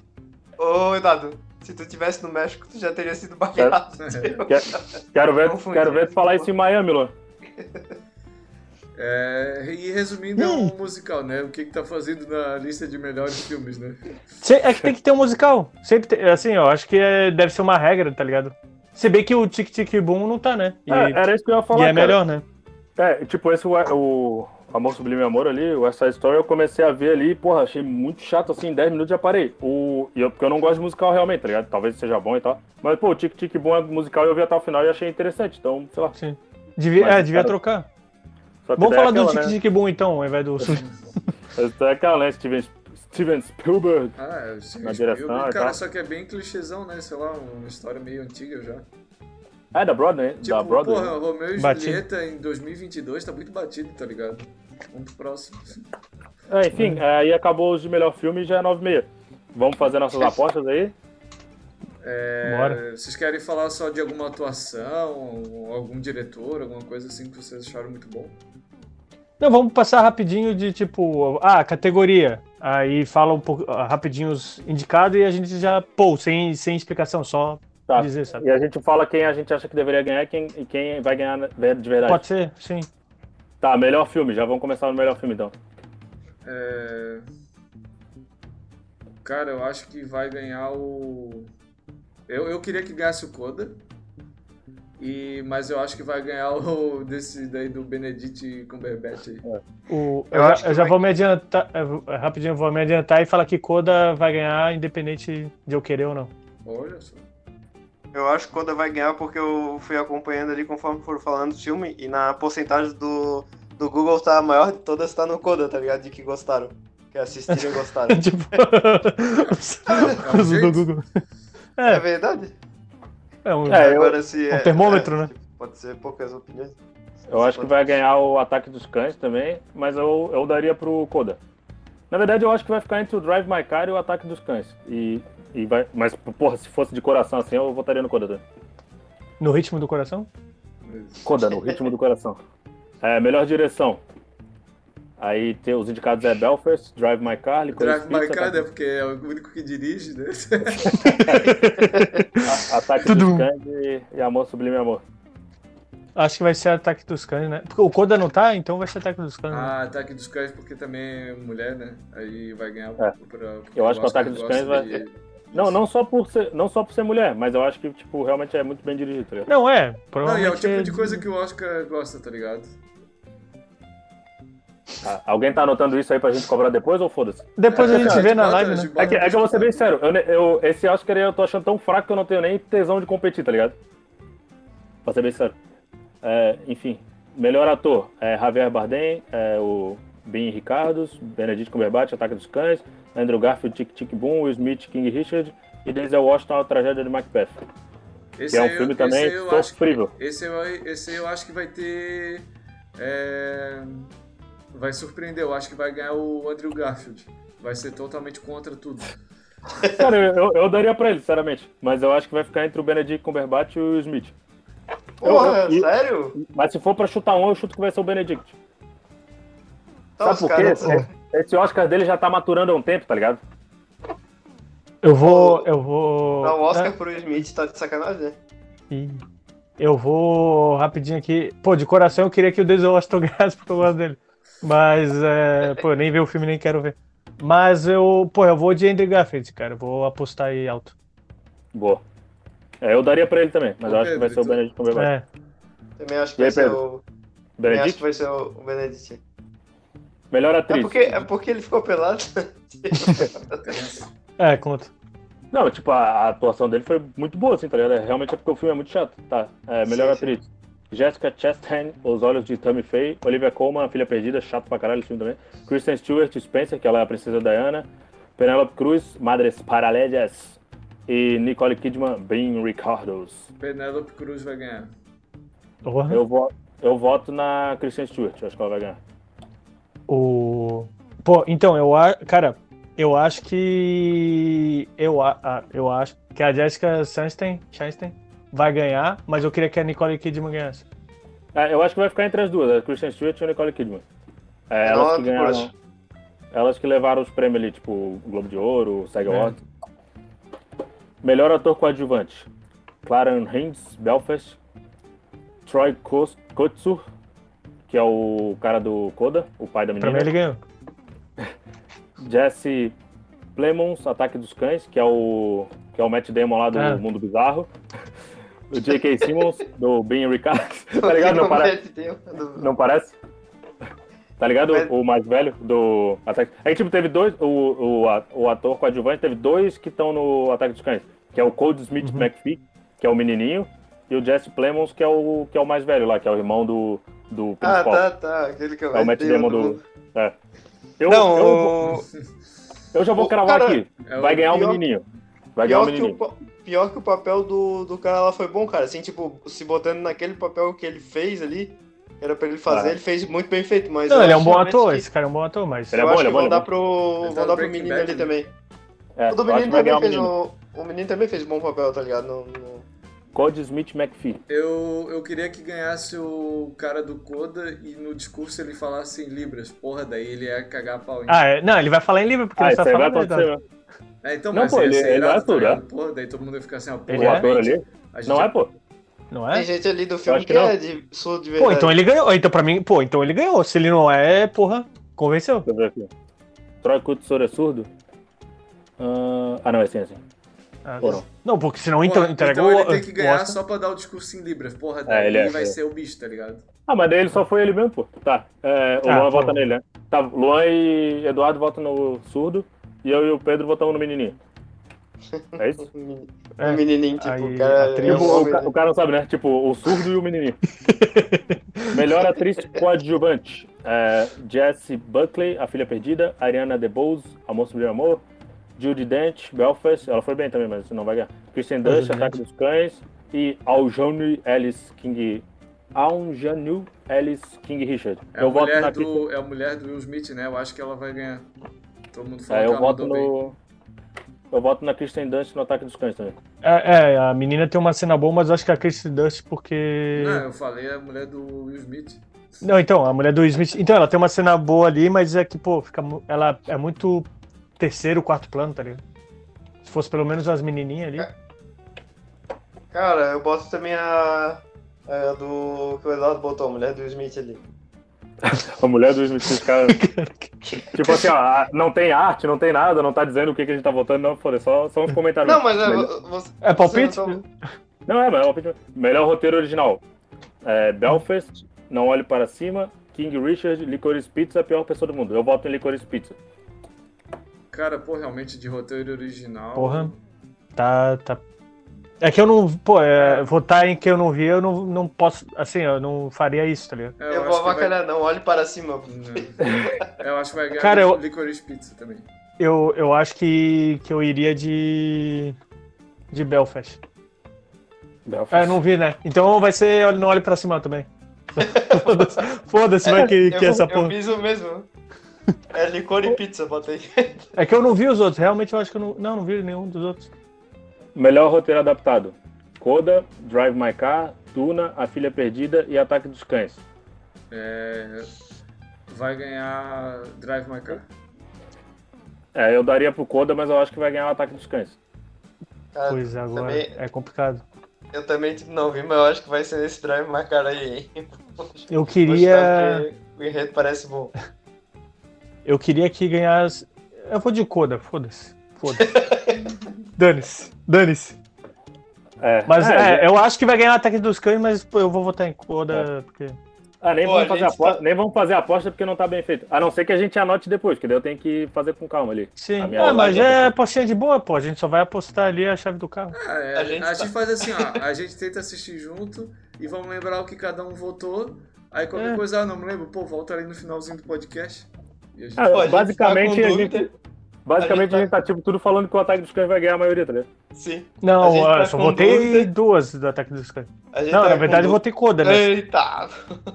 Ô, Eduardo, se tu tivesse no México, tu já teria sido baleado. [laughs] Quero, quero ver, quero ver tu falar isso em Miami, Lô. É, e resumindo, hum. é um musical, né? O que, que tá fazendo na lista de melhores filmes, né? É que tem que ter um musical. Sempre tem, assim, eu acho que é, deve ser uma regra, tá ligado? Se bem que o Tic Tic Boom não tá, né? E, é, era isso que eu ia falar. E é cara. melhor, né? É, tipo, esse o Amor Sublime Amor ali, o West Side Story, eu comecei a ver ali, porra, achei muito chato assim, em 10 minutos já parei. O, e eu, porque eu não gosto de musical realmente, tá ligado? Talvez seja bom e tal. Mas, pô, o Tic Tic Boom é musical e eu vi até o final e achei interessante, então, sei lá. Sim. Devia, é, devia cara... trocar. Vamos falar aquela, do Tic né? Tic Boom então, ao invés do. é aquela, né? Steven, Steven Spielberg. Ah, é, Steven na Spielberg, direção. Cara, só que é bem clichêzão, né? Sei lá, uma história meio antiga já. Ah, é da Broadway? Tipo, da Broadway. porra, Romeu e batido. Julieta em 2022 tá muito batido, tá ligado? Vamos pro próximo. É, enfim, é, aí acabou os de melhor filme e já é 9,6. Vamos fazer nossas apostas aí? É, Bora. Vocês querem falar só de alguma atuação, algum diretor, alguma coisa assim que vocês acharam muito bom? Não, vamos passar rapidinho de tipo, ah, categoria. Aí fala um pouco ah, rapidinho os indicados e a gente já, pô, sem, sem explicação, só tá. dizer, sabe? E a gente fala quem a gente acha que deveria ganhar quem, e quem vai ganhar de verdade. Pode ser, sim. Tá, melhor filme, já vamos começar no melhor filme então. É... Cara, eu acho que vai ganhar o. Eu, eu queria que ganhasse o Coda. E, mas eu acho que vai ganhar o [laughs] desse daí do Benedict Cumberbatch aí. É. O, eu, eu, já, eu já vou me adiantar, rapidinho, vou me adiantar e falar que Coda vai ganhar independente de eu querer ou não. Olha só. Eu acho que Coda vai ganhar porque eu fui acompanhando ali conforme foram falando do filme e na porcentagem do, do Google tá a maior de todas tá no Coda, tá ligado? De que gostaram. Que assistiram e [laughs] gostaram. tipo... Uso do Google. É, é verdade? É um, é, Agora, eu, se um é, termômetro, é, né? Tipo, pode ser poucas opiniões. Eu acho que vai ganhar o Ataque dos Cães também, mas eu, eu daria pro Coda. Na verdade, eu acho que vai ficar entre o Drive My Car e o Ataque dos Cães. E e vai, mas, porra, se fosse de coração assim, eu votaria no Koda. No ritmo do coração? Koda, no ritmo do coração. É, melhor direção. Aí tem os indicados é Belfast, Drive My Car, Drive My Car, né? Porque é o único que dirige, né? Ataque Tudo. dos Cães e, e Amor Sublime Amor. Acho que vai ser Ataque dos Cães, né? Porque o Koda não tá, então vai ser Ataque dos Cães. Né? Ah, né? Ataque dos Cães porque também é mulher, né? Aí vai ganhar é. pra, Eu acho que o Ataque dos Cães vai... De... Não, não só, por ser, não só por ser mulher, mas eu acho que, tipo, realmente é muito bem dirigido, tá ligado? Não, é. Não, e é o tipo de coisa que o Oscar gosta, tá ligado? Ah, alguém tá anotando isso aí pra gente cobrar depois ou foda-se? Depois é, a gente vê na live, né? É que, é que eu vou ser bem sério, eu, eu, esse Oscar aí eu tô achando tão fraco que eu não tenho nem tesão de competir, tá ligado? Pra ser bem sério. É, enfim, melhor ator é Javier Bardem, é o Ben Ricardos, Benedict Cumberbatch, Ataque dos Cães, Andrew Garfield, Tic Tic Boom, Will Smith, King Richard e Denzel Washington, A Tragédia de Macbeth. Esse que é um filme eu, também sofrível. Esse, eu, esse eu acho que vai ter... É, vai surpreender, eu acho que vai ganhar o Andrew Garfield. Vai ser totalmente contra tudo. [laughs] Cara, eu, eu daria pra ele, sinceramente. Mas eu acho que vai ficar entre o Benedict Cumberbatch e o Smith. Porra, eu, eu, sério? Mas se for pra chutar um, eu chuto que vai ser o Benedict. Sabe por quê? Cara, esse Oscar dele já tá maturando há um tempo, tá ligado? Eu vou. Eu vou. Não, o Oscar é. pro Smith tá de sacanagem, né? Eu vou rapidinho aqui. Pô, de coração eu queria que o Denzel Washington ganhasse [laughs] porque eu gosto dele. Mas, é, pô, eu nem vi o filme, nem quero ver. Mas eu, pô, eu vou de Andrew Garfield, cara. Eu vou apostar aí alto. Boa. É, eu daria pra ele também, mas eu acho que vai ser o Benedict Cumberbatch. É. Também acho que vai ser o... Benedict? acho que vai ser o Benedict. Melhor atriz. É porque, é porque ele ficou pelado. [laughs] é, conta. Não, tipo, a, a, atuação dele foi muito boa, assim, tá ligado? É, realmente é porque o filme é muito chato. Tá. É, melhor sim, atriz. Sim. Jessica Chastain, Os Olhos de Tammy Faye. Olivia Colman, Filha Perdida, chato pra caralho esse filme também. Kristen Stewart, Spencer, que ela é a princesa Diana. Penelope Cruz, Madres Paralelas. E Nicole Kidman, Being Ricardos. Penelope Cruz vai ganhar. Eu, vo eu voto na Kristen Stewart, acho que ela vai ganhar. O. Pô, então, eu acho. Cara, eu acho que. Eu, eu acho que a Jessica Chastain, vai ganhar, mas eu queria que a Nicole Kidman ganhasse. É, eu acho que vai ficar entre as duas, a Kristen Stewart e a Nicole Kidman. É, elas que ganharam. Elas que levaram os prêmios ali, tipo o Globo de Ouro, o SAG é. Award. Melhor ator coadjuvante: Clarence Haynes, Belfast. Troy Kotsur, que é o cara do Coda, o pai da menina. Pra mim ele ganhou. [laughs] Jesse Plemons, Ataque dos Cães, que é o que é o Matt Damon lá do ah. Mundo Bizarro. [laughs] O J.K. Simmons, do Ben Ricard. [laughs] tá ligado? Não parece? Não parece? Tá ligado? O mais velho do Ataque. Aí, tipo, teve dois. O, o, o ator coadjuvante teve dois que estão no Ataque dos Cães. Que é o Cold Smith uhum. McPhee, que é o menininho. E o Jesse Plemons, que é o, que é o mais velho lá, que é o irmão do, Do ah, tá, tá. Aquele que é o Matt Damon do. É. Eu, não, eu, eu já vou cravar cara, aqui. É Vai ganhar o um menininho. Vai ganhar o um menininho. Que o, pior que o papel do, do cara lá foi bom, cara. Assim, tipo, se botando naquele papel que ele fez ali, era pra ele fazer, ah. ele fez muito bem feito. Mas não, ele é um bom ator, que... esse cara é um bom ator, mas. Ele é bom, ele é bom. Vão dar pro, vão dar pro menino ali também. É, o do menino também fez o, o menino também fez um bom papel, tá ligado? No, no... Code Smith McPhee. Eu, eu queria que ganhasse o cara do Coda e no discurso ele falasse em Libras. Porra, daí ele ia cagar a pau. Em... Ah, é? não, ele vai falar em Libras porque ah, ele tá falando. Vai é, então, não, mas pô, ele, ele é ator, tá né? Pô, daí todo mundo ia ficar assim, ó, Ele é ator ali? Não é, pô? Não é? Tem gente ali do filme que, que é de sul de verdade. Pô, então ele ganhou. Então, pra mim, pô, então ele ganhou. Se ele não é, porra, convenceu. Deixa eu ver aqui. Troy Kutsura é surdo? Uh... Ah, não, é sim, é sim. Ah, não. Não, porque senão então, entregou. Então ele tem que ganhar só pra dar o discurso em Libras. Porra, é, daí é, ele é, vai é. ser o bicho, tá ligado? Ah, mas daí ele só foi ele mesmo, pô. Tá. É, o ah, Luan vota nele, né? Tá, Luan e Eduardo votam no surdo. E eu e o Pedro votamos no menininho. É isso? [laughs] É. O menininho, tipo, Aí, o cara. Tipo, o, ca o, cara não sabe, né? Tipo, o surdo e o menininho. [laughs] Melhor atriz coadjuvante: é, Jessie Buckley, A Filha Perdida, Ariana DeBose, Amor Sobre Amor, Judy Dent, Belfast, ela foi bem também, mas não vai ganhar. Christian Dust, Ataque dos Cães e Aljanu Ellis King. Aljanu Ellis King Richard. É, eu a voto na do, é a mulher do Will Smith, né? Eu acho que ela vai ganhar. Todo mundo fala é, eu voto no. Bem. Eu voto na Kristen Dunst no Ataque dos Cães também. É, é, a menina tem uma cena boa, mas eu acho que a Kristen Dunst porque. Não, eu falei a mulher do Will Smith. Não, então, a mulher do Will Smith. Então, ela tem uma cena boa ali, mas é que, pô, fica, ela é muito terceiro, quarto plano, tá ligado? Se fosse pelo menos as menininhas ali. Cara, eu boto também a. a do. que o Eduardo botou, a mulher do Smith ali. [laughs] a mulher do Smith, cara. [laughs] tipo assim, ó, não tem arte, não tem nada, não tá dizendo o que, que a gente tá votando, não, foda só, só uns comentários. Não, mas é. Você, é palpite? Não, não, é, mas é palpite. Melhor roteiro original: é, Belfast, Não Olhe Para Cima, King Richard, Licorice Pizza, a pior pessoa do mundo. Eu voto em Licorice Pizza. Cara, pô, realmente de roteiro original. Porra. Tá, tá é que eu não. Pô, é, votar em que eu não vi, eu não, não posso. Assim, eu não faria isso, tá ligado? É, eu, eu vou avacalhar, vai... não, olhe para cima. É, eu acho que vai ganhar Cara, eu... Licorice Pizza também. Eu, eu acho que, que eu iria de. de Belfast. Belfast. É, não vi, né? Então vai ser Não Olhe Pra Cima também. [laughs] Foda-se, vai que, que eu, essa porra. Eu fiz o mesmo. [laughs] É licor e pizza, botei. [laughs] É que eu não vi os outros, realmente eu acho que eu não. Não, não vi nenhum dos outros. Melhor roteiro adaptado: Coda, Drive My Car, Duna, A Filha Perdida e Ataque dos Cães. É... Vai ganhar Drive My Car? É, eu daria pro Coda, mas eu acho que vai ganhar o Ataque dos Cães. Cara, pois é, agora também... é complicado. Eu também tipo, não vi, mas eu acho que vai ser esse Drive My Car aí, hein? Eu queria. O enredo parece bom. [laughs] Eu queria que ganhasse. Eu vou de Coda, foda-se. Foda-se. [laughs] Dane-se. Dane-se. É. Mas é, é, eu acho que vai ganhar o ataque dos cães, mas pô, eu vou votar em Coda, é. porque. Ah, nem, Pô, vamos fazer aposta, tá... nem vamos fazer aposta porque não tá bem feito. A não ser que a gente anote depois, que daí eu tenho que fazer com calma ali. Sim. Ah, mas é apostinha de boa, pô. A gente só vai apostar ali a chave do carro. É, a, gente, a tá... gente, faz assim, ó. A gente tenta assistir junto e vamos lembrar o que cada um votou. Aí qualquer é. coisa, ah, não me lembro, pô, volta ali no finalzinho do podcast. Gente... Ah, basicamente, a gente, Basicamente a gente, tá... a gente tá, tipo, tudo falando que o ataque dos cães vai ganhar a maioria, tá ligado? Sim. Não, eu tá só votei dúvida. duas do ataque dos cães. Não, tá na verdade eu votei Coda, né? Eita! [laughs]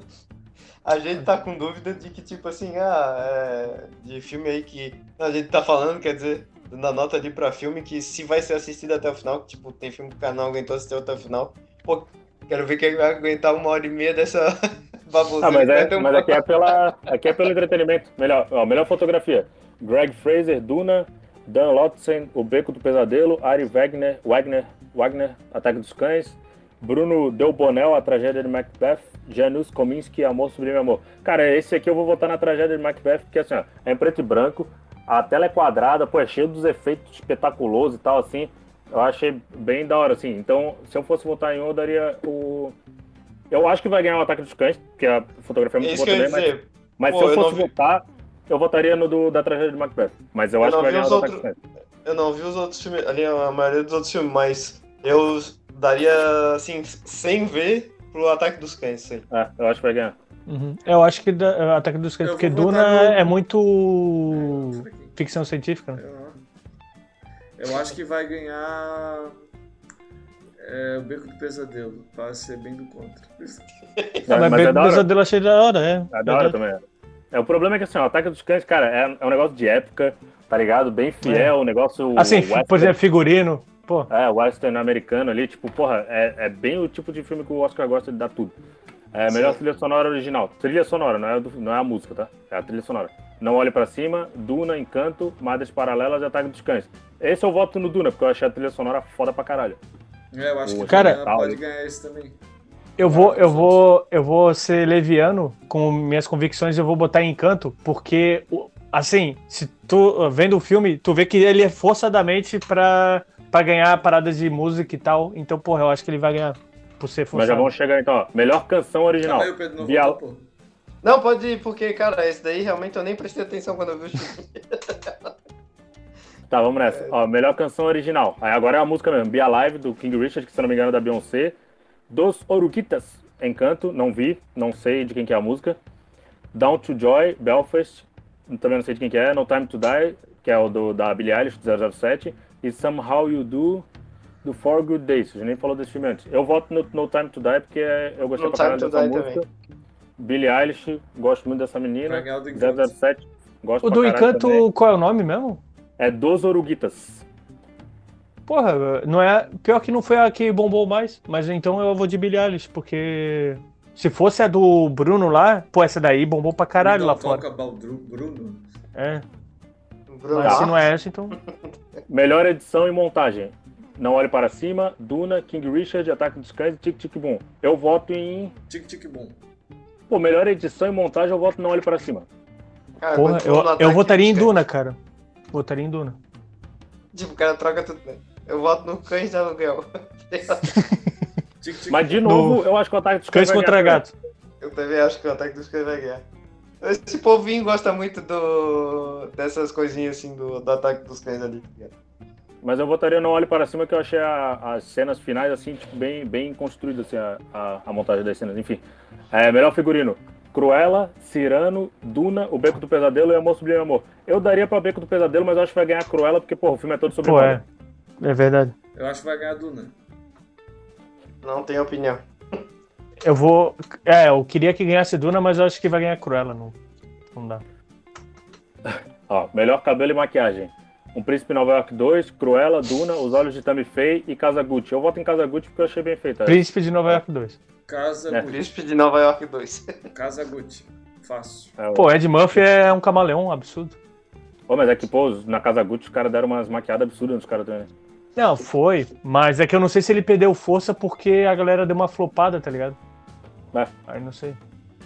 A gente tá com dúvida de que, tipo assim, ah, é, de filme aí que a gente tá falando, quer dizer, na nota ali pra filme, que se vai ser assistido até o final, que, tipo, tem filme que o canal aguentou assistir até o final. Pô, quero ver quem vai aguentar uma hora e meia dessa baboseira. Ah, mas, é, mas aqui, é [laughs] pela, aqui é pelo entretenimento. Melhor, ó, melhor fotografia. Greg Fraser, Duna, Dan Lotzen, O Beco do Pesadelo, Ari Wagner, Wagner, Wagner, Ataque dos Cães, Bruno Delbonel, A Tragédia de Macbeth, Janusz Kominski, Amor Sublime Amor. Cara, esse aqui eu vou votar na Tragédia de Macbeth, porque assim, ó, é em preto e branco, a tela é quadrada, pô, é cheio dos efeitos espetaculosos e tal, assim. Eu achei bem da hora, assim. Então, se eu fosse votar em um, eu daria o. Eu acho que vai ganhar o Ataque dos Cães, porque a fotografia é muito boa também, mas, mas pô, se eu fosse eu votar, eu votaria no do, da tragédia de Macbeth, mas eu, eu acho que vai ganhar o outro... Eu não vi os outros filmes, ali a maioria dos outros filmes, mas eu daria, assim, sem ver pro Ataque dos Cães, sim. É, eu acho que vai ganhar. Uhum. Eu acho que da, Ataque dos Cães, porque Duna no... é muito ficção científica. Né? Eu, eu acho que vai ganhar é, o Beco do Pesadelo, pra ser bem do contra. Não, mas, mas Beco é do Pesadelo achei da hora, é. É da hora também. É. o problema é que assim, o Ataque dos Cães, cara, é, é um negócio de época, tá ligado? Bem fiel, o é. um negócio. Assim, western. por exemplo, figurino. Pô. É, o western americano ali, tipo, porra, é, é bem o tipo de filme que o Oscar gosta de dar tudo. É, melhor Sim. trilha sonora original. Trilha sonora, não é, do, não é a música, tá? É a trilha sonora. Não Olhe para Cima, Duna, Encanto, Madres Paralelas e Ataque dos Cães. Esse eu voto no Duna, porque eu achei a trilha sonora foda pra caralho. É, eu acho que cara, pode ganhar esse também. Eu vou, eu vou, eu vou ser leviano com minhas convicções, eu vou botar Encanto, porque assim, se tu vendo o filme, tu vê que ele é forçadamente pra, pra ganhar paradas de música e tal. Então, porra, eu acho que ele vai ganhar por ser forçado. Mas já vamos chegar então, ó. Melhor canção original. Aí, Pedro, não, Via... não, pode ir, porque, cara, esse daí realmente eu nem prestei atenção quando eu vi o filme. [laughs] Tá, vamos nessa. É... Ó, melhor canção original. Aí agora é a música mesmo. Be Alive, do King Richard, que se não me engano é da Beyoncé. Dos Oruguitas, Encanto, não vi, não sei de quem que é a música. Down to Joy, Belfast, também não sei de quem que é. No Time to Die, que é o do, da Billie Eilish, 007. E Somehow You Do, do For Good Days. A gente nem falou desse filme antes. Eu voto no No Time to Die porque eu gostei no pra caralho dessa música. Também. Billie Eilish, gosto muito dessa menina. 007, gosto O do Encanto, também. qual é o nome mesmo? É Dos Oruguitas. Porra, não é. Pior que não foi a que bombou mais, mas então eu vou de Billie Eilish, porque. Se fosse a do Bruno lá, pô, essa daí bombou pra caralho lá fora. Bruno? É. Bruno. Mas se não é essa, então. [laughs] Melhor edição e montagem. Não Olhe Para Cima, Duna, King Richard, Ataque dos Cães e Tic Tic Boom. Eu voto em. Tic Tic Boom. Pô, melhor edição e montagem, eu voto Não Olhe Para Cima. Cara, Porra, eu, eu votaria em Duna, cara. Votaria em Duna. Tipo, o cara troca tudo, né? Eu voto no Cães de Aluguel. [laughs] Mas de novo, no... eu acho que o Ataque dos Cães Cães contra gato. Eu também acho que o Ataque dos Cães vai ganhar. Esse povinho gosta muito do... dessas coisinhas assim do, do Ataque dos Cães ali. Tá Mas eu votaria no Olho para Cima, que eu achei a, as cenas finais, assim, tipo, bem, bem construídas, assim, a, a, a montagem das cenas. Enfim, é, melhor figurino. Cruella, Cirano, Duna, O Beco do Pesadelo e Amor Sublime Amor. Eu daria pra Beco do Pesadelo, mas eu acho que vai ganhar Cruella, porque, pô, o filme é todo sobre pô, é. é verdade. Eu acho que vai ganhar Duna. Não tenho opinião. Eu vou. É, eu queria que ganhasse Duna, mas eu acho que vai ganhar Cruella. Não, não dá. [laughs] Ó, melhor cabelo e maquiagem. Um Príncipe Nova York 2, Cruella, Duna, Os Olhos de Tammy Faye e Casa Gucci. Eu voto em Casa Gucci porque eu achei bem feita. Príncipe de Nova York 2. Casa é. Príncipe de Nova York 2. [laughs] Casa Gucci. Fácil. É, pô, Ed Murphy é um camaleão absurdo. Pô, mas é que, pô, na Casa Gucci os caras deram umas maquiadas absurdas nos caras também. Não, foi. Mas é que eu não sei se ele perdeu força porque a galera deu uma flopada, tá ligado? É. Aí não sei.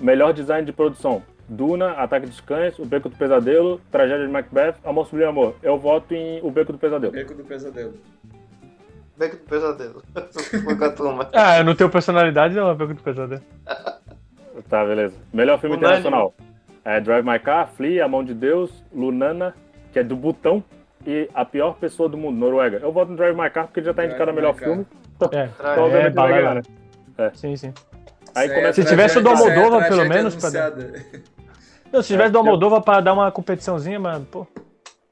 Melhor design de produção. Duna, Ataque dos Cães, O Beco do Pesadelo, Tragédia de Macbeth, Amor Sublime Amor. Eu voto em O Beco do Pesadelo. Beco do Pesadelo. Beco do Pesadelo. com a turma. Ah, eu não tenho personalidade, não, é Beco do Pesadelo. tá, beleza. Melhor filme internacional. É Drive My Car, Flea, A Mão de Deus, Lunana, que é do Butão, e A Pior Pessoa do Mundo, Noruega. Eu voto no Drive My Car porque ele já tá indicado a melhor filme. É, [laughs] então, é, é, né? é. Sim, sim. Aí começa se tivesse o do Almodova, pelo menos, pra... Não, se tivesse do Almodova pra dar uma competiçãozinha, mas, pô...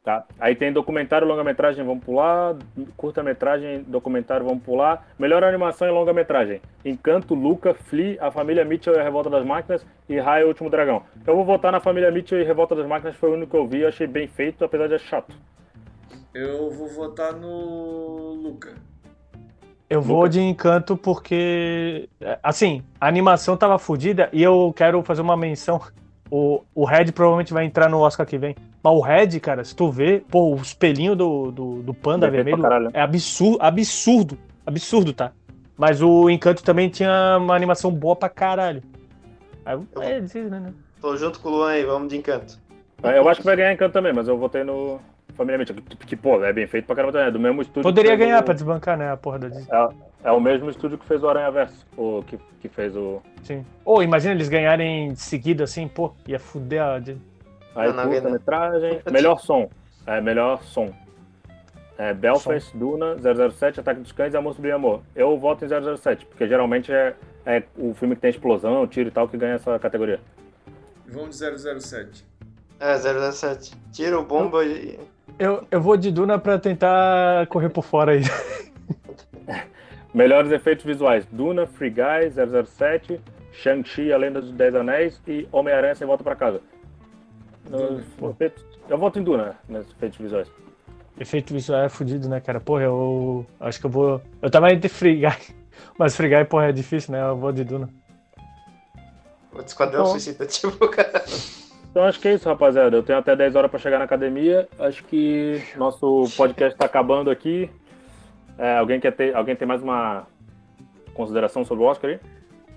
Tá. Aí tem documentário, longa-metragem, vamos pular. Curta-metragem, documentário, vamos pular. Melhor animação e longa-metragem. Encanto, Luca, Flea, A Família Mitchell e a Revolta das Máquinas e Raio, o Último Dragão. Eu vou votar na Família Mitchell e Revolta das Máquinas, foi o único que eu vi, eu achei bem feito, apesar de ser chato. Eu vou votar no Luca. Eu vou de Encanto porque, assim, a animação tava fodida e eu quero fazer uma menção. O, o Red provavelmente vai entrar no Oscar que vem. Mas o Red, cara, se tu vê, pô, o espelhinho do, do, do panda vermelho é absurdo, absurdo, absurdo, tá? Mas o Encanto também tinha uma animação boa pra caralho. Aí, é, né, né? Tô junto com o Luan aí, vamos de Encanto. É, eu acho que vai ganhar Encanto também, mas eu votei no Família Mitchell, que, que, pô, é bem feito pra caramba também, é do mesmo estúdio. Poderia ganhar o... pra desbancar, né, a porra da Disney. É, é, o mesmo estúdio que fez o Aranha Verso, o que, que fez o... Sim. Ou oh, imagina eles ganharem seguido assim, pô, ia fuder a. Aí, curta-metragem. Melhor som. É, melhor som. É, Belfast, som. Duna, 007, Ataque dos Cães e Amor Sobre Amor. Eu voto em 007, porque geralmente é, é o filme que tem explosão, tiro e tal, que ganha essa categoria. Vamos de 007. É, 007. Tiro, bomba e. Eu, eu vou de Duna pra tentar correr por fora aí. [laughs] Melhores efeitos visuais: Duna, Free Guy, 007, Shang-Chi, A Lenda dos Dez Anéis e Homem-Aranha Sem Volta pra Casa. No, eu voto em Duna, nos efeitos visuais. Efeito visual é fudido, né, cara? Porra, eu acho que eu vou. Eu tava entre Free Guy, [laughs] mas Free Guy, porra, é difícil, né? Eu vou de Duna. O Esquadrão então... Suicida, [laughs] tipo, cara. Então acho que é isso, rapaziada. Eu tenho até 10 horas para chegar na academia. Acho que nosso podcast está acabando aqui. É, alguém quer ter, alguém tem mais uma consideração sobre o Oscar aí?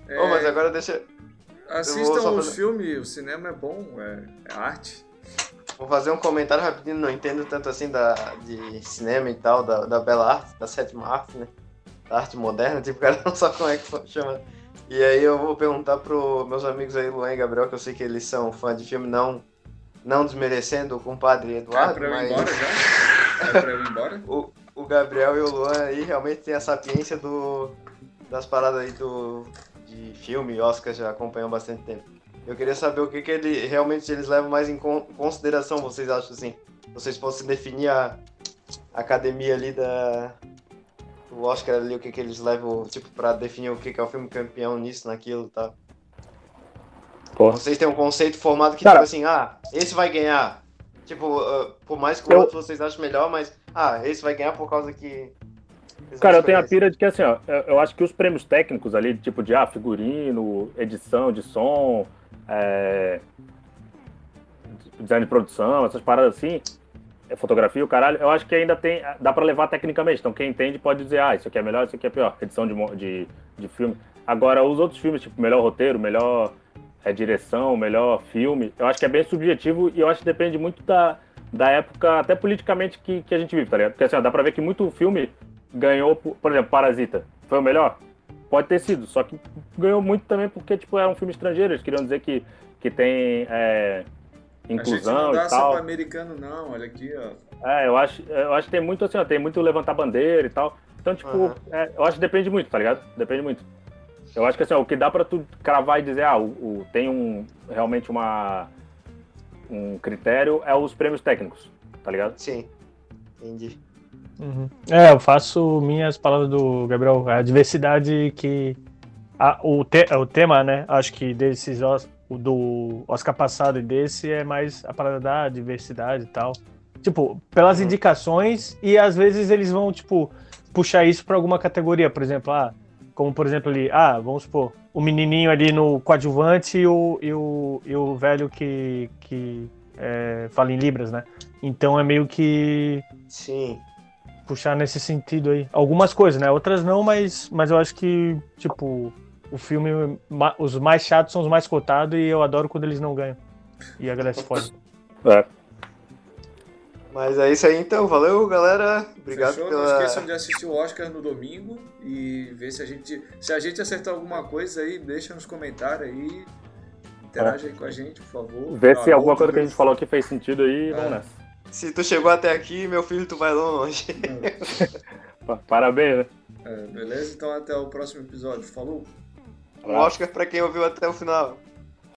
É... Oh, mas agora deixa. Assistam o fazer... filme, o cinema é bom, é, é, arte. Vou fazer um comentário rapidinho, não entendo tanto assim da, de cinema e tal, da, da bela arte, da sétima arte, né? Da arte moderna, tipo, o cara [laughs] não sabe como é que chama. E aí eu vou perguntar pro meus amigos aí, Luan e Gabriel, que eu sei que eles são fãs de filme, não, não desmerecendo o compadre Eduardo. É pra eu mas... ir embora já? É pra eu ir embora? [laughs] o, o Gabriel e o Luan aí realmente têm a sapiência do, das paradas aí do, de filme, Oscar já acompanham bastante tempo. Eu queria saber o que, que ele, realmente eles levam mais em consideração, vocês acham assim? Vocês fossem definir a, academia ali da, o Oscar ali, o que, que eles levam, tipo, pra definir o que, que é o filme campeão nisso, naquilo e tá? tal. Vocês têm um conceito formado que, Cara, tipo assim, ah, esse vai ganhar. Tipo, uh, por mais que o eu... outro vocês achem melhor, mas, ah, esse vai ganhar por causa que. Cara, eu tenho a pira de que, assim, ó, eu acho que os prêmios técnicos ali, tipo de, ah, figurino, edição de som, é... design de produção, essas paradas assim, é fotografia, o caralho, eu acho que ainda tem. dá para levar tecnicamente. Então quem entende pode dizer, ah, isso aqui é melhor, isso aqui é pior. Edição de, de, de filme. Agora, os outros filmes, tipo, melhor roteiro, melhor é, direção, melhor filme, eu acho que é bem subjetivo e eu acho que depende muito da, da época, até politicamente, que, que a gente vive, tá ligado? Porque assim, ó, dá pra ver que muito filme ganhou, por, por exemplo, Parasita. Foi o melhor? Pode ter sido, só que ganhou muito também porque, tipo, era um filme estrangeiro. Eles queriam dizer que, que tem. É, inclusão a gente não dá e tal. americano não, olha aqui, ó. É, eu acho, eu acho que tem muito assim, ó, tem muito levantar bandeira e tal. Então, tipo, uhum. é, eu acho que depende muito, tá ligado? Depende muito. Eu acho que assim, ó, o que dá pra tu cravar e dizer, ah, o, o, tem um realmente uma um critério é os prêmios técnicos, tá ligado? Sim, entendi. Uhum. É, eu faço minhas palavras do Gabriel, a diversidade que a, o, te, o tema, né? Acho que desses o do Oscar passado e desse é mais a parada da diversidade e tal. Tipo, pelas uhum. indicações e às vezes eles vão, tipo, puxar isso para alguma categoria, por exemplo, ah, como por exemplo ali, ah, vamos supor, o menininho ali no coadjuvante e o, e o, e o velho que, que é, fala em Libras, né? Então é meio que. Sim. Puxar nesse sentido aí. Algumas coisas, né? Outras não, mas, mas eu acho que, tipo, o filme, os mais chatos são os mais cotados e eu adoro quando eles não ganham. E a galera se fode. [laughs] É. Mas é isso aí então, valeu galera. Obrigado Fechou? pela. Não esqueçam de assistir o Oscar no domingo e ver se a gente. Se a gente acertar alguma coisa aí, deixa nos comentários aí. Interage é. aí com a gente, por favor. Vê se alguma coisa que a gente falou que fez sentido aí, é. vamos nessa. Se tu chegou até aqui, meu filho, tu vai longe. [laughs] Parabéns, né? É, beleza? Então até o próximo episódio. Falou! Um Oscar pra quem ouviu até o final.